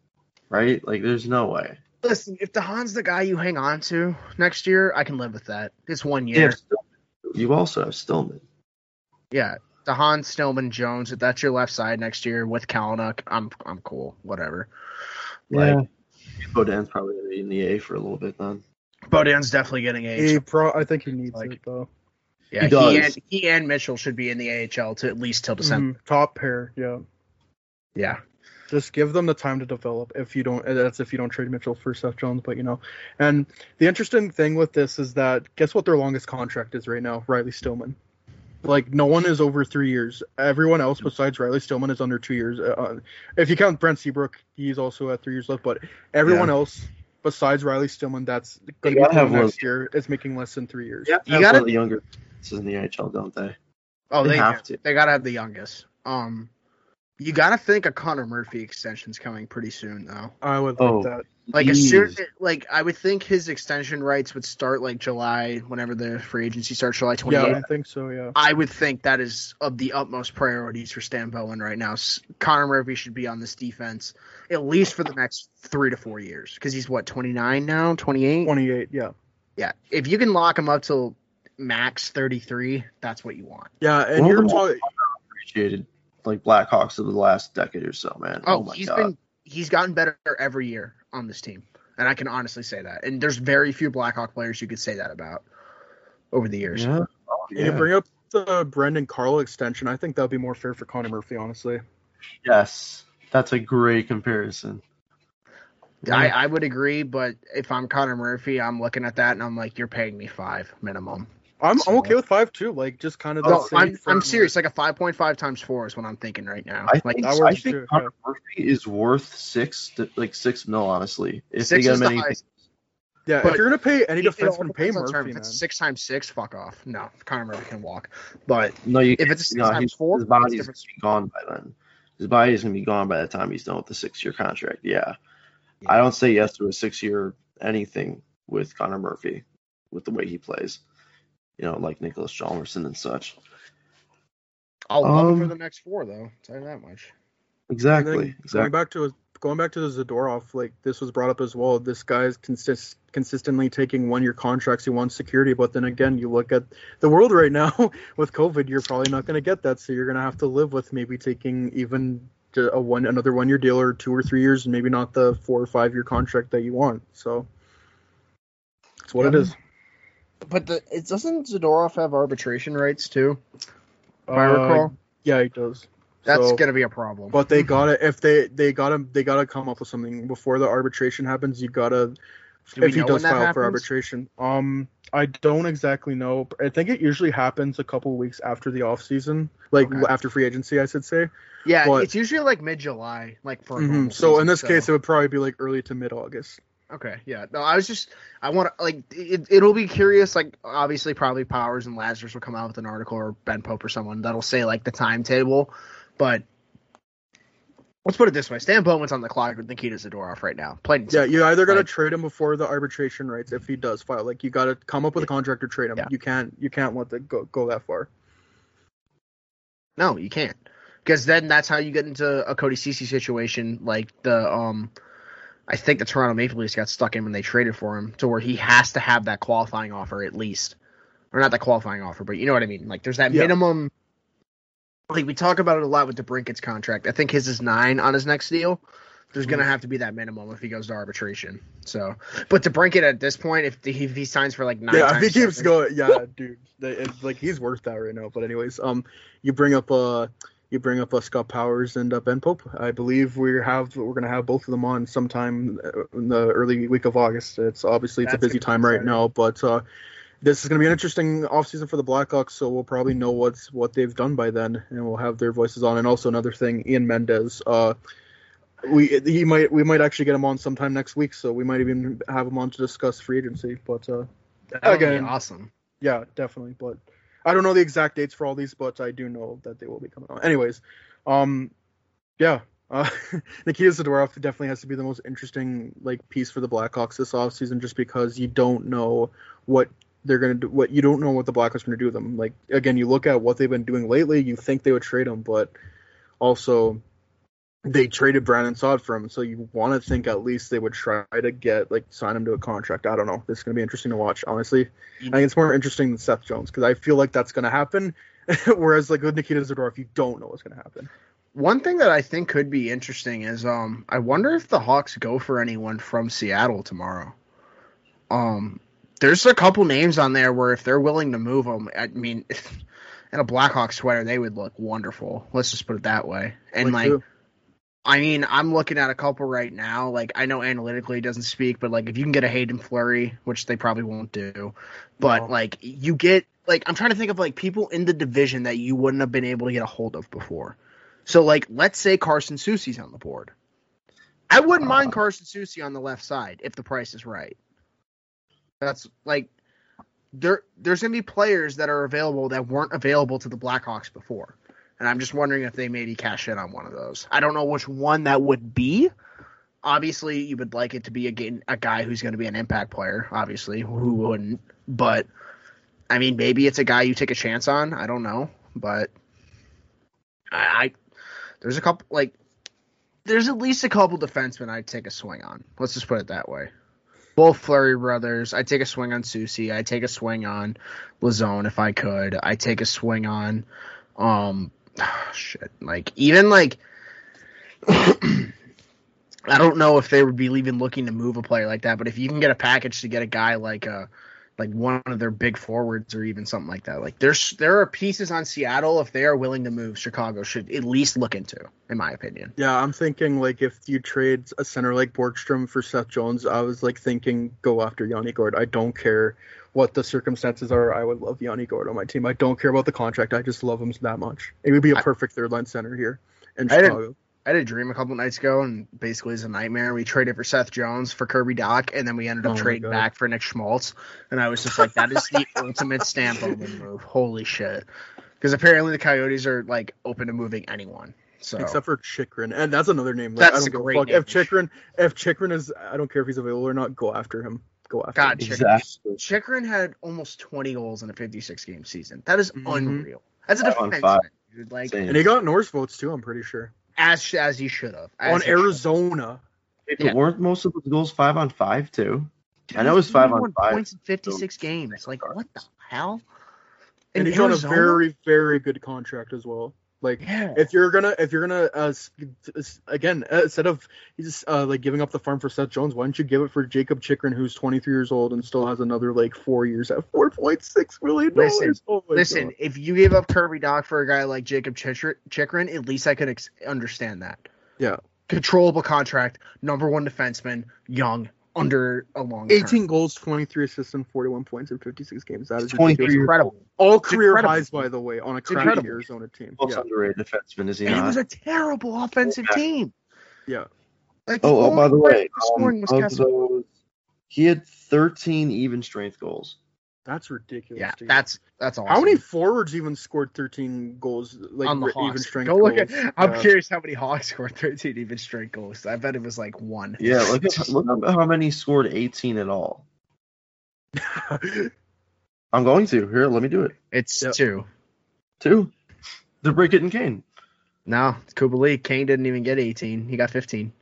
right? Like, there's no way. listen, if de Haan's the guy you hang on to next year, I can live with that. It's one year. You also have Stillman. Yeah, de Haan, Stillman, Jones. If that's your left side next year with Kalynuk, I'm I'm cool. Whatever. Like Beaudin's probably gonna be in the A for a little bit then. Beaudin's definitely getting a He pro- I think he needs Like- it though. Yeah, He he, and he and Mitchell should be in the AHL to at least till December. Mhm. Top pair, yeah. Yeah. Just give them the time to develop. If you don't, that's if you don't trade Mitchell for Seth Jones. But you know, and the interesting thing with this is that guess what their longest contract is right now? Riley Stillman. Like no one is over three years. Everyone else besides Riley Stillman is under two years. Uh, if you count Brent Seabrook, he's also at three years left. But everyone Yeah. else besides Riley Stillman, that's going to be have playing one- next year, is making less than three years. Yeah, You you gotta- got the younger pieces in the NHL, don't they? Oh, They they, have do. to. They gotta have the youngest. Um, you gotta think a Connor Murphy extension's coming pretty soon, though. I would Oh. that. Like as soon, Jeez. like I would think his extension rights would start like July, whenever the free agency starts, July twenty Yeah, eighth. I think so. Yeah. I would think that is of the utmost priorities for Stan Bowman right now. Connor Murphy should be on this defense at least for the next three to four years because he's what twenty nine now, twenty eight. 28. Yeah. Yeah, if you can lock him up till max thirty three, that's what you want. Yeah, and One you're the talking. appreciated like Blackhawks of the last decade or so, man. Oh, oh my he's god. been he's gotten better every year on this team, and I can honestly say that. And there's very few Blackhawk players you could say that about over the years. Yeah. Oh, You bring up the Brandon Carlo extension. I think that would be more fair for Connor Murphy, honestly. Yes. That's a great comparison. I, I would agree, but if I'm Connor Murphy, I'm looking at that and I'm like, you're paying me five minimum. I'm So- I'm okay with five too. Like just kind of. No, that oh, same I'm, I'm serious. Like a 5.5 times four is what I'm thinking right now. I like think, I think too, Connor Murphy is worth six to like six mil, honestly. If they six get is him the highest. Yeah, but if you're gonna pay any It- it all defenseman, pay Murphy, term. If it's six times six, fuck off. No, Connor Murphy can walk. But No, you If it's a no, times he's- four, his it's body's gonna be gone by then. His body's gonna be gone by the time he's done with the six year contract. Yeah. I don't say yes to a six year anything with Connor Murphy with the way he plays. You know, like Nicholas Chalmerson and such. I'll love him Um, for the next four, though. I'll tell you that much. And Exactly. going exactly. back to going back to the Zadorov, like this was brought up as well. This guy's consist consistently taking one year contracts. He wants security, but then again, you look at the world right now with COVID. You're probably not going to get that, so you're going to have to live with maybe taking even a one another one year deal or two or three years, and maybe not the four or five year contract that you want. So it's what it is. But the it doesn't Zadorov have arbitration rights too? If I Uh, recall, Yeah, he does. that's So- gonna be a problem. But they gotta if they they gotta they gotta come up with something before the arbitration happens. You gotta Do if he does when that file for arbitration. Um, I don't exactly know. I think it usually happens a couple weeks after the off season, like Okay. after free agency, I should say. yeah, but- it's usually like mid July, like for. a Mhm. normal So season, in this so- case, it would probably be like early to mid August. Okay, yeah. No, I was just I want to like it, it'll be curious. Like obviously, probably Powers and Lazerus will come out with an article or Ben Pope or someone that'll say like the timetable. But let's put it this way: Stan Bowman's on the clock with Nikita Zadorov right now. Plain Yeah, simple. you either gonna Like- trade him before the arbitration rights if he does file. Like you gotta come up with a contract or trade him. Yeah. You can't you can't let that go go that far. No, you can't. Because then that's how you get into a Cody Cece situation like the um I think the Toronto Maple Leafs got stuck in when they traded for him to where he has to have that qualifying offer at least. Or not that qualifying offer, but you know what I mean. Like there's that Yeah. minimum like we talk about it a lot with DeBrincat's contract. I think his is nine on his next deal. There's gonna have to be that minimum if he goes to arbitration. So, but DeBrincat at this point, if, the, if he signs for like nine, yeah, if he keeps seven- going, yeah, dude, They- like he's worth that right now. But anyways, um, you bring up uh, you bring up uh, Scott Powers and uh, Ben Pope. I believe we have we're gonna have both of them on sometime uh, in the early week of August. It's obviously it's That's a busy time right now, but uh, this is going to be an interesting offseason for the Blackhawks, so we'll probably know what's what they've done by then, and we'll have their voices on. And also another thing, Ian Mendes, uh, we he might we might actually get him on sometime next week, so we might even have him on to discuss free agency. But uh, That be again, awesome. yeah, definitely. But I don't know the exact dates for all these, but I do know that they will be coming on. Anyways, um, yeah. Uh, Nikita Zadorov definitely has to be the most interesting like piece for the Blackhawks this offseason just because you don't know what they're gonna do what you don't know what the Blackhawks are gonna do with them. Like again, you look at what they've been doing lately, you think they would trade him, but also they traded Brandon Saad for him, so you want to think at least they would try to get like sign him to a contract. I don't know. This is gonna be interesting to watch. Honestly, I think it's more interesting than Seth Jones because I feel like that's gonna happen. Whereas like with Nikita Zadorov, you don't know what's gonna happen. One thing that I think could be interesting is um I wonder if the Hawks go for anyone from Seattle tomorrow. Um there's a couple names on there where if they're willing to move them, I mean in a Blackhawk sweater they would look wonderful. Let's just put it that way. And like who? I mean, I'm looking at a couple right now. Like I know analytically it doesn't speak, but like if you can get a Haydn Fleury, which they probably won't do, but No. like you get like I'm trying to think of like people in the division that you wouldn't have been able to get a hold of before. So like let's say Carson Soucy's on the board. I wouldn't uh. mind Carson Soucy on the left side if the price is right. That's like there there's gonna be players that are available that weren't available to the Blackhawks before. And I'm just wondering if they maybe cash in on one of those. I don't know which one that would be. Obviously, you would like it to be a, a guy who's going to be an impact player. Obviously, who wouldn't? But I mean, maybe it's a guy you take a chance on. I don't know, but I, I there's a couple like there's at least a couple defensemen I'd take a swing on. Let's just put it that way. Both Fleury brothers. I take a swing on Soucy. I take a swing on Lauzon if I could. I take a swing on um shit. Like even like I don't know if they would be even looking to move a player like that, but if you can get a package to get a guy like a like one of their big forwards or even something like that. Like there's there are pieces on Seattle if they are willing to move, Chicago should at least look into, in my opinion. Yeah, I'm thinking like if you trade a center like Borgstrom for Seth Jones, I was like thinking go after Yanni Gourde. I don't care what the circumstances are. I would love Yanni Gourde on my team. I don't care about the contract. I just love him that much. It would be a perfect third line center here in I didn't- Chicago. I had a dream a couple nights ago, and basically it's a nightmare. We traded for Seth Jones for Kirby Dach, and then we ended up Oh trading back for Nick Schmaltz. And I was just like, that is the ultimate stamp open move. Holy shit! Because apparently the Coyotes are like open to moving anyone. So Except for Chychrun, and that's another name. Like, That's I a don't give great a fuck. name. If Chychrun, if Chychrun is, I don't care if he's available or not. Go after him. Go after God, him. Chychrun, Exactly. Chychrun had almost 20 goals in a 56 game season. That is Mhm. unreal. As a Five on defenseman, dude, like Same. And he got Norris votes too. I'm pretty sure as as he should have on Arizona. Hey, but Yeah. Weren't most of those goals five on five too? I know it was five on five. points in 56 games. Like what the hell? And In he's on a very, very good contract as well. Like yeah. if you're gonna if you're gonna uh, again uh, instead of he's uh, like giving up the farm for Seth Jones, why don't you give it for Jakob Chychrun, who's 23 years old and still has another like four years at 4.6 million dollars? Listen, oh Listen, God. if you gave up Kirby Dach for a guy like Jakob Chychrun, at least I could ex- understand that. Yeah. Controllable contract, number one defenseman, young, under a long term. 18 goals, 23 assists, and 41 points in 56 games. That is 23 incredible. All career incredible. highs, by the way, on a crappy incredible. Arizona team. Most Yeah. underrated defenseman is he And it was a terrible offensive Yeah. team. Yeah. Like, Oh, oh, by the way, scoring um, was of those, he had 13 even strength goals. That's ridiculous. Yeah, dude. that's that's awesome. How many forwards even scored 13 goals, like on the re- Hawks? even strength Go look goals? at. I'm Yeah. curious how many Hawks scored 13 even straight goals. I bet it was like one. Yeah, look at look at how many scored 18 at all. I'm going to here. Let me do it. It's Yep. two. Two. The Brick and Kane. No, it's Kubalik. Kane didn't even get 18. He got 15.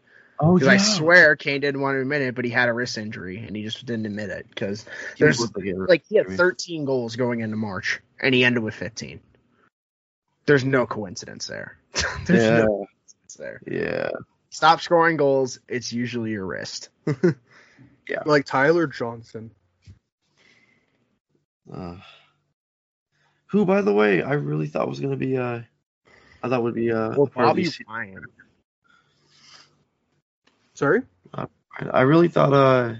Oh Because I swear Kane didn't want to admit it, but he had a wrist injury and he just didn't admit it. Because there's like he had 13 goals going into March and he ended with 15. There's no coincidence there. there's yeah, no coincidence there. yeah. Stop scoring goals. It's usually your wrist. yeah. like Tyler Johnson. Uh, who, by the way, I really thought was going to be. Uh, I thought would be. Uh, Or a part Bobby Ryan. Sorry? I really thought. Uh,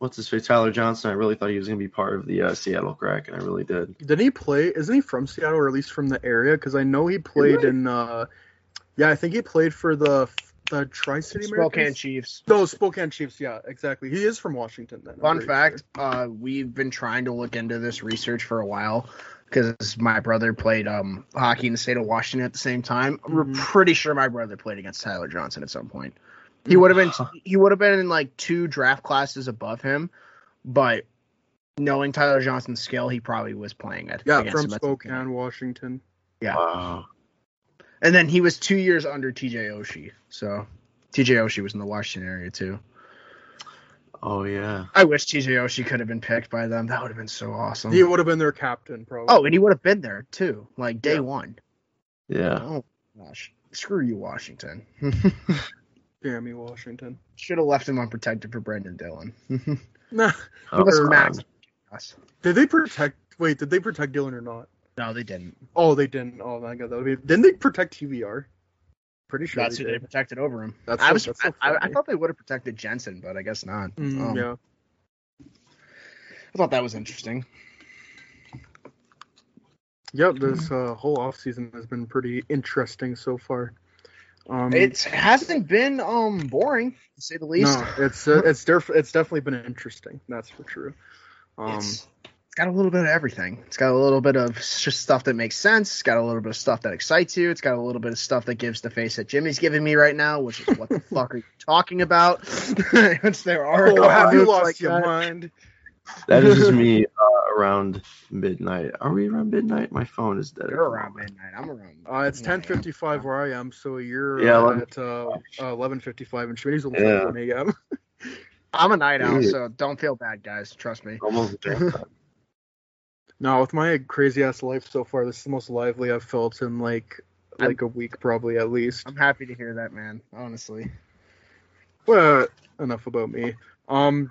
what's his face, Tyler Johnson. I really thought he was going to be part of the uh, Seattle Crack, And I really did. Didn't he play? Isn't he from Seattle or at least from the area? Because I know he played in. uh Yeah, I think he played for the the Tri City Spokane Americans. Chiefs. No, Spokane Chiefs. Yeah, exactly. He is from Washington. Then. Fun pretty fact: uh, we've been trying to look into this research for a while because my brother played um, hockey in the state of Washington at the same time. We're Mhm. pretty sure my brother played against Tyler Johnson at some point. He would have been he would have been in like two draft classes above him, but knowing Tyler Johnson's skill, he probably was playing it. Yeah, from him at. Spokane, Washington. Yeah, Wow. and then he was two years under TJ Oshie, so TJ Oshie was in the Washington area too. Oh yeah. I wish TJ Oshie could have been picked by them. That would have been so awesome. He would have been their captain, probably. Oh, and he would have been there too, like day Yeah. one. Yeah. Oh gosh, screw you, Washington. damn you, Washington. Should have left him unprotected for Brendan Dillon. Give Nah. Oh, us Or, max. Did they protect? Wait, did they protect Dillon or not? No, they didn't. Oh, they didn't. Oh my god, that would be. Didn't they protect TVR? Pretty sure That's they who they protected over him. That's I so- was. that's so I, I, I thought they would have protected Jensen, but I guess not. Mm, Um, yeah. I thought that was interesting. Yep, this uh, whole off season has been pretty interesting so far. Um, It hasn't been um boring to say the least. no, it's uh, it's def- it's definitely been interesting. That's for true. Um, it's, it's got a little bit of everything. It's got a little bit of just stuff that makes sense. It's got a little bit of stuff that excites you. It's got a little bit of stuff that gives the face that Jimmy's giving me right now, which is what the fuck are you talking about? which there are. oh, have you lost like your that. mind? That is just me uh, around midnight. Are we around midnight? My phone is dead. You're around midnight. I'm around. Uh, it's Yeah, yeah. 10:55 where I am, so you're Yeah, uh, 11. at uh, uh, 11:55, and Schmitty's almost Yeah. at 1 a.m. I'm a night owl, so don't feel bad, guys. Trust me. Almost there. No, with my crazy ass life so far, this is the most lively I've felt in like I'm- like a week, probably at least. I'm happy to hear that, man. Honestly. But enough about me. Um,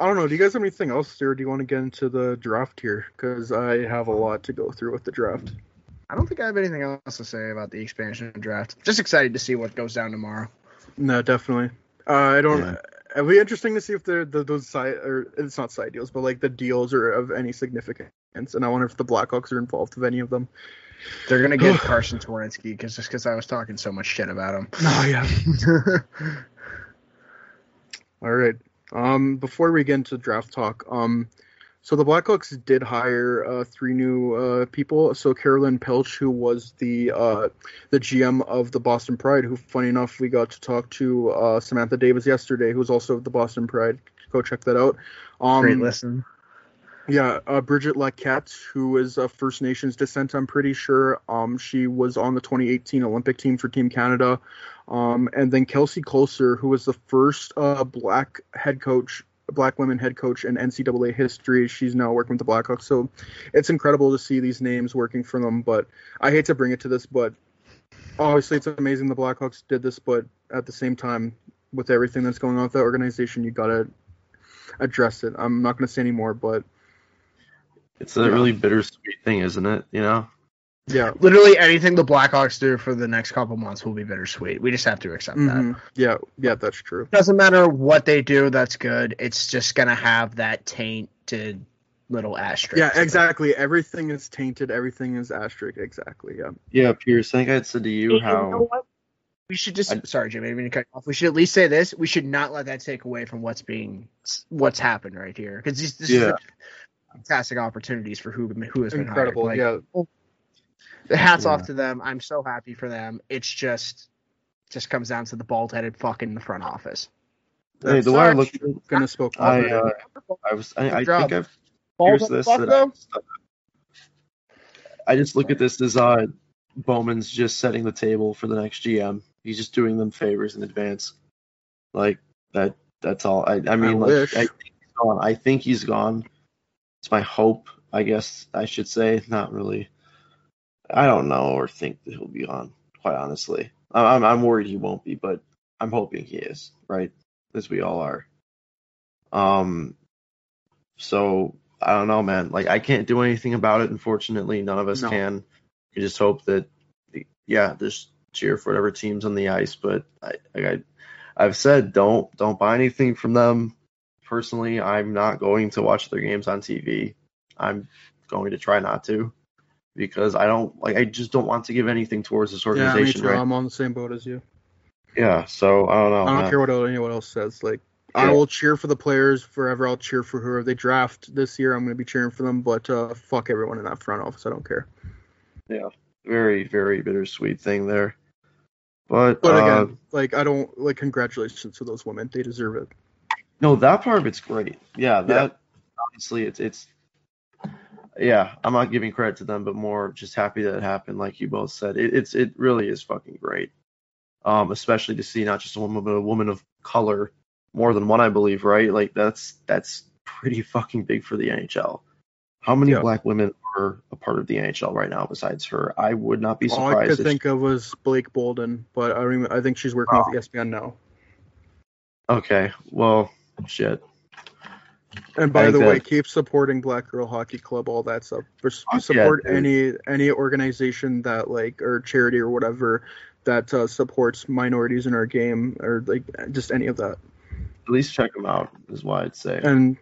I don't know. Do you guys have anything else, or do you want to get into the draft here? Because I have a lot to go through with the draft. I don't think I have anything else to say about the expansion draft. Just excited to see what goes down tomorrow. No, definitely. Uh, I don't. Yeah. It'll be interesting to see if the, the those side or it's not side deals, but like the deals are of any significance. And I wonder if the Blackhawks are involved with any of them. They're gonna get Carson Twarynski because just because I was talking so much shit about him. Oh yeah. All right. Um, before we get into draft talk, um, so the Blackhawks did hire uh, three new uh, people. So Karilyn Pilch, who was the uh, the GM of the Boston Pride, who, funny enough, we got to talk to uh, Samantha Davis yesterday, who's also of the Boston Pride. Go check that out. Um, Great listen. yeah, uh, Brigette Lacquette, who is of First Nations descent, I'm pretty sure. Um, she was on the 2018 Olympic team for Team Canada. Um, and then Kelsey Koelzer, who was the first uh, black head coach, black women head coach in NCAA history. She's now working with the Blackhawks. So it's incredible to see these names working for them. But I hate to bring it to this, but obviously it's amazing the Blackhawks did this. But at the same time, with everything that's going on with that organization, you gotta address it. I'm not gonna say any more, but It's a really bittersweet thing, isn't it? You know? Yeah. Literally anything the Blackhawks do for the next couple months will be bittersweet. We just have to accept that. Mhm. Yeah, yeah, that's true. Doesn't matter what they do, that's good. It's just gonna have that tainted little asterisk. Yeah, exactly. Everything is tainted. Everything is asterisk. Exactly. Yeah. Yeah, Pierce. I think I said to you And you how. know what? We should just I- sorry, Jimmy, I didn't mean to cut you off. We should at least say this. We should not let that take away from what's being what's happened right here because this, this is a fantastic opportunities for who who has been Incredible. Hired. Like, yeah. The hats Yeah. off to them. I'm so happy for them. It's just just comes down to the bald headed fuck in the front office. Hey, the way I look at Gonna spoke. I, I, uh, I was, I, I think I've Bald Here's this fuck that. I just look at this as uh, Bowman's just setting the table for the next GM. He's just doing them favors in advance. Like that. That's all. I, I mean, like, wish. I think he's gone. I think he's gone. It's my hope. I guess I should say. Not really. I don't know or think that he'll be on. Quite honestly, I'm I'm worried he won't be, but I'm hoping he is. Right, as we all are. Um. So I don't know, man. Like I can't do anything about it. Unfortunately, none of us No. can. We just hope that, yeah, just cheer for whatever teams on the ice. But I, like I, I've said, don't don't buy anything from them. personally, I'm not going to watch their games on TV. I'm going to try not to because I don't like. I just don't want to give anything towards this Yeah, me organization. too. right? I'm on the same boat as you. Yeah. So I don't know. I don't man. care what anyone else says. Like, I will cheer for the players forever. I'll cheer for whoever they draft this year. I'm going to be cheering for them, but uh, fuck everyone in that front office. I don't care. Yeah, very, very bittersweet thing there. But, But uh, again, like, I don't like. Congratulations to those women. They deserve it. no, that part of it's great. Yeah, that obviously it's it's. Yeah, I'm not giving credit to them, but more just happy that it happened. Like you both said, it, it's it really is fucking great. Um, especially to see not just a woman, but a woman of color, more than one, I believe. Right? Like that's that's pretty fucking big for the NHL. How many Yeah. black women are a part of the NHL right now besides her? I would not be surprised. All I could think of was Blake Bolden, but I I think she's working Oh. with ESPN now. Okay, well, shit. And by the way, keep supporting Black Girl Hockey Club, all that stuff. Oh, yeah, support any any organization that like or charity or whatever that uh, supports minorities in our game or like just any of that. At least check them out, is why I'd say. And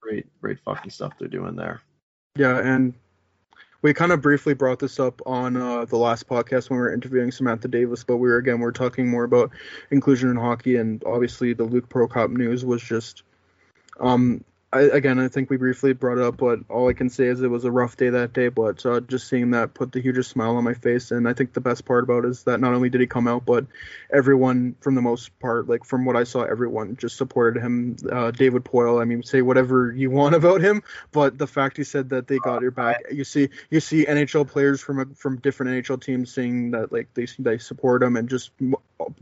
great, great fucking stuff they're doing there. yeah, and we kind of briefly brought this up on uh, the last podcast when we were interviewing Samantha Davis, but we were again we are talking more about inclusion in hockey, and obviously the Luke Prokop news was just um I, again, I think we briefly brought it up, but all I can say is it was a rough day that day. But uh, just seeing that put the hugest smile on my face, and I think the best part about it is that not only did he come out, but everyone, from the most part, like from what I saw, everyone just supported him. Uh, David Poile, I mean, say whatever you want about him, but the fact he said that they got your back, you see, you see NHL players from from different NHL teams saying that like they they support him, and just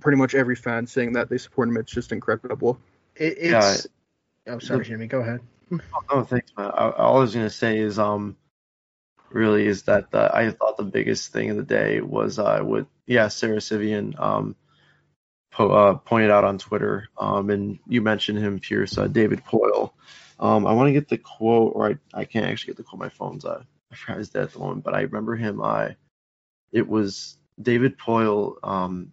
pretty much every fan saying that they support him. It's just incredible. It, Yeah. It's. Oh, sorry, Jimmy. Go ahead. Oh, thanks, man. I, all I was gonna say is, um, really is that the, I thought the biggest thing of the day was uh, with yeah, Sara Civian um, po- uh, pointed out on Twitter, um, and you mentioned him, Pierce, uh, David Poile. Um, I want to get the quote, or I, I can't actually get the quote. My phone's uh, I forgot his dead at the moment, but I remember him. I, it was David Poile um,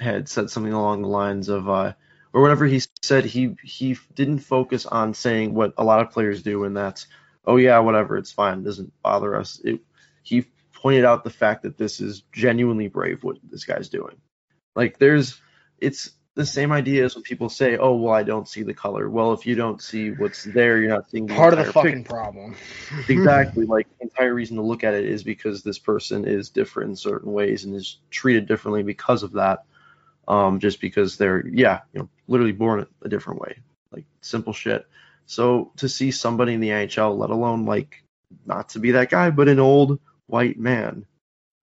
had said something along the lines of. Uh, or whatever he said, he he didn't focus on saying what a lot of players do, and that's, oh yeah, whatever, it's fine, it doesn't bother us. It, he pointed out the fact that this is genuinely brave what this guy's doing. Like there's, it's the same idea as when people say, oh well, I don't see the color. Well, if you don't see what's there, you're not seeing the Part of the fucking picture. problem. exactly. Like the entire reason to look at it is because this person is different in certain ways and is treated differently because of that um, just because they're yeah, you know, literally born a different way, like simple shit. So to see somebody in the NHL, let alone like not to be that guy, but an old white man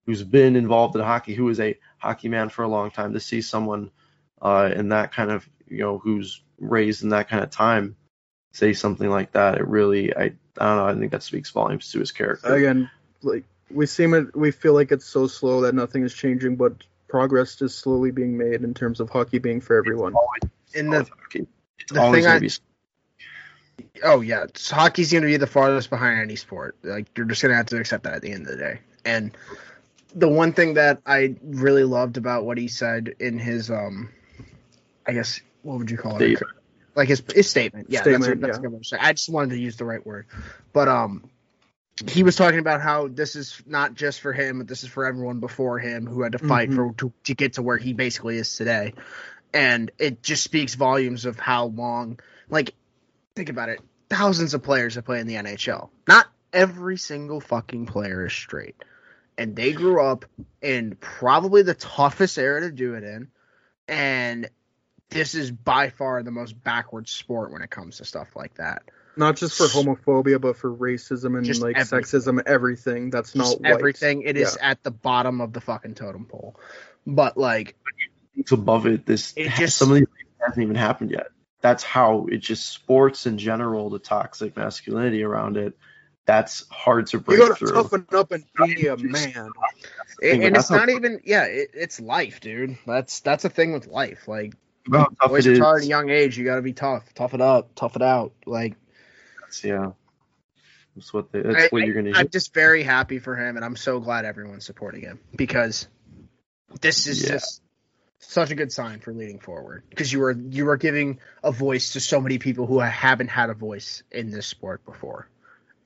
who's been involved in hockey, who is a hockey man for a long time, to see someone uh, in that kind of you know who's raised in that kind of time say something like that, it really I I don't know, I think that speaks volumes to his character. again like we seem it we feel like it's so slow that nothing is changing but progress is slowly being made in terms of hockey being for everyone And the It's the thing I- be oh yeah, it's- hockey's going to be the farthest behind any sport. Like you're just going to have to accept that at the end of the day. And the one thing that I really loved about what he said in his um, I guess what would you call it? Like his his statement. Yeah, that's, Statement, a, that's yeah. a good word to. I just wanted to use the right word, but um. He was talking about how this is not just for him, but this is for everyone before him who had to fight Mhm. for to, to get to where he basically is today, and it just speaks volumes of how long. Like, think about it: thousands of players that play in the NHL. Not every single fucking player is straight, and they grew up in probably the toughest era to do it in, and this is by far the most backward sport when it comes to stuff like that. Not just for homophobia but for racism and Just like everything. sexism everything that's Just not white. everything. It is at the bottom of the fucking totem pole. But like, it's above it. This It just- some of these things hasn't even happened yet. That's how it just sports in general, the toxic masculinity around it. That's hard to you break gotta through. toughen up and be a man and, and that's it's how- not even. Yeah, it, it's life, dude. That's that's a thing with life. Like, About how tough boys it are tired at a young age. You got to be tough. Tough it up. Tough it out. Like, That's- yeah, that's what they, that's I, what you're gonna. I'm just very happy for him, and I'm so glad everyone's supporting him because this is Yeah. just such a good sign for leading forward because you are you are giving a voice to so many people who haven't had a voice in this sport before.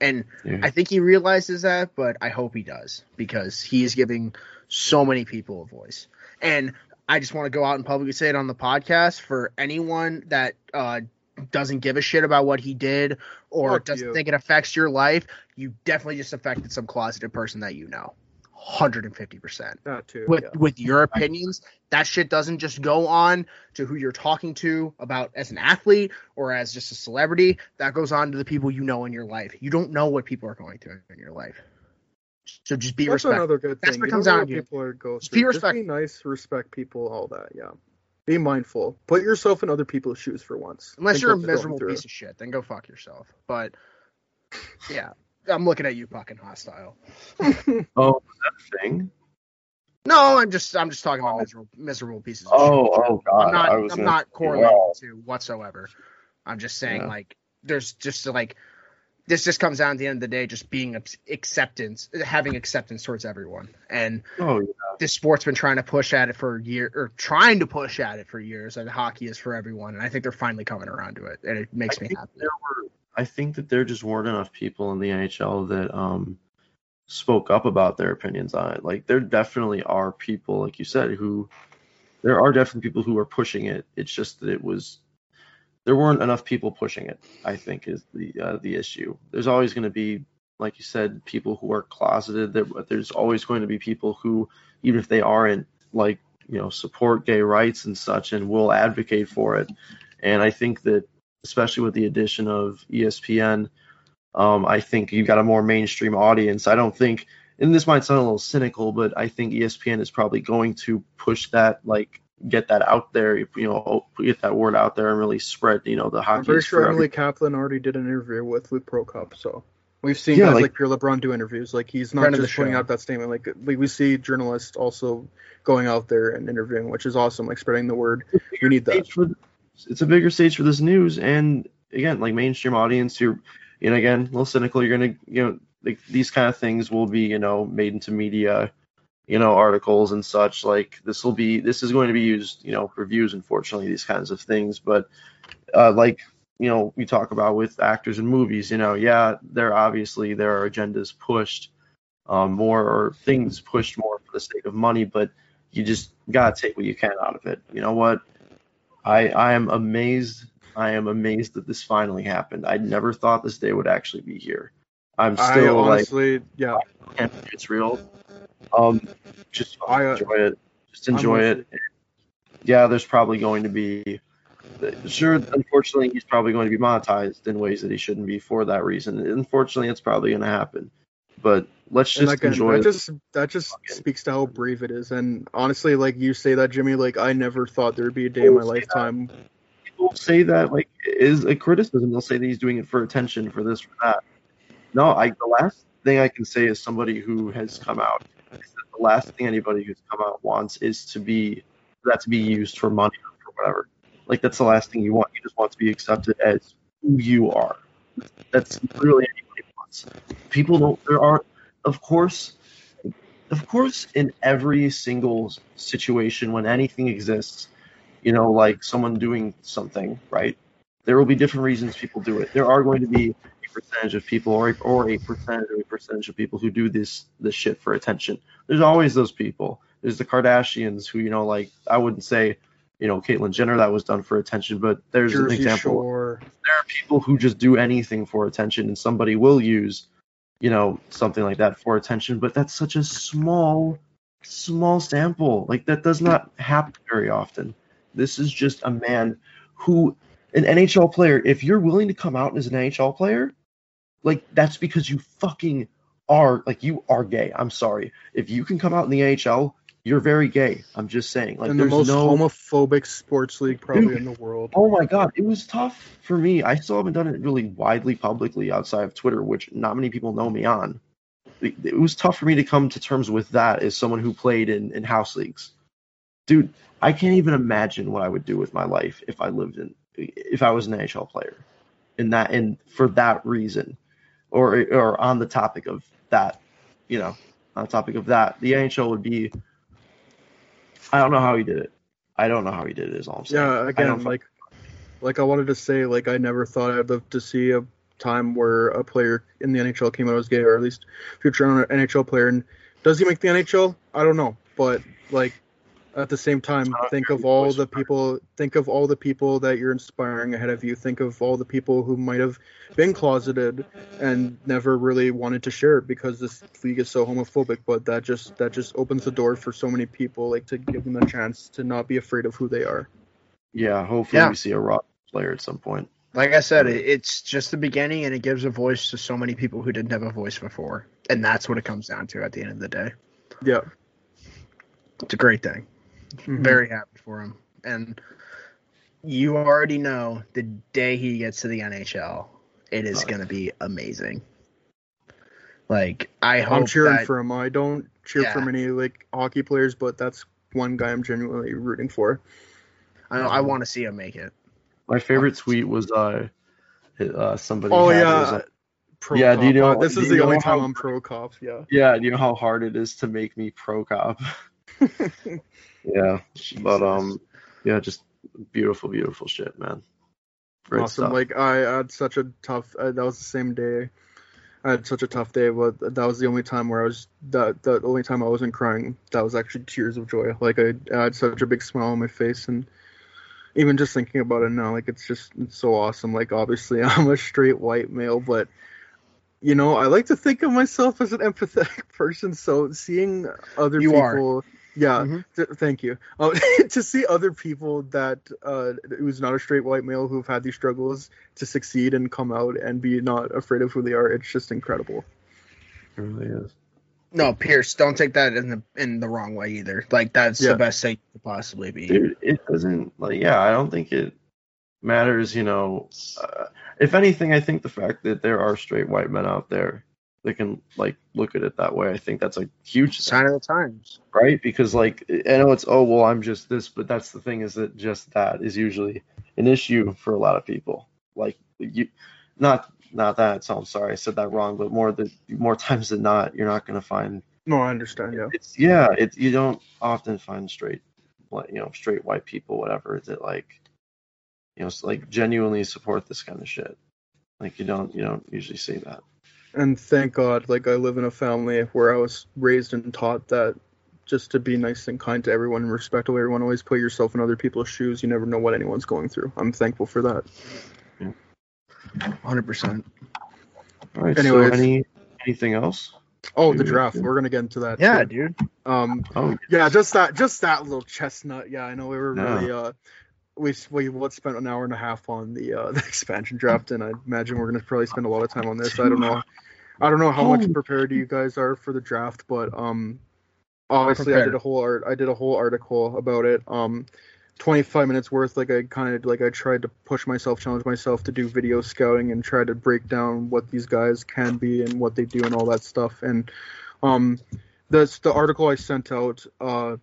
And Yeah. I think he realizes that, but I hope he does because he is giving so many people a voice. And I just want to go out and publicly say it on the podcast for anyone that uh, doesn't give a shit about what he did or Fuck doesn't you. think it affects your life. You definitely just affected some closeted person that you know, hundred and fifty percent That too. with yeah. with your opinions that shit doesn't just go on to who you're talking to about as an athlete or as just a celebrity that goes on to the people you know in your life you don't know what people are going through in your life so just be That's respectful another good That's thing. what You comes to. people are go Just be through. Just be nice, respect people, all that. Yeah. Be mindful. Put yourself in other people's shoes for once. unless Think you're a what they're going miserable piece of shit then go fuck yourself but yeah i'm looking at you fucking hostile Oh, that thing. no i'm just i'm just talking about miserable miserable pieces of oh, shit Oh, oh God. I'm not. I was I'm not say, correlating well, to whatsoever. I'm just saying, Yeah. like, there's just like, this just comes down at the end of the day, just being acceptance, having acceptance towards everyone. And Oh, yeah. this sport's been trying to push at it for a year, or trying to push at it for years. And hockey is for everyone. And I think they're finally coming around to it, and it makes I me happy. were. I think that there just weren't enough people in the NHL that um spoke up about their opinions on it. Like there definitely are people, like you said, who there are definitely people who are pushing it. It's just that it was there weren't enough people pushing it. I think is the uh, the issue. There's always going to be, like you said, people who are closeted. There, there's always going to be people who, even if they aren't like you know support gay rights and such, and will advocate for it. And I think that especially with the addition of ESPN, um, I think you've got a more mainstream audience. I don't think, and this might sound a little cynical, but I think ESPN is probably going to push that, like get that out there, you know, get that word out there and really spread, you know, the hockey. I'm very is sure for Emily Kaplan already did an interview with Luke Prokop, so we've seen Yeah, guys like- like, Pierre LeBrun do interviews. Like he's not Friend of the just putting out that statement. Like we, we see journalists also going out there and interviewing, which is awesome. Like spreading the word. We need that. for it's a bigger stage for this news and again like mainstream audience you're you know again a little cynical you're gonna you know like these kind of things will be you know made into media you know articles and such like this will be this is going to be used you know for views unfortunately these kinds of things but uh like you know we talk about with actors in movies you know yeah there obviously there are agendas pushed um more or things pushed more for the sake of money but you just gotta take what you can out of it you know what I I am amazed. I am amazed that this finally happened. I never thought this day would actually be here. I'm I still like, honestly, yeah, can't it's real. Um, just I, uh, enjoy it. Just enjoy it. Yeah, there's probably going to be. Sure, unfortunately, he's probably going to be monetized in ways that he shouldn't be for that reason. Unfortunately, it's probably going to happen. But let's just again, enjoy that it. just that just Fucking- speaks to how brave it is. And honestly, like you say that, Jimmy, like I never thought there'd be a day in my Don't that. lifetime. people say that like is a criticism. They'll say that he's doing it for attention, for this, for that. No, I the last thing I can say is somebody who has come out. The last thing anybody who's come out wants is to be that to be used for money or for whatever. Like that's the last thing you want. You just want to be accepted as who you are. That's literally anybody wants. People don't. There are, of course, of course, in every single situation when anything exists, you know, like someone doing something, right? There will be different reasons people do it. There are going to be percentage of people, or a, or a percentage of a percentage of people who do this this shit for attention. There's always those people. There's the Kardashians who, you know, like I wouldn't say, you know, Caitlyn Jenner that was done for attention, but there's an example Shore. there are people who just do anything for attention and somebody will use you know something like that for attention but that's such a small small sample like that does not happen very often this is just a man who an NHL player if you're willing to come out as an NHL player like that's because you fucking are like you are gay I'm sorry if you can come out in the NHL you're very gay I'm just saying like and the there's most no homophobic sports league probably Dude. in the world. Oh my god, it was tough for me. I still haven't done it really widely publicly outside of Twitter, which not many people know me on. It, was tough for me to come to terms with that as someone who played in, in house leagues. Dude, I can't even imagine what I would do with my life if I lived in if I was an NHL player. In that and for that reason. Or or on the topic of that, you know, on the topic of that, the NHL would be I don't know how he did it. I don't know how he did it. Is all I'm saying. Yeah, again, like, like I wanted to say, like I never thought I'd live to see a time where a player in the NHL came out as gay, or at least future NHL player. And does he make the NHL? I don't know, but like at the same time, not think of all the people. Think of all the people that you're inspiring ahead of you. Think of all the people who might have been closeted and never really wanted to share it because this league is so homophobic. But that just that just opens the door for so many people, like to give them a chance to not be afraid of who they are. Yeah, hopefully Yeah. we see a rock player at some point. Like I said, it's just the beginning, and it gives a voice to so many people who didn't have a voice before, and that's what it comes down to at the end of the day. Yeah. It's a great thing. Mhm. Very happy for him, and you already know the day he gets to the NHL, it is Nice. going to be amazing. Like I hope I'm cheering that, for him. I don't cheer for many like hockey players, but that's one guy I'm genuinely rooting for. I, I want to see him make it. My favorite tweet was uh, uh somebody. Oh had, yeah, like, pro Yeah, do you know- Uh, this is the only time how- I'm pro cop. Yeah. yeah, do you know how hard it is to make me pro cop? yeah, but um, yeah, just beautiful, beautiful shit, man. Great awesome. stuff. Like I had such a tough. Uh, that was the same day. I had such a tough day, but that was the only time where I was that the only time I wasn't crying. That was actually tears of joy. Like I, I had such a big smile on my face, and even just thinking about it now, like it's just it's so awesome. Like obviously I'm a straight white male, but you know I like to think of myself as an empathetic person. So seeing other You are. People. Yeah, Mhm. th- thank you. Uh, to see other people that uh, who's not a straight white male who've had these struggles to succeed and come out and be not afraid of who they are, it's just incredible. it really is. No, Pierce, don't take that in the in the wrong way either. Like that's Yeah. the best thing to possibly be. Dude, it doesn't like yeah, I don't think it matters, you know. Uh, if anything, I think the fact that there are straight white men out there that can like look at it that way, I think that's a huge sign, of the times. right? Because like I know it's oh well, I'm just this, but that's the thing is that just that is usually an issue for a lot of people. Like you, not not that. So I'm sorry, I said that wrong, but more the more times than not, you're not gonna find No, I understand. Yeah. it's yeah it you don't often find straight like you know straight white people whatever that like you know like genuinely support this kind of shit like you don't you don't usually see that And thank God, like I live in a family where I was raised and taught that just to be nice and kind to everyone and respectful everyone, always put yourself in other people's shoes. You never know what anyone's going through. I'm thankful for that. Hundred percent. all right Anyways. so any anything else Oh, the Yeah. draft. We're gonna get into that. Yeah, too. dude. Um, oh yeah, just that, just that little chestnut. Yeah, I know we were Yeah. really uh, we we what spent an hour and a half on the uh the expansion draft, and I imagine we're gonna probably spend a lot of time on this. I don't know, I don't know how much prepared you guys are for the draft, but um, obviously I did a whole art, I did a whole article about it. Um, 25 minutes worth. Like I kind of like I tried to push myself, challenge myself to do video scouting and try to break down what these guys can be and what they do and all that stuff. And um, that's the article I sent out. Uh,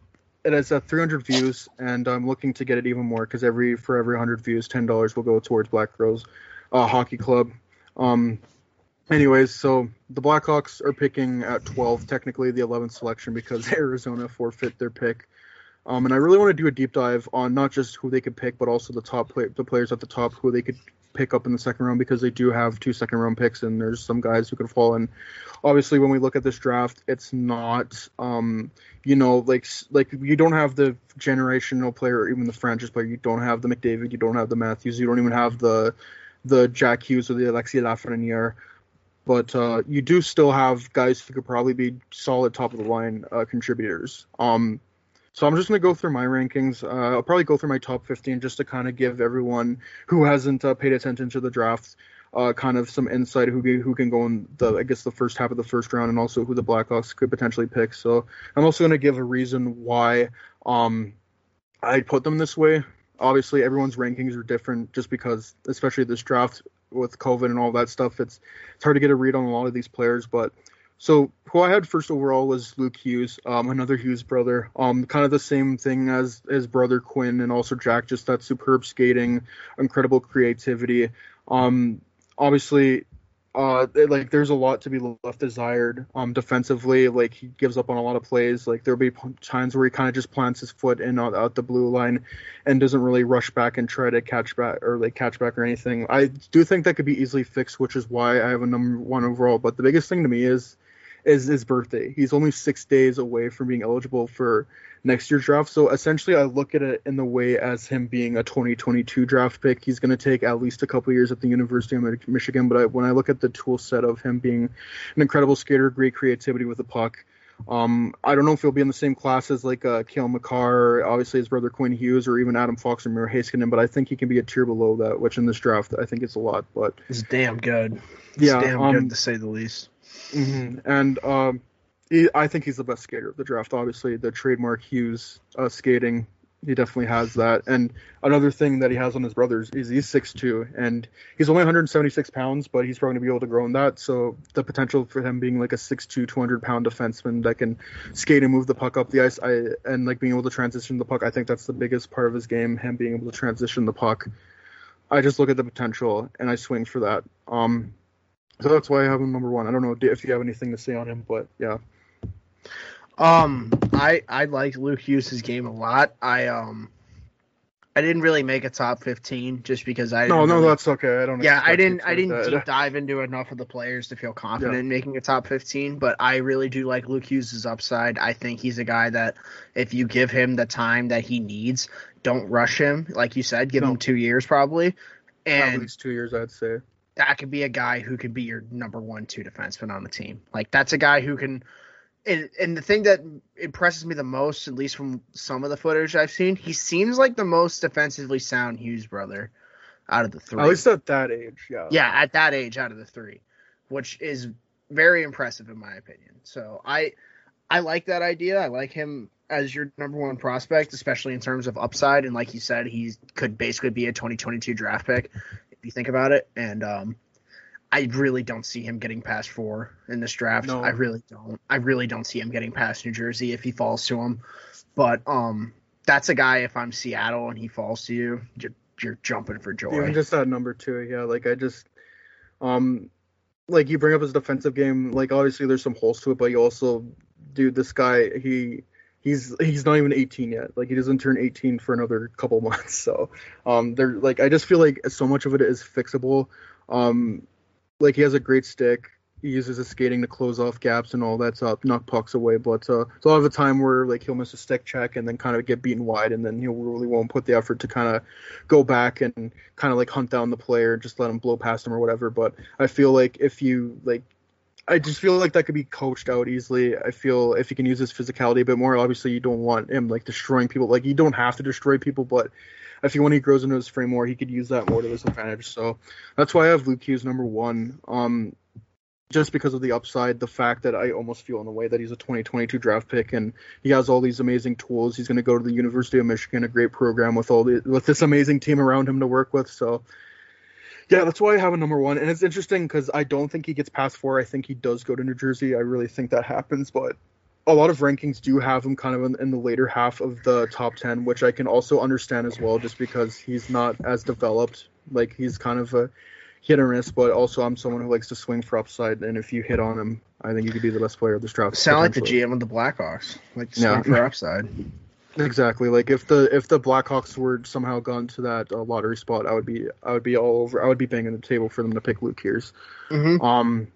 it has uh, 300 views, and I'm looking to get it even more because every for every 100 views, ten dollars will go towards Black Girls uh, Hockey Club. Um, anyways, so the Blackhawks are picking at 12, technically the 11th selection because Arizona forfeit their pick. Um, and I really want to do a deep dive on not just who they could pick, but also the top play- the players at the top who they could pick up in the second round because they do have two second round picks, and there's some guys who could fall in. Obviously, when we look at this draft, it's not, um, you know, like like you don't have the generational player or even the franchise player. You don't have the McDavid. You don't have the Matthews. You don't even have the the Jack Hughes or the Alexi Lafreniere. But uh, you do still have guys who could probably be solid top of the line uh, contributors. Um, so I'm just gonna go through my rankings. Uh, I'll probably go through my top 15 just to kind of give everyone who hasn't uh, paid attention to the draft uh, kind of some insight who who can go in the I guess the first half of the first round and also who the Blackhawks could potentially pick. So I'm also gonna give a reason why um, I put them this way. Obviously, everyone's rankings are different just because, especially this draft with COVID and all that stuff, it's it's hard to get a read on a lot of these players. But so who I had first overall was Luke Hughes, um, another Hughes brother. Um, kind of the same thing as his brother Quinn and also Jack, just that superb skating, incredible creativity. Um, obviously, uh, like there's a lot to be left desired. Um, defensively, like he gives up on a lot of plays. Like there'll be times where he kind of just plants his foot in out, out the blue line, and doesn't really rush back and try to catch back or like catch back or anything. I do think that could be easily fixed, which is why I have a number one overall. But the biggest thing to me is is his birthday. He's only six days away from being eligible for next year's draft. So essentially, I look at it in the way as him being a 2022 draft pick. He's going to take at least a couple years at the University of Michigan. But I, when I look at the tool set of him being an incredible skater, great creativity with the puck. Um, I don't know if he'll be in the same class as like uh, Cale Makar, obviously his brother Quinn Hughes, or even Adam Fox or Miro Heiskanen, but I think he can be a tier below that, which in this draft I think it's a lot. But It's damn good. It's Yeah, damn um, good to say the least. hmm And um, he, I think he's the best skater of the draft. Obviously, the trademark Hughes uh, skating, he definitely has that. And another thing that he has on his brothers is he's 6'2", and he's only 176 pounds, but he's probably going to be able to grow in that. So the potential for him being like a 6'2", 200 pound defenseman that can skate and move the puck up the ice, I, and like being able to transition the puck, I think that's the biggest part of his game. Him being able to transition the puck. I just look at the potential and I swing for that. Um, so that's why I have him number one. I don't know if you have anything to say on him, but yeah. Um, I I like Luke Hughes' game a lot. I um, I didn't really make a top fifteen just because I No, no, really- that's okay. I don't. yeah, I didn't I didn't deep dive into enough of the players to feel confident Yeah. in making a top fifteen. But I really do like Luke Hughes' upside. I think he's a guy that if you give him the time that he needs, don't rush him. Like you said, give No. him two years probably, At and least two years, I'd say. that could be a guy who could be your number one, two defenseman on the team. Like that's a guy who can. And, and the thing that impresses me the most, at least from some of the footage I've seen, he seems like the most defensively sound Hughes brother out of the three. At least at that age, yeah. yeah, at that age, out of the three, which is very impressive in my opinion. So I, I like that idea. I like him as your number one prospect, especially in terms of upside. And like you said, he could basically be a 2022 draft pick if you think about it. And um, I really don't see him getting past four in this draft. No. I really don't. I really don't see him getting past New Jersey if he falls to him. But um, that's a guy. If I'm Seattle and he falls to you, you're, you're jumping for joy. Even just at number two, yeah. Like I just, um, like you bring up his defensive game. Like obviously there's some holes to it, but you also, dude, this guy he. He's he's not even 18 yet. Like he doesn't turn 18 for another couple months. So, um, they're like I just feel like so much of it is fixable. Um, like he has a great stick. He uses his skating to close off gaps and all that stuff, knock pucks away. But uh, it's a lot of the time where like he'll miss a stick check and then kind of get beaten wide, and then he really won't put the effort to kind of go back and kind of like hunt down the player, just let him blow past him or whatever. But I feel like if you like. I just feel like that could be coached out easily. I feel if he can use his physicality a bit more, obviously you don't want him like destroying people. Like you don't have to destroy people, but I feel when he grows into his frame more, he could use that more to his advantage. So that's why I have Luke Hughes number one. Um, just because of the upside, the fact that I almost feel in the way that he's a 2022 draft pick and he has all these amazing tools. He's going to go to the University of Michigan, a great program with all the with this amazing team around him to work with. So yeah, that's why I have a number one. And it's interesting because I don't think he gets past four. I think he does go to New Jersey. I really think that happens, but a lot of rankings do have him kind of in, in the later half of the top 10, which I can also understand as well, just because he's not as developed. Like he's kind of a hit or miss, but also I'm someone who likes to swing for upside. And if you hit on him, I think you could be the best player of this draft. Sound like the. GM of the Blackhawks, like to Yeah. swing for upside. Exactly. Like if the if the Blackhawks were somehow gone to that uh, lottery spot, I would be I would be all over. I would be banging the table for them to pick Luke Hughes. Mm-hmm. Um,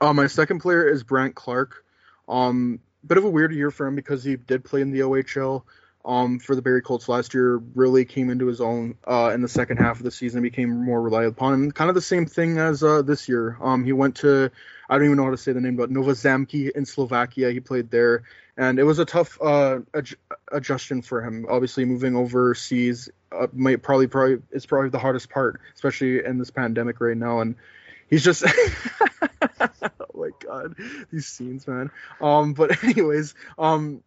uh, my second player is Brandt Clarke. Um, bit of a weird year for him because he did play in the OHL. Um, for the Barrie Colts last year, really came into his own uh, in the second half of the season, became more relied upon, and kind of the same thing as uh, this year. Um, he went to I don't even know how to say the name, but Nova Zamki in Slovakia. He played there, and it was a tough uh, adj- adjustment for him. Obviously, moving overseas uh, might probably probably is probably the hardest part, especially in this pandemic right now. And he's just god, these scenes, man. Um, but anyways, um,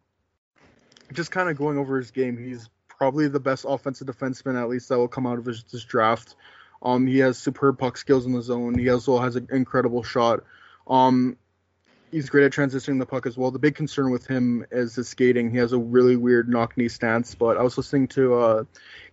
just kind of going over his game, he's probably the best offensive defenseman at least that will come out of his, this draft. Um, he has superb puck skills in the zone. He also has an incredible shot. Um, he's great at transitioning the puck as well. The big concern with him is his skating. He has a really weird knock knee stance. But I was listening to uh,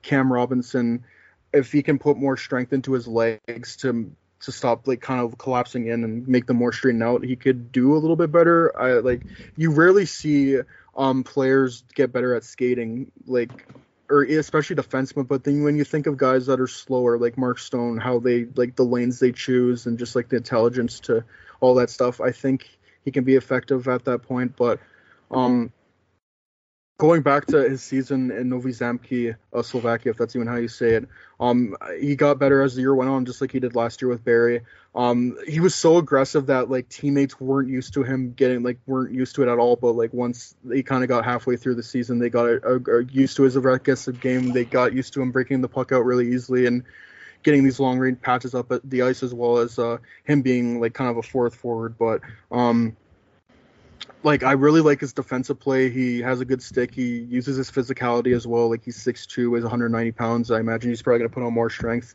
Cam Robinson. If he can put more strength into his legs to to stop like kind of collapsing in and make them more straightened out. He could do a little bit better. I like you rarely see um players get better at skating like or especially defensemen. But then when you think of guys that are slower, like Mark Stone, how they like the lanes they choose and just like the intelligence to all that stuff, I think he can be effective at that point. But um, going back to his season in Novi Zamki, uh, Slovakia, if that's even how you say it, um, he got better as the year went on, just like he did last year with Barrie. Um, he was so aggressive that like teammates weren't used to him getting like weren't used to it at all. But like once he kind of got halfway through the season, they got uh, uh, used to his aggressive game. They got used to him breaking the puck out really easily and getting these long range patches up at the ice as well as uh, him being like kind of a fourth forward. But um, like I really like his defensive play. He has a good stick. He uses his physicality as well. Like he's 6'2", weighs 190 pounds. I imagine he's probably gonna put on more strength.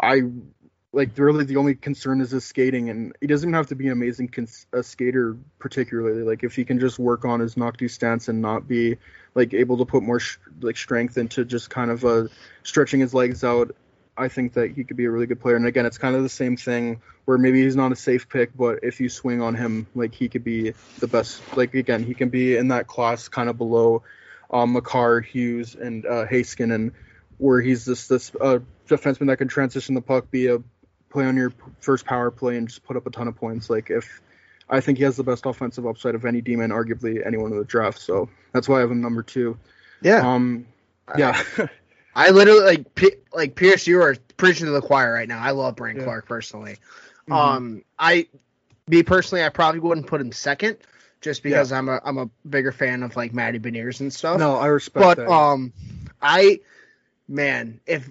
I like really the only concern is his skating, and he doesn't have to be an amazing cons- skater particularly. Like if he can just work on his knock do stance and not be like able to put more sh- like strength into just kind of uh, stretching his legs out I think that he could be a really good player. And again, it's kind of the same thing where maybe he's not a safe pick, but if you swing on him, like he could be the best. Like again, he can be in that class kind of below um, Makar, Hughes, and uh, Heiskanen, and where he's this this uh, defenseman that can transition the puck, be a play on your first power play, and just put up a ton of points. Like if I think he has the best offensive upside of any demon, arguably anyone in the draft. So that's why I have him number two. Yeah. Um. Yeah. I literally like P- like Pierce. You are preaching to the choir right now. I love Brandt Yeah. Clarke personally. Mhm. Um, I, me personally, I probably wouldn't put him second, just because I'm a I'm a bigger fan of like Matty Beniers and stuff. no, I respect but that. um, I, man, if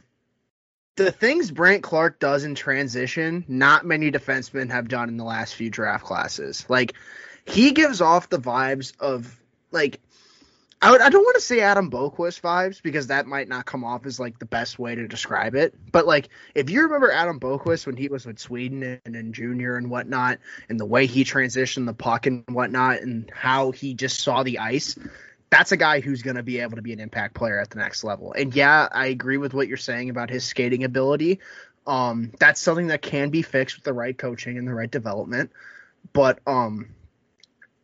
the things Brandt Clarke does in transition, not many defensemen have done in the last few draft classes. Like, he gives off the vibes of like. I, I don't want to say Adam Boqvist vibes because that might not come off as like the best way to describe it. But like, if you remember Adam Boqvist when he was with Sweden and in junior and whatnot, and the way he transitioned the puck and whatnot, and how he just saw the ice, that's a guy who's going to be able to be an impact player at the next level. And yeah, I agree with what you're saying about his skating ability. Um, that's something that can be fixed with the right coaching and the right development. But um,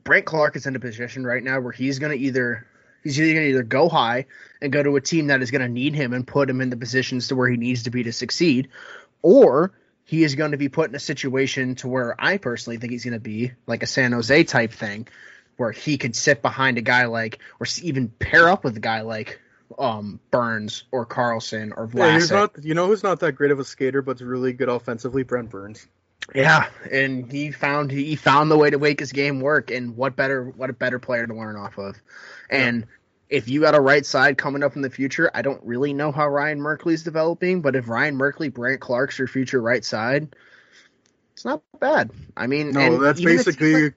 Brent Clark is in a position right now where he's going to either he's either going to either go high and go to a team that is going to need him and put him in the positions to where he needs to be to succeed, or he is going to be put in a situation to where I personally think he's going to be like a San Jose type thing, where he could sit behind a guy like, or even pair up with a guy like um Burns or Karlsson or Yeah, Vlasic. not. You know who's not that great of a skater, but's really good offensively? Brent Burns. Yeah, and he found he found the way to make his game work, and what better what a better player to learn off of. And if you got a right side coming up in the future, I don't really know how Ryan Merkley's developing, but if Ryan Merkley, Brandt Clarke's your future right side, it's not bad. I mean, No, and that's even a team basically. like-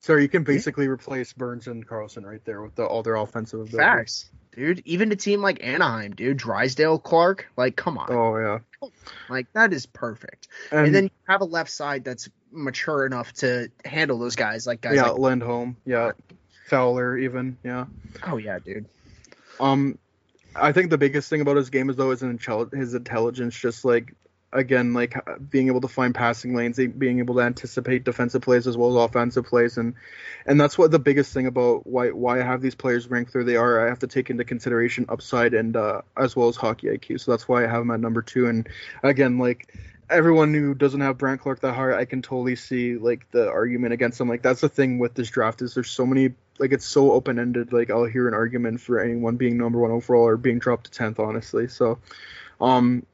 sorry, you can hmm? basically replace Burns and Karlsson right there with the, all their offensive ability. facts, dude. Even a team like Anaheim, dude, Drysdale Clark, like come on, Oh yeah, like that is perfect. and, And, then you have a left side that's mature enough to handle those guys, like guys yeah, like Lindholm, yeah, Fowler, even yeah. oh yeah, dude. Um, I think the biggest thing about his game is though is intel- his intelligence. Just like again, like being able to find passing lanes, being able to anticipate defensive plays as well as offensive plays, and and that's what the biggest thing about why why I have these players ranked where they are. I have to take into consideration upside and uh, as well as hockey IQ. So that's why I have him at number two. And again, like everyone who doesn't have Brandt Clarke that high, I can totally see like the argument against him. Like that's the thing with this draft is there's so many like it's so open ended. Like I'll hear an argument for anyone being number one overall or being dropped to tenth, honestly. So, um,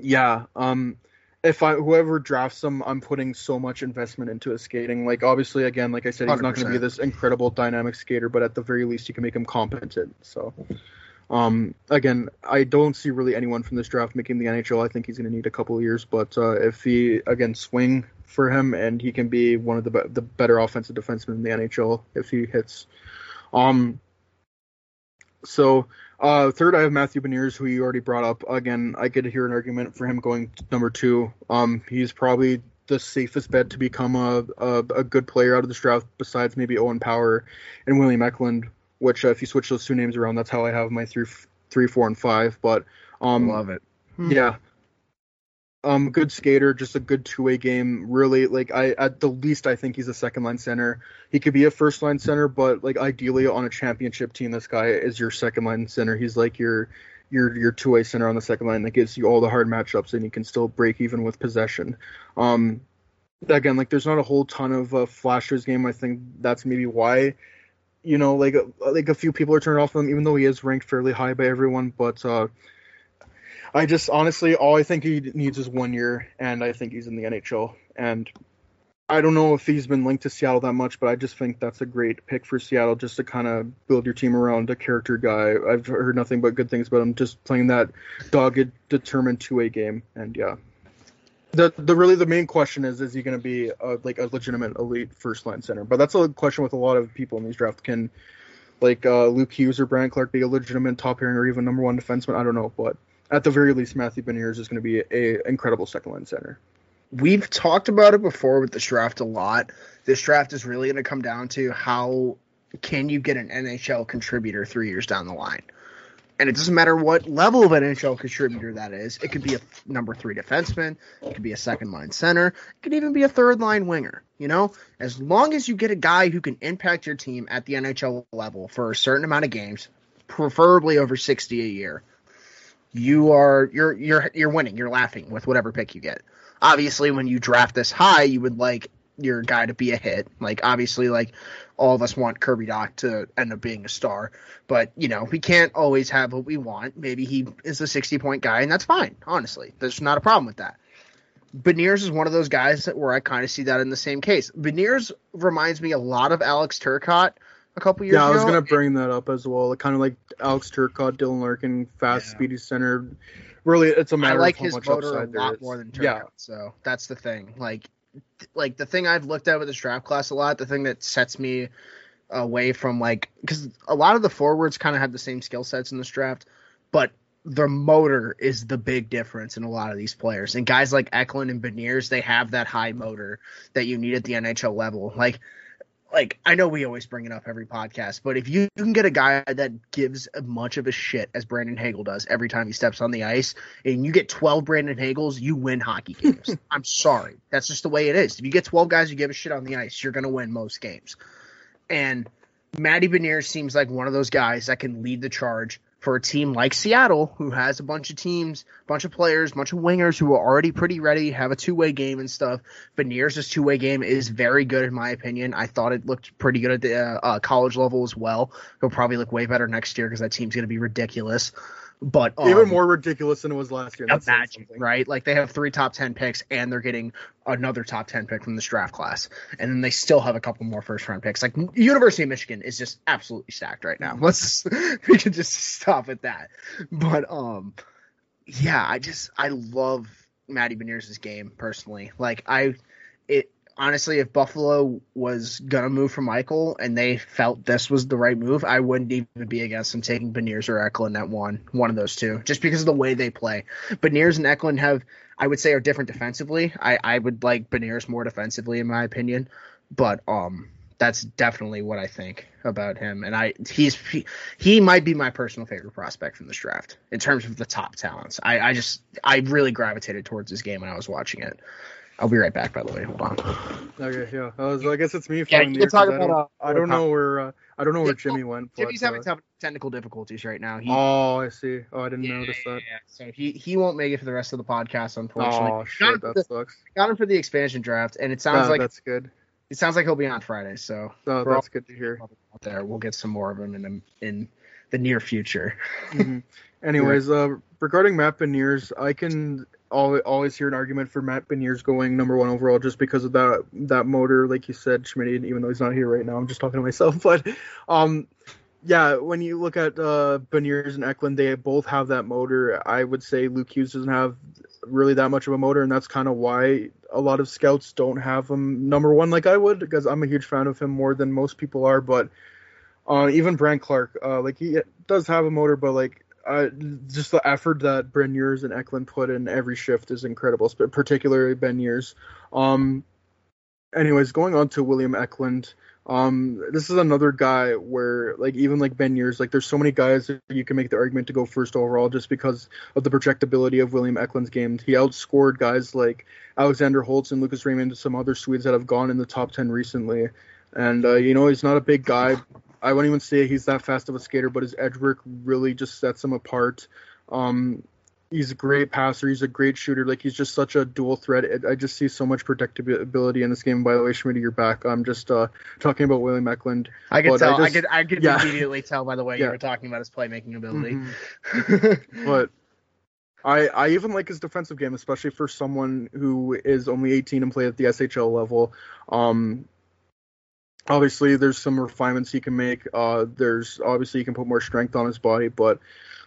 yeah, um, if I whoever drafts him, I'm putting so much investment into his skating. Like obviously, again, like I said, he's not going to be this incredible dynamic skater, but at the very least, you can make him competent. So. Um, again, I don't see really anyone from this draft making the NHL. I think he's going to need a couple of years, but uh, if he again swing for him and he can be one of the be- the better offensive defensemen in the NHL if he hits. Um. So, uh, third, I have Matthew Beniers, who you already brought up. Again, I could hear an argument for him going number two. Um, he's probably the safest bet to become a, a a good player out of this draft, besides maybe Owen Power and William Eklund. Which, uh, if you switch those two names around, that's how I have my three, three, four, and five. But um, Love it. yeah. Um, good skater, just a good two way game. Really, like I at the least, I think he's a second line center. He could be a first line center, but like ideally on a championship team, this guy is your second line center. He's like your your your two way center on the second line that gives you all the hard matchups, and you can still break even with possession. Um, again, like there's not a whole ton of uh, flashes game. I think that's maybe why, you know, like like a few people are turned off of him, even though he is ranked fairly high by everyone. But uh, I just honestly, all I think he needs is one year, and I think he's in the NHL. And I don't know if he's been linked to Seattle that much, but I just think that's a great pick for Seattle just to kind of build your team around a character guy. I've heard nothing but good things about him, just playing that dogged, determined two way game. And yeah, the the really the main question is is he going to be a, like a legitimate elite first line center? But that's a question with a lot of people in these drafts. Can like uh, Luke Hughes or Brian Clark be a legitimate top pairing or even number one defenseman? I don't know, but at the very least, Matthew Beniers is going to be a incredible second line center. We've talked about it before with this draft a lot. This draft is really going to come down to how can you get an NHL contributor three years down the line. And it doesn't matter what level of NHL contributor that is. It could be a number three defenseman. It could be a second line center. It could even be a third line winger. You know, as long as you get a guy who can impact your team at the NHL level for a certain amount of games, preferably over 60 a year, you are you're you're you're winning. You're laughing with whatever pick you get. Obviously, when you draft this high, you would like your guy to be a hit. Like obviously, like all of us want Kirby Dach to end up being a star, but you know we can't always have what we want. Maybe he is a sixty point guy, and that's fine. Honestly, there's not a problem with that. Beniers is one of those guys that, where I kind of see that in the same case. Beniers reminds me a lot of Alex Turcotte a couple years yeah. I was gonna bring that up as well. Kind of like Alex Turcotte, Dylan Larkin, fast, Yeah. speedy center. Really, it's a matter like of how his much motor a lot more than Turcotte. Yeah, So that's the thing. Like, like the thing I've looked at with this draft class a lot. The thing that sets me away from like because a lot of the forwards kind of have the same skill sets in this draft, but the motor is the big difference in a lot of these players. And guys like Eklund and Beniers, they have that high motor that you need at the NHL level. Like like I know we always bring it up every podcast, but if you can get a guy that gives as much of a shit as Brandon Hagel does every time he steps on the ice, and you get 12 Brandon Hagels, you win hockey games. I'm sorry, that's just the way it is. If you get 12 guys who give a shit on the ice, you're gonna win most games. And Matty Beniers seems like one of those guys that can lead the charge for a team like Seattle, who has a bunch of teams, a bunch of players, a bunch of wingers who are already pretty ready, have a two way game and stuff. Beniers' two way game is very good in my opinion. I thought it looked pretty good at the uh, uh, college level as well. He'll probably look way better next year because that team's going to be ridiculous. But um, even more ridiculous than it was last year. Imagine, right? Like they have three top ten picks and they're getting another top ten pick from this draft class, and then they still have a couple more first round picks. Like University of Michigan is just absolutely stacked right now. Let's we can just stop at that. But um, yeah, I just I love Matty Beniers' game personally. Like I, honestly, if Buffalo was gonna move for Michael and they felt this was the right move, I wouldn't even be against them taking Beniers or Eklund at one, one of those two, just because of the way they play. Beniers and Eklund have, I would say, are different defensively. I, I would like Beniers more defensively, in my opinion, but um, that's definitely what I think about him. And I, he's he, he might be my personal favorite prospect from this draft in terms of the top talents. I, I just I really gravitated towards this game when I was watching it. I'll be right back. By the way, hold on. Okay, yeah. I, was, I guess it's me. Yeah, filling you the can talk ear 'cause I about, don't, uh, I don't know where uh, I don't know where Yeah, Jimmy went. Jimmy's but, having uh, technical difficulties right now. He, Oh, I see. Oh, I didn't yeah, notice that. yeah. So he he won't make it for the rest of the podcast, unfortunately. Oh Got shit, him for that the- sucks. Got him for the expansion draft, and it sounds Uh, like that's good. it sounds like he'll be on Friday. So Oh, we're all that's good to hear. out there. We'll get some more of him in the, in the near future. hmm Anyways, uh, regarding Matt Beniers, I can always, always hear an argument for Matt Beniers going number one overall just because of that that motor, like you said, Schmidt. Even though he's not here right now, I'm just talking to myself. But um, yeah, when you look at uh, Beniers and Eklund, they both have that motor. I would say Luke Hughes doesn't have really that much of a motor, and that's kind of why a lot of scouts don't have him number one like I would, because I'm a huge fan of him more than most people are. But uh, even Brandt Clarke, uh, like he does have a motor, but like uh, just the effort that Beniers and Eklund put in every shift is incredible, particularly Beniers. Um, anyways, going on to William Eklund, Um, this is another guy where, like, even like Beniers, like, there's so many guys that you can make the argument to go first overall just because of the projectability of William Eklund's game. He outscored guys like Alexander Holtz and Lucas Raymond some other Swedes that have gone in the top 10 recently. And, uh, you know, he's not a big guy. I wouldn't even say he's that fast of a skater, but his edge work really just sets him apart. Um, he's a great passer. He's a great shooter. Like he's just such a dual threat. I just see so much predictability in this game. By the way, Schmidt, you're back. I'm just uh, talking about William Eklund. I could tell. I, just- could. I could yeah. immediately tell by the way Yeah. you were talking about his playmaking ability. Mhm. But I I even like his defensive game, especially for someone who is only 18 and played at the SHL level. Um, obviously there's some refinements he can make. Uh, there's obviously he can put more strength on his body, but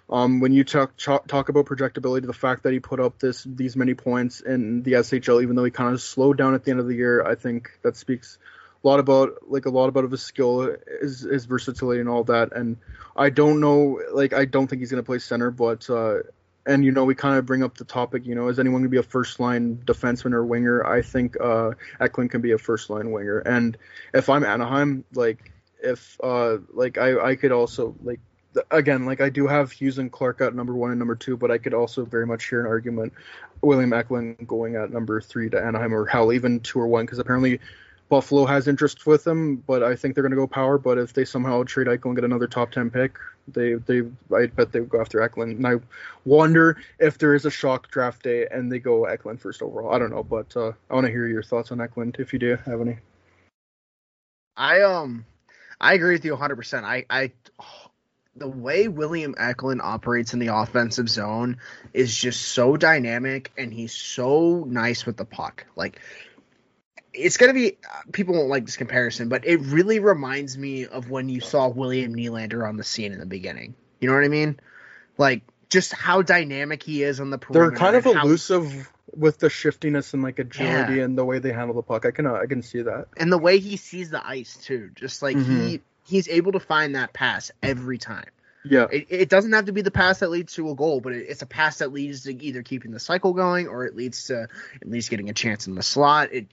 um, when you talk talk, talk about projectability, the fact that he put up this these many points in the SHL, even though he kind of slowed down at the end of the year, I think that speaks a lot about like a lot about of his skill, his his versatility and all that. And I don't know, like I don't think he's gonna play center, but uh, and you know we kind of bring up the topic, you know, is anyone gonna be a first line defenseman or winger? I think uh, Eklund can be a first line winger, and if I'm Anaheim, like if uh like I I could also like again like I do have Hughes and Clarke at number one and number two, but I could also very much hear an argument William Eklund going at number three to Anaheim or hell even two or one because apparently Buffalo has interest with him, but I think they're going to go power. But if they somehow trade Eichel and get another top ten pick, they they I bet they would go after Eklund. And I wonder if there is a shock draft day and they go Eklund first overall. I don't know, but uh, I want to hear your thoughts on Eklund if you do have any. I um, I agree with you 100. percent I I the way William Eklund operates in the offensive zone is just so dynamic, and he's so nice with the puck. Like it's gonna be people won't like this comparison, but it really reminds me of when you saw William Nylander on the scene in the beginning. You know what I mean? Like just how dynamic he is on the perimeter. They're kind of how- elusive with the shiftiness and like agility and the way they handle the puck. I can uh, I can see that. and the way he sees the ice too. Just like he he's able to find that pass every time. Yeah. It, it doesn't have to be the pass that leads to a goal, but it, it's a pass that leads to either keeping the cycle going or it leads to at least getting a chance in the slot. It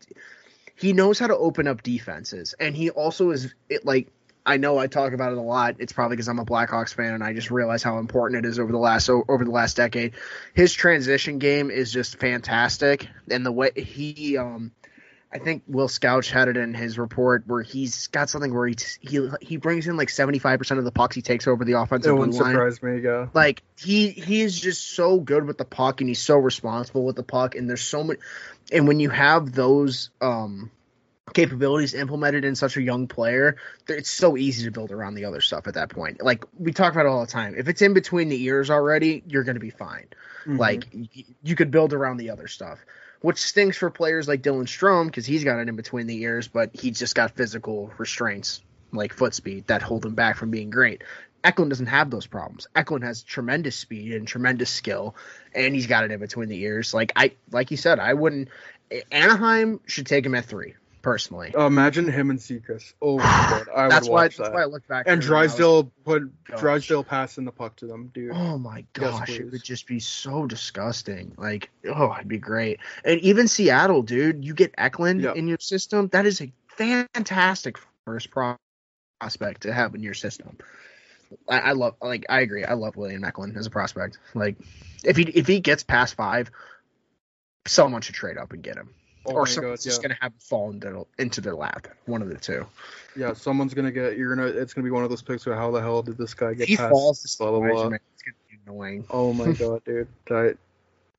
he knows how to open up defenses, and he also is it like I know I talk about it a lot. It's probably because I'm a Blackhawks fan and I just realize how important it is over the last over the last decade. His transition game is just fantastic, and the way he um. I think Will Scouch had it in his report where he's got something where he he he brings in like seventy five percent of the pucks he takes over the It offensive blue wouldn't line. surprise me. Yeah. Like he he is just so good with the puck and he's so responsible with the puck and there's so many and when you have those um capabilities implemented in such a young player, it's so easy to build around the other stuff at that point. Like we talk about it all the time. If it's in between the ears already, you're going to be fine. Mhm. Like you could build around the other stuff, which stinks for players like Dylan Strome because he's got it in between the ears, but he's just got physical restraints like foot speed that hold him back from being great. Eklund doesn't have those problems. Eklund has tremendous speed and tremendous skill, and he's got it in between the ears. Like I, like you said, I wouldn't. Anaheim should take him at three personally. Uh, imagine him and Zegras. Oh my god, I that's would why. watch That's that. why I look back. and here I was- Drysdale put Gosh. Drysdale passing the puck to them, dude. Oh my gosh, it would just be so disgusting. Like, oh, it'd be great. And even Seattle, dude, you get Eklund Yeah. in your system. That is a fantastic first pro- prospect to have in your system. I, I love, like, I agree. I love William Eklund as a prospect. Like, if he if he gets past five, someone should trade up and get him, Oh or someone's god, just gonna have him fall into into their lap. One of the two. Yeah, someone's gonna get. You're gonna. It's gonna be one of those picks where how the hell did this guy get he past? falls this blah, blah, blah. man, it's gonna be annoying. Oh my god, dude. That,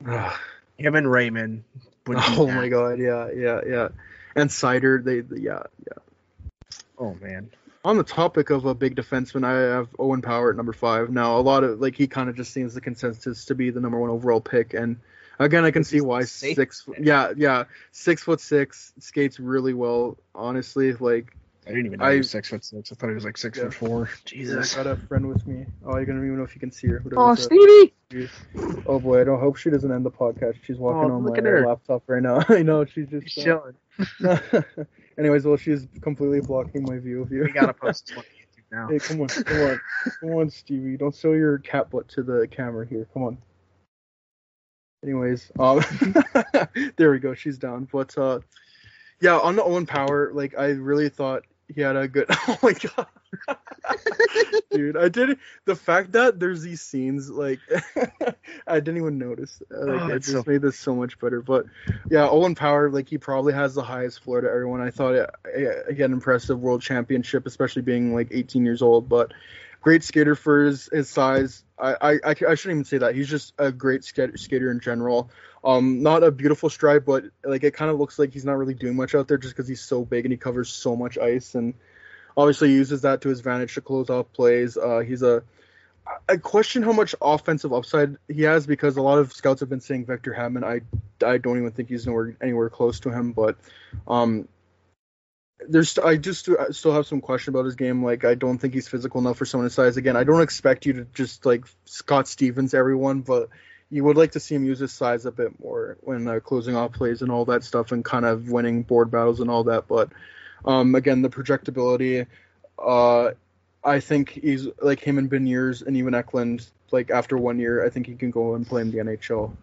Ugh. Him and Raymond. Oh my god, yeah, yeah, yeah. And Seider, they, they- yeah, yeah. Oh man. On the topic of a big defenseman, I have Owen Power at number five. Now, a lot of like he kind of just seems the consensus to be the number one overall pick, and again, I can see why safe six. Yeah, yeah, six foot six, skates really well. Honestly, like I didn't even know I- he was six foot six. I thought he was like six Yeah. foot four. Jesus! I got a friend with me. Oh, you're gonna even know if you can see her. whatever Oh, it says. Stevie. Oh boy, I don't hope she doesn't end the podcast. She's walking Oh, on look my her. laptop right now. I know she's just He's uh, chilling. Anyways, well, she's completely blocking my view of you. We gotta post this one to YouTube now. hey, come on, come on, come on, Stevie. Don't show your cat butt to the camera here. Come on. Anyways, um, there we go. She's down. But uh, yeah, on the Owen Power, like I really thought he had a good. Oh my god, dude! I did the fact that there's these scenes like I didn't even notice. Uh, Like Oh, it just so- made this so much better. But yeah, Owen Power, like he probably has the highest floor to everyone. I thought it uh, again impressive world championship, especially being like 18 years old. But great skater for his, his size. I, I I shouldn't even say that. He's just a great skater, skater in general. Um, not a beautiful stride, but like it kind of looks like he's not really doing much out there just because he's so big and he covers so much ice and obviously uses that to his advantage to close off plays. Uh, he's a I question how much offensive upside he has because a lot of scouts have been saying Victor Hedman. I I don't even think he's nowhere anywhere close to him, but um. There's, I just I still have some question about his game. Like, I don't think he's physical enough for someone his size. Again, I don't expect you to just like Scott Stevens everyone, but you would like to see him use his size a bit more when uh, closing off plays and all that stuff and kind of winning board battles and all that. But um, again, the projectability, uh, I think he's like him and Beniers and even Eklund. Like after one year, I think he can go and play in the NHL.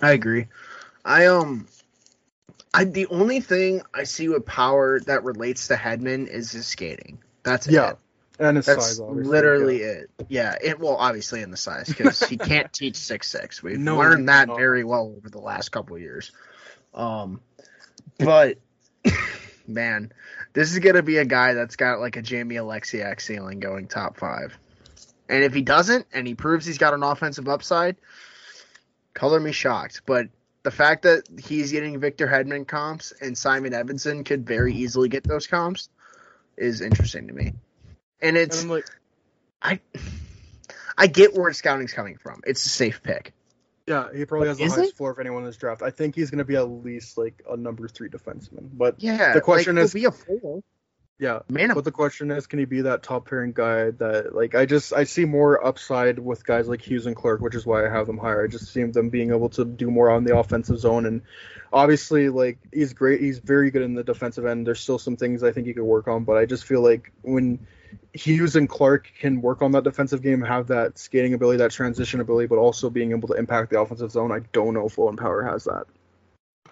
I agree. I um I the only thing I see with power that relates to Hedman is his skating. That's Yeah, it. and his That's size, obviously. literally yeah. it. Yeah, it well obviously in the size because he can't teach six six. We've No, learned that very well over the last couple of years. Um, but man, this is gonna be a guy that's got like a Jamie Oleksiak ceiling going top five. And if he doesn't, and he proves he's got an offensive upside, color me shocked. But the fact that he's getting Victor Hedman comps and Simon Edvinsson could very easily get those comps is interesting to me. And And it's I'm like, I I get where scouting's coming from. It's a safe pick. yeah, he probably has the Is highest it? floor of anyone in this draft. I think he's going to be at least like a number three defenseman. But Yeah. The question like, is- he'll be a four. Yeah, Man, But the question is, can he be that top pairing guy that like I just I see more upside with guys like Hughes and Clarke, which is why I have them higher. I just see them being able to do more on the offensive zone and obviously like he's great he's very good in the defensive end. There's still some things I think he could work on, but I just feel like when Hughes and Clarke can work on that defensive game, have that skating ability, that transition ability, but also being able to impact the offensive zone, I don't know if Owen Power has that.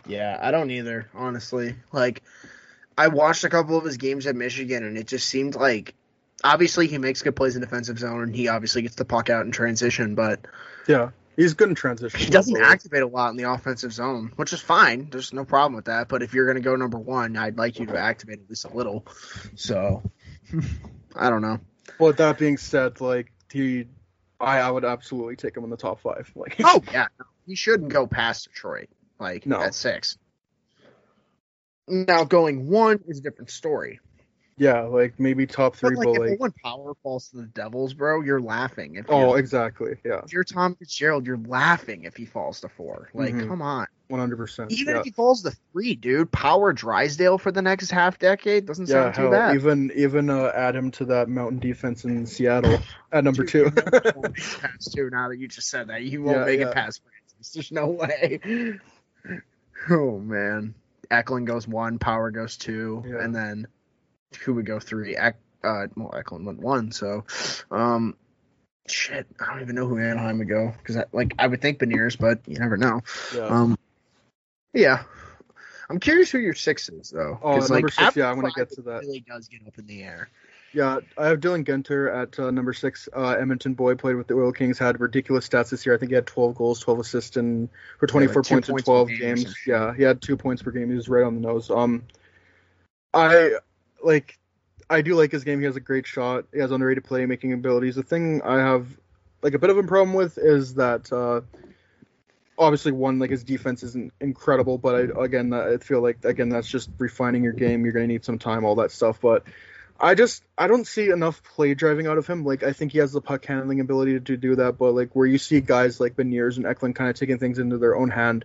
Yeah, I don't either, honestly. Like, I watched a couple of his games at Michigan, and it just seemed like, obviously, he makes good plays in defensive zone, and he obviously gets the puck out in transition, but Yeah. He's good in transition. he doesn't activate a lot in the offensive zone, which is fine. There's no problem with that. But if you're going to go number one, I'd like you to activate at least a little. So, I don't know. But that being said, like he, I, I would absolutely take him in the top five. Like, Oh yeah, he shouldn't go past Detroit like No. at six. Now going one is a different story. yeah, like maybe top three, But like but if like, Owen Power falls to the Devils, bro, you're laughing. If oh, exactly, yeah, if you're Tom Fitzgerald, you're laughing if he falls to four. Like, Mhm. come on. one hundred percent. Even Yeah, if he falls to three, dude, power Drysdale for the next half decade doesn't yeah, sound too hell, bad. even even uh, add him to that mountain defense in Seattle at number Dude, two. you know you won't make it past two. Now that you just said that, you won't Yeah, make it past Francis. There's no way. Oh man, Eklund goes one, Power goes two, Yeah. and then who would go three? Ek, uh, well, Eklund went one, so um, shit, I don't even know who Anaheim would go because like I would think Beniers, but you never know. yeah. Um, yeah. I'm curious who your six is though. Oh, number like, six, yeah, I'm gonna get to it that. Really does get up in the air. Yeah, I have Dylan Guenther at uh, number six. Uh, Edmonton boy played with the Oil Kings, had ridiculous stats this year. I think he had 12 goals, 12 assists, and for 24 two points in 12 game games. Yeah, he had two points per game. He was right on the nose. Um, I like, I do like his game. He has a great shot. He has underrated playmaking abilities. The thing I have like a bit of a problem with is that uh, obviously one like his defense isn't incredible, but I, again I feel like again that's just refining your game. You're gonna need some time, all that stuff, but. I just I don't see enough play driving out of him. Like I think he has the puck handling ability to do that, but like where you see guys like Beniers and Eklund kind of taking things into their own hand,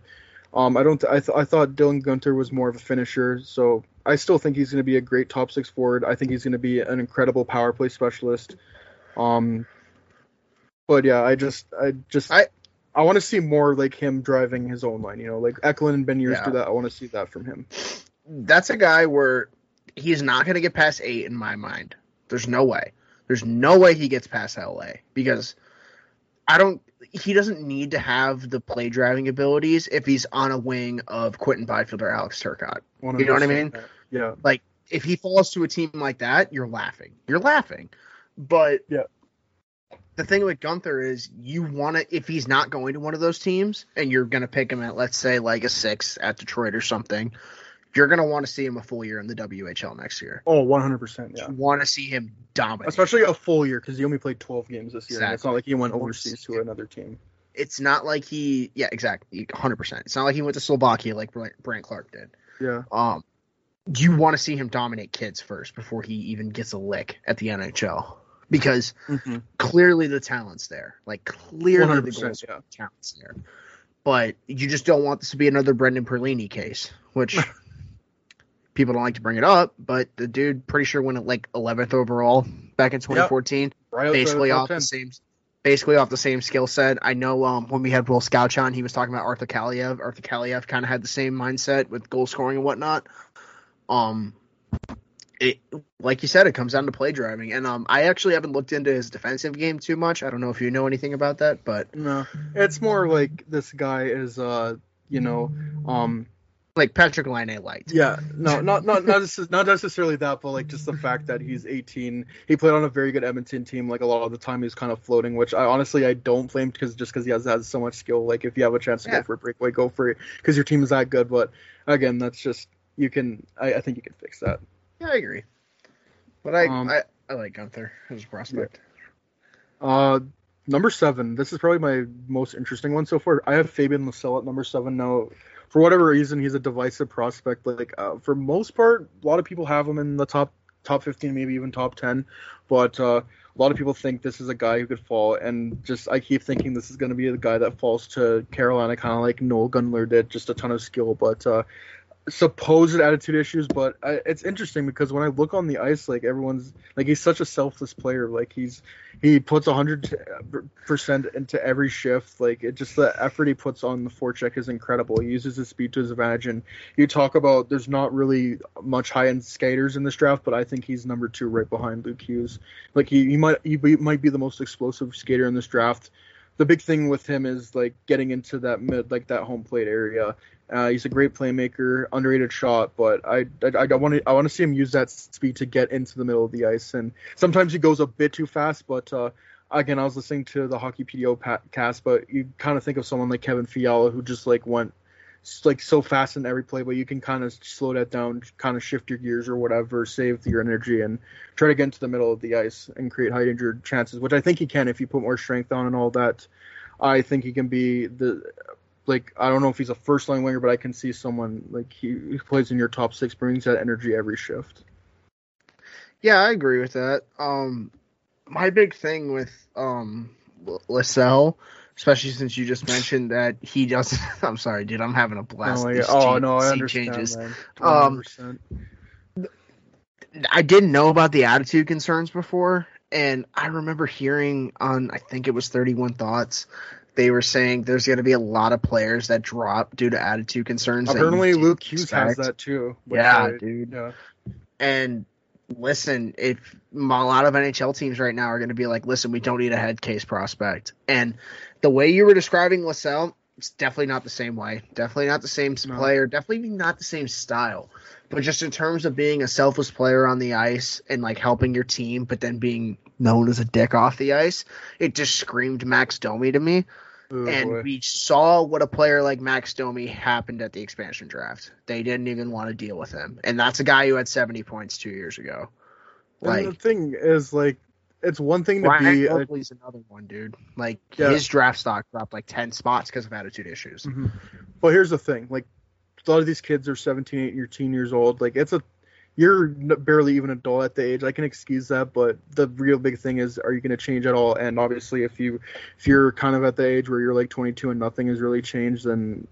um, I don't. Th- I, th- I thought Dylan Guenther was more of a finisher, so I still think he's going to be a great top six forward. I think he's going to be an incredible power play specialist. Um, but yeah, I just I just I- I want to see more like him driving his own line. You know, like Eklund and Beniers Yeah. do that. I want to see that from him. that's a guy where he's not going to get past eight in my mind. There's no way. There's no way he gets past LA because I don't. He doesn't need to have the play driving abilities if he's on a wing of Quinton Byfield or Alex Turcotte. You know what I 100%. mean? Yeah. Like if he falls to a team like that, you're laughing. You're laughing. But Yeah. the thing with Guenther is you want to if he's not going to one of those teams and you're going to pick him at let's say like a 6 at Detroit or something, you're going to want to see him a full year in the WHL next year. Oh, 100%. Yeah. You want to see him dominate. Especially a full year because he only played 12 games this year. and It's not like he went overseas to another team. it's not like he yeah, exactly. 100%. It's not like he went to Slovakia like Brandt Clarke did. Yeah. Um you want to see him dominate kids first before he even gets a lick at the NHL because hmm clearly the talent's there. Like clearly the goals yeah. talent's there. But you just don't want this to be another Brendan Perlini case, which people don't like to bring it up, but the dude pretty sure went at like 11th overall back in 2014, Right basically off 10. the same basically off the same skill set. I know um when we had Will Scouch on, he was talking about Arthur Kaliyev. Arthur Kaliyev kind of had the same mindset with goal scoring and whatnot. Um it like you said, it comes down to play driving. And um I actually haven't looked into his defensive game too much. I don't know if you know anything about that, but No, it's more like this guy is, uh, you know, um, like Patrik Laine light. yeah, no, not not not not necessarily that, but like just the fact that he's 18. He played on a very good Edmonton team. Like a lot of the time, he's kind of floating, which I honestly I don't blame because just because he has has so much skill. Like if you have a chance to Yeah. go for a breakaway, go for it because your team is that good. But again, that's just you can. I, I think you can fix that. Yeah, I agree. But I Um, I, I like Guenther as a prospect. Uh, number seven. This is probably my most interesting one so far. I have Fabian Lysell at number seven now. For whatever reason, he's a divisive prospect. Like uh, for most part, a lot of people have him in the top top 15, maybe even top 10. But uh, a lot of people think this is a guy who could fall, and just I keep thinking this is going to be the guy that falls to Carolina, kind of like Noel Gunler did, just a ton of skill, but uh, supposed attitude issues. But I, it's interesting because when I look on the ice, like everyone's like he's such a selfless player. Like he's he puts hundred percent into every shift. Like it just the effort he puts on the forecheck is incredible. He uses his speed to his advantage. And you talk about there's not really much high end skaters in this draft, but I think he's number two right behind Luke Hughes. Like he, he might he be, might be the most explosive skater in this draft. The big thing with him is like getting into that mid like that home plate area. Uh, he's a great playmaker, underrated shot, but I I, want to I want to see him use that speed to get into the middle of the ice. And sometimes he goes a bit too fast, but uh, again, I was listening to the Hockey PDO cast, but you kind of think of someone like Kevin Fiala who just like went like so fast in every play, but you can kind of slow that down, kind of shift your gears or whatever, save your energy, and try to get into the middle of the ice and create high danger chances, which I think he can if you put more strength on and all that. I think he can be the like I don't know if he's a first line winger, but I can see someone like he, he plays in your top six, brings that energy every shift. Yeah, I agree with that. Um, my big thing with um L- Lysell, especially since you just mentioned that he doesn't. I'm sorry, dude. I'm having a blast. oh, oh no, I understand. changes. Um, I didn't know about the attitude concerns before, and I remember hearing on I think it was 31 Thoughts. They were saying there's going to be a lot of players that drop due to attitude concerns. apparently Luke Hughes has that too. Yeah, I- dude. Yeah. And listen, if a lot of NHL teams right now are going to be like, listen, we don't need a head case prospect. And the way you were describing Lysell, it's definitely not the same way. Definitely not the same No. player. Definitely not the same style. But just in terms of being a selfless player on the ice and like helping your team, but then being known as a dick off the ice, it just screamed Max Domi to me. Oh, and boy. we saw what a player like Max Domi happened at the expansion draft. They didn't even want to deal with him, and that's a guy who had 70 points two years ago. And the thing is, like, it's one thing to Ryan be. A, Oakley's another one, dude. Like Yeah. his draft stock dropped like 10 spots because of attitude issues. Mhm. But here's the thing, like, a lot of these kids are 17, 18 years old. Like, it's a you're barely even adult at the age. I can excuse that, but the real big thing is, are you going to change at all? And obviously, if you if you're kind of at the age where you're like 22 and nothing has really changed, then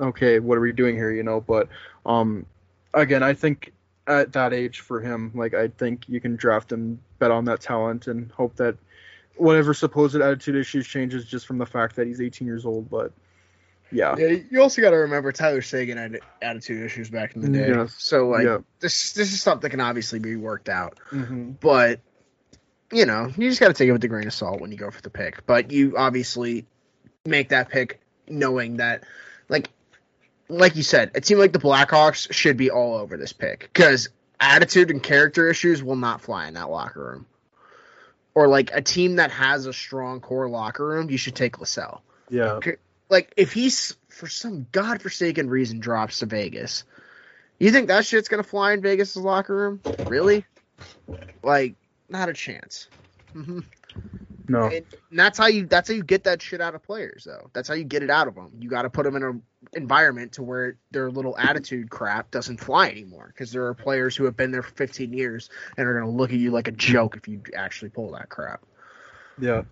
okay, what are we doing here? You know. But um, again, I think at that age for him, like I think you can draft him, bet on that talent, and hope that whatever supposed attitude issues changes just from the fact that he's 18 years old. But yeah, Yeah, you also got to remember Tyler Seguin had attitude issues back in the day. Yes. So like Yeah. this this is something that can obviously be worked out. hmm but you know, you just got to take it with a grain of salt when you go for the pick. But you obviously make that pick knowing that, like, like you said, it seemed like the Blackhawks should be all over this pick because attitude and character issues will not fly in that locker room. Or like a team that has a strong core locker room, you should take Lysell. Yeah. Like if he's for some godforsaken reason drops to Vegas, you think that shit's gonna fly in Vegas' locker room? Really? Like, not a chance. hmm No. And that's how you that's how you get that shit out of players though. That's how you get it out of them. You got to put them in an environment to where their little attitude crap doesn't fly anymore because there are players who have been there for 15 years and are going to look at you like a joke if you actually pull that crap. Yeah.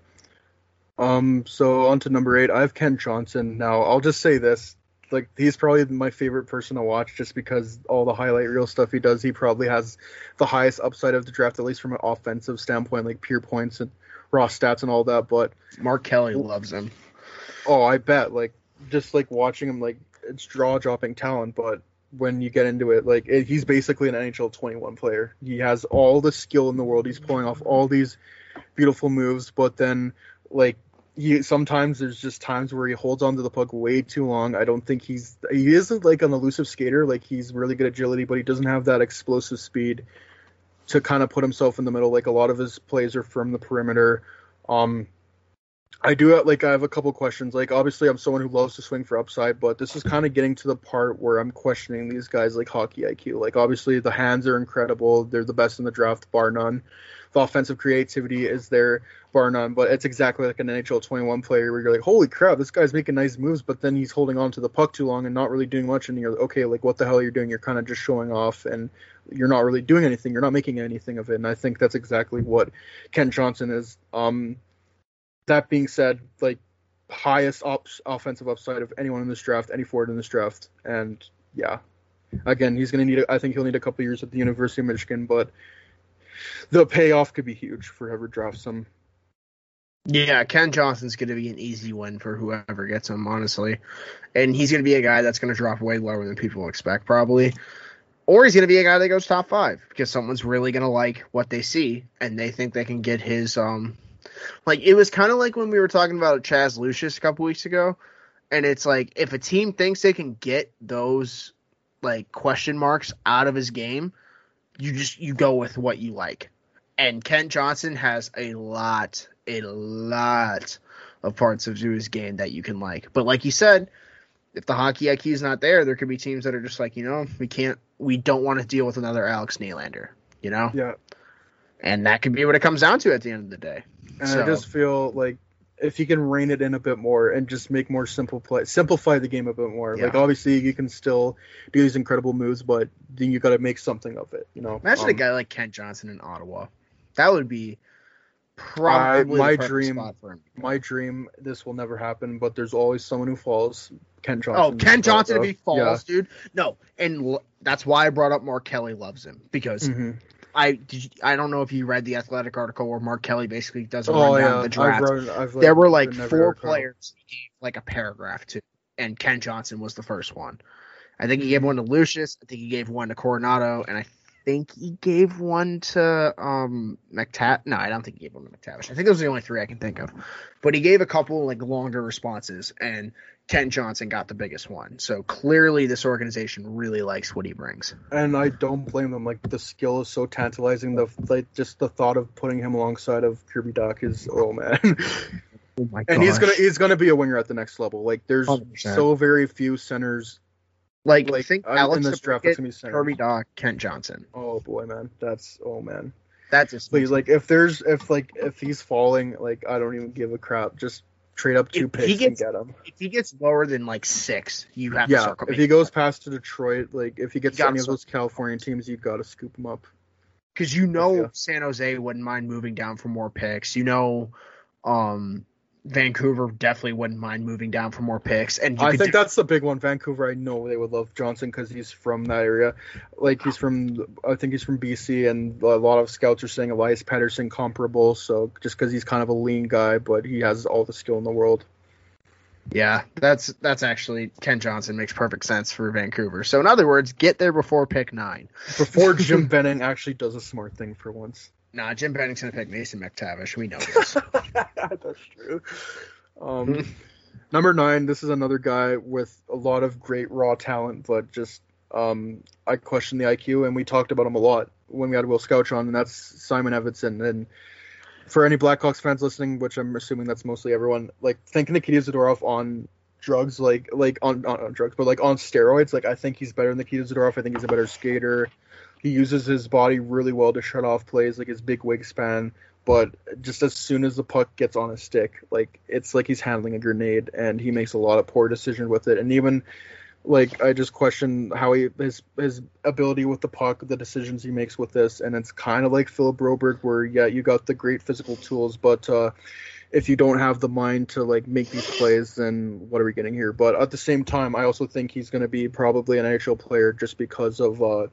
Um. So on to number eight. I have Kent Johnson. Now I'll just say this: like he's probably my favorite person to watch, just because all the highlight reel stuff he does. He probably has the highest upside of the draft, at least from an offensive standpoint, like pure points and raw stats and all that. But Mark Kelly loves him. oh, I bet like just like watching him, like it's jaw dropping talent, but. When you get into it, like it, he's basically an NHL 21 player. He has all the skill in the world. He's pulling off all these beautiful moves, but then like he sometimes there's just times where he holds onto the puck way too long. I don't think he's he isn't like an elusive skater. Like he's really good agility, but he doesn't have that explosive speed to kind of put himself in the middle. Like a lot of his plays are from the perimeter. Um, I do have, like I have a couple questions. Like obviously I'm someone who loves to swing for upside, but this is kind of getting to the part where I'm questioning these guys like hockey IQ. Like obviously the hands are incredible. They're the best in the draft, bar none. The offensive creativity is there, bar none. But it's exactly like an NHL 21 player where you're like, holy crap, this guy's making nice moves, but then he's holding on to the puck too long and not really doing much. And you're like, okay, like what the hell are you doing? You're kind of just showing off and you're not really doing anything. You're not making anything of it. And I think that's exactly what Kent Johnson is. Um, that being said, like highest ops, offensive upside of anyone in this draft, any forward in this draft, and yeah, again, he's going to need. A, I think he'll need a couple years at the University of Michigan, but the payoff could be huge for whoever drafts him. Yeah, Kent Johnson's going to be an easy win for whoever gets him, honestly. And he's going to be a guy that's going to drop way lower than people expect, probably. Or he's going to be a guy that goes top five because someone's really going to like what they see and they think they can get his. um Like, it was kind of like when we were talking about Chaz Lucius a couple weeks ago. And it's like, if a team thinks they can get those, like, question marks out of his game, you just you go with what you like. And Kent Johnson has a lot, a lot of parts of his game that you can like. But like you said, if the hockey IQ is not there, there could be teams that are just like, you know, we can't, we don't want to deal with another Alex Nylander, you know? Yeah, And that could be what it comes down to at the end of the day. and So- I just feel like if he can rein it in a bit more and just make more simple play, simplify the game a bit more. Like obviously you can still do these incredible moves, but then you got to make something of it. You know, Imagine a Um, guy like Kent Johnson in Ottawa. That would be probably my dream- spot for him. my dream. This will never happen, but there's always someone who falls. Kent Johnson. Oh, Johnson. Kent Johnson, if he falls, dude. No, and l- that's why I brought up Mark Kelly loves him because Yeah. I did. You, I don't know if you read the athletic article where Mark Kelly basically does a Oh rundown yeah, of the I've draft. read, I've, there were like four players he gave like a paragraph to, and Kent Johnson was the first one. I think he gave one to Lucius. I think he gave one to Coronato, and I think he gave one to um McTav. No, I don't think he gave one to McTavish. I think those are the only three I can think of. But he gave a couple like longer responses, and Kent Johnson got the biggest one. So clearly, this organization really likes what he brings. and I don't blame them. Like the skill is so tantalizing. The like just the thought of putting him alongside of Kirby Dach is oh man. Oh my and he's gonna he's gonna be a winger at the next level. Like there's 100%. so very few centers. like, like, think uh, in Alex this draft, it's gonna be center. Kirby Dach, Kent Johnson. Oh boy, man, that's oh man. that's just Please, like if there's if like if he's falling, like I don't even give a crap. Just trade up two If picks he gets- and get him. if he gets lower than like six, you have to Yeah, if he goes past to Detroit, like if he gets any of those California teams, you've gotta scoop him up. because you know Yeah. San Jose wouldn't mind moving down for more picks. You know, um, Vancouver definitely wouldn't mind moving down for more picks. And I think do- that's the big one. Vancouver, I know they would love Johnson because he's from that area. Like he's from, I think he's from BC, and a lot of scouts are saying Elias Pettersson comparable. So just because he's kind of a lean guy, but he has all the skill in the world. yeah, that's that's actually Kent Johnson makes perfect sense for Vancouver. So in other words, get there before pick nine. Before Jim Benning actually does a smart thing for once. Nah, Jim Benning's gonna pick Mason McTavish. We know this. That's true. Um, number nine, this is another guy with a lot of great raw talent, but just um, I question the IQ, and we talked about him a lot when we had Will Scouch on, and that's Simon Edvinsson. And for any Blackhawks fans listening, which I'm assuming that's mostly everyone, like thinking Nikita Zadorov on drugs, like like on, on, on drugs, but like on steroids, like I think he's better than Nikita Zadorov. I think he's a better skater. He uses his body really well to shut off plays, like his big wingspan. But just as soon as the puck gets on his stick, like it's like he's handling a grenade, and he makes a lot of poor decisions with it. And even like I just question how he his his ability with the puck, the decisions he makes with this, and it's kind of like Philip Broberg, where yeah, you got the great physical tools, but uh, if you don't have the mind to like make these plays, then what are we getting here? But at the same time, I also think he's going to be probably an NHL player just because of uh,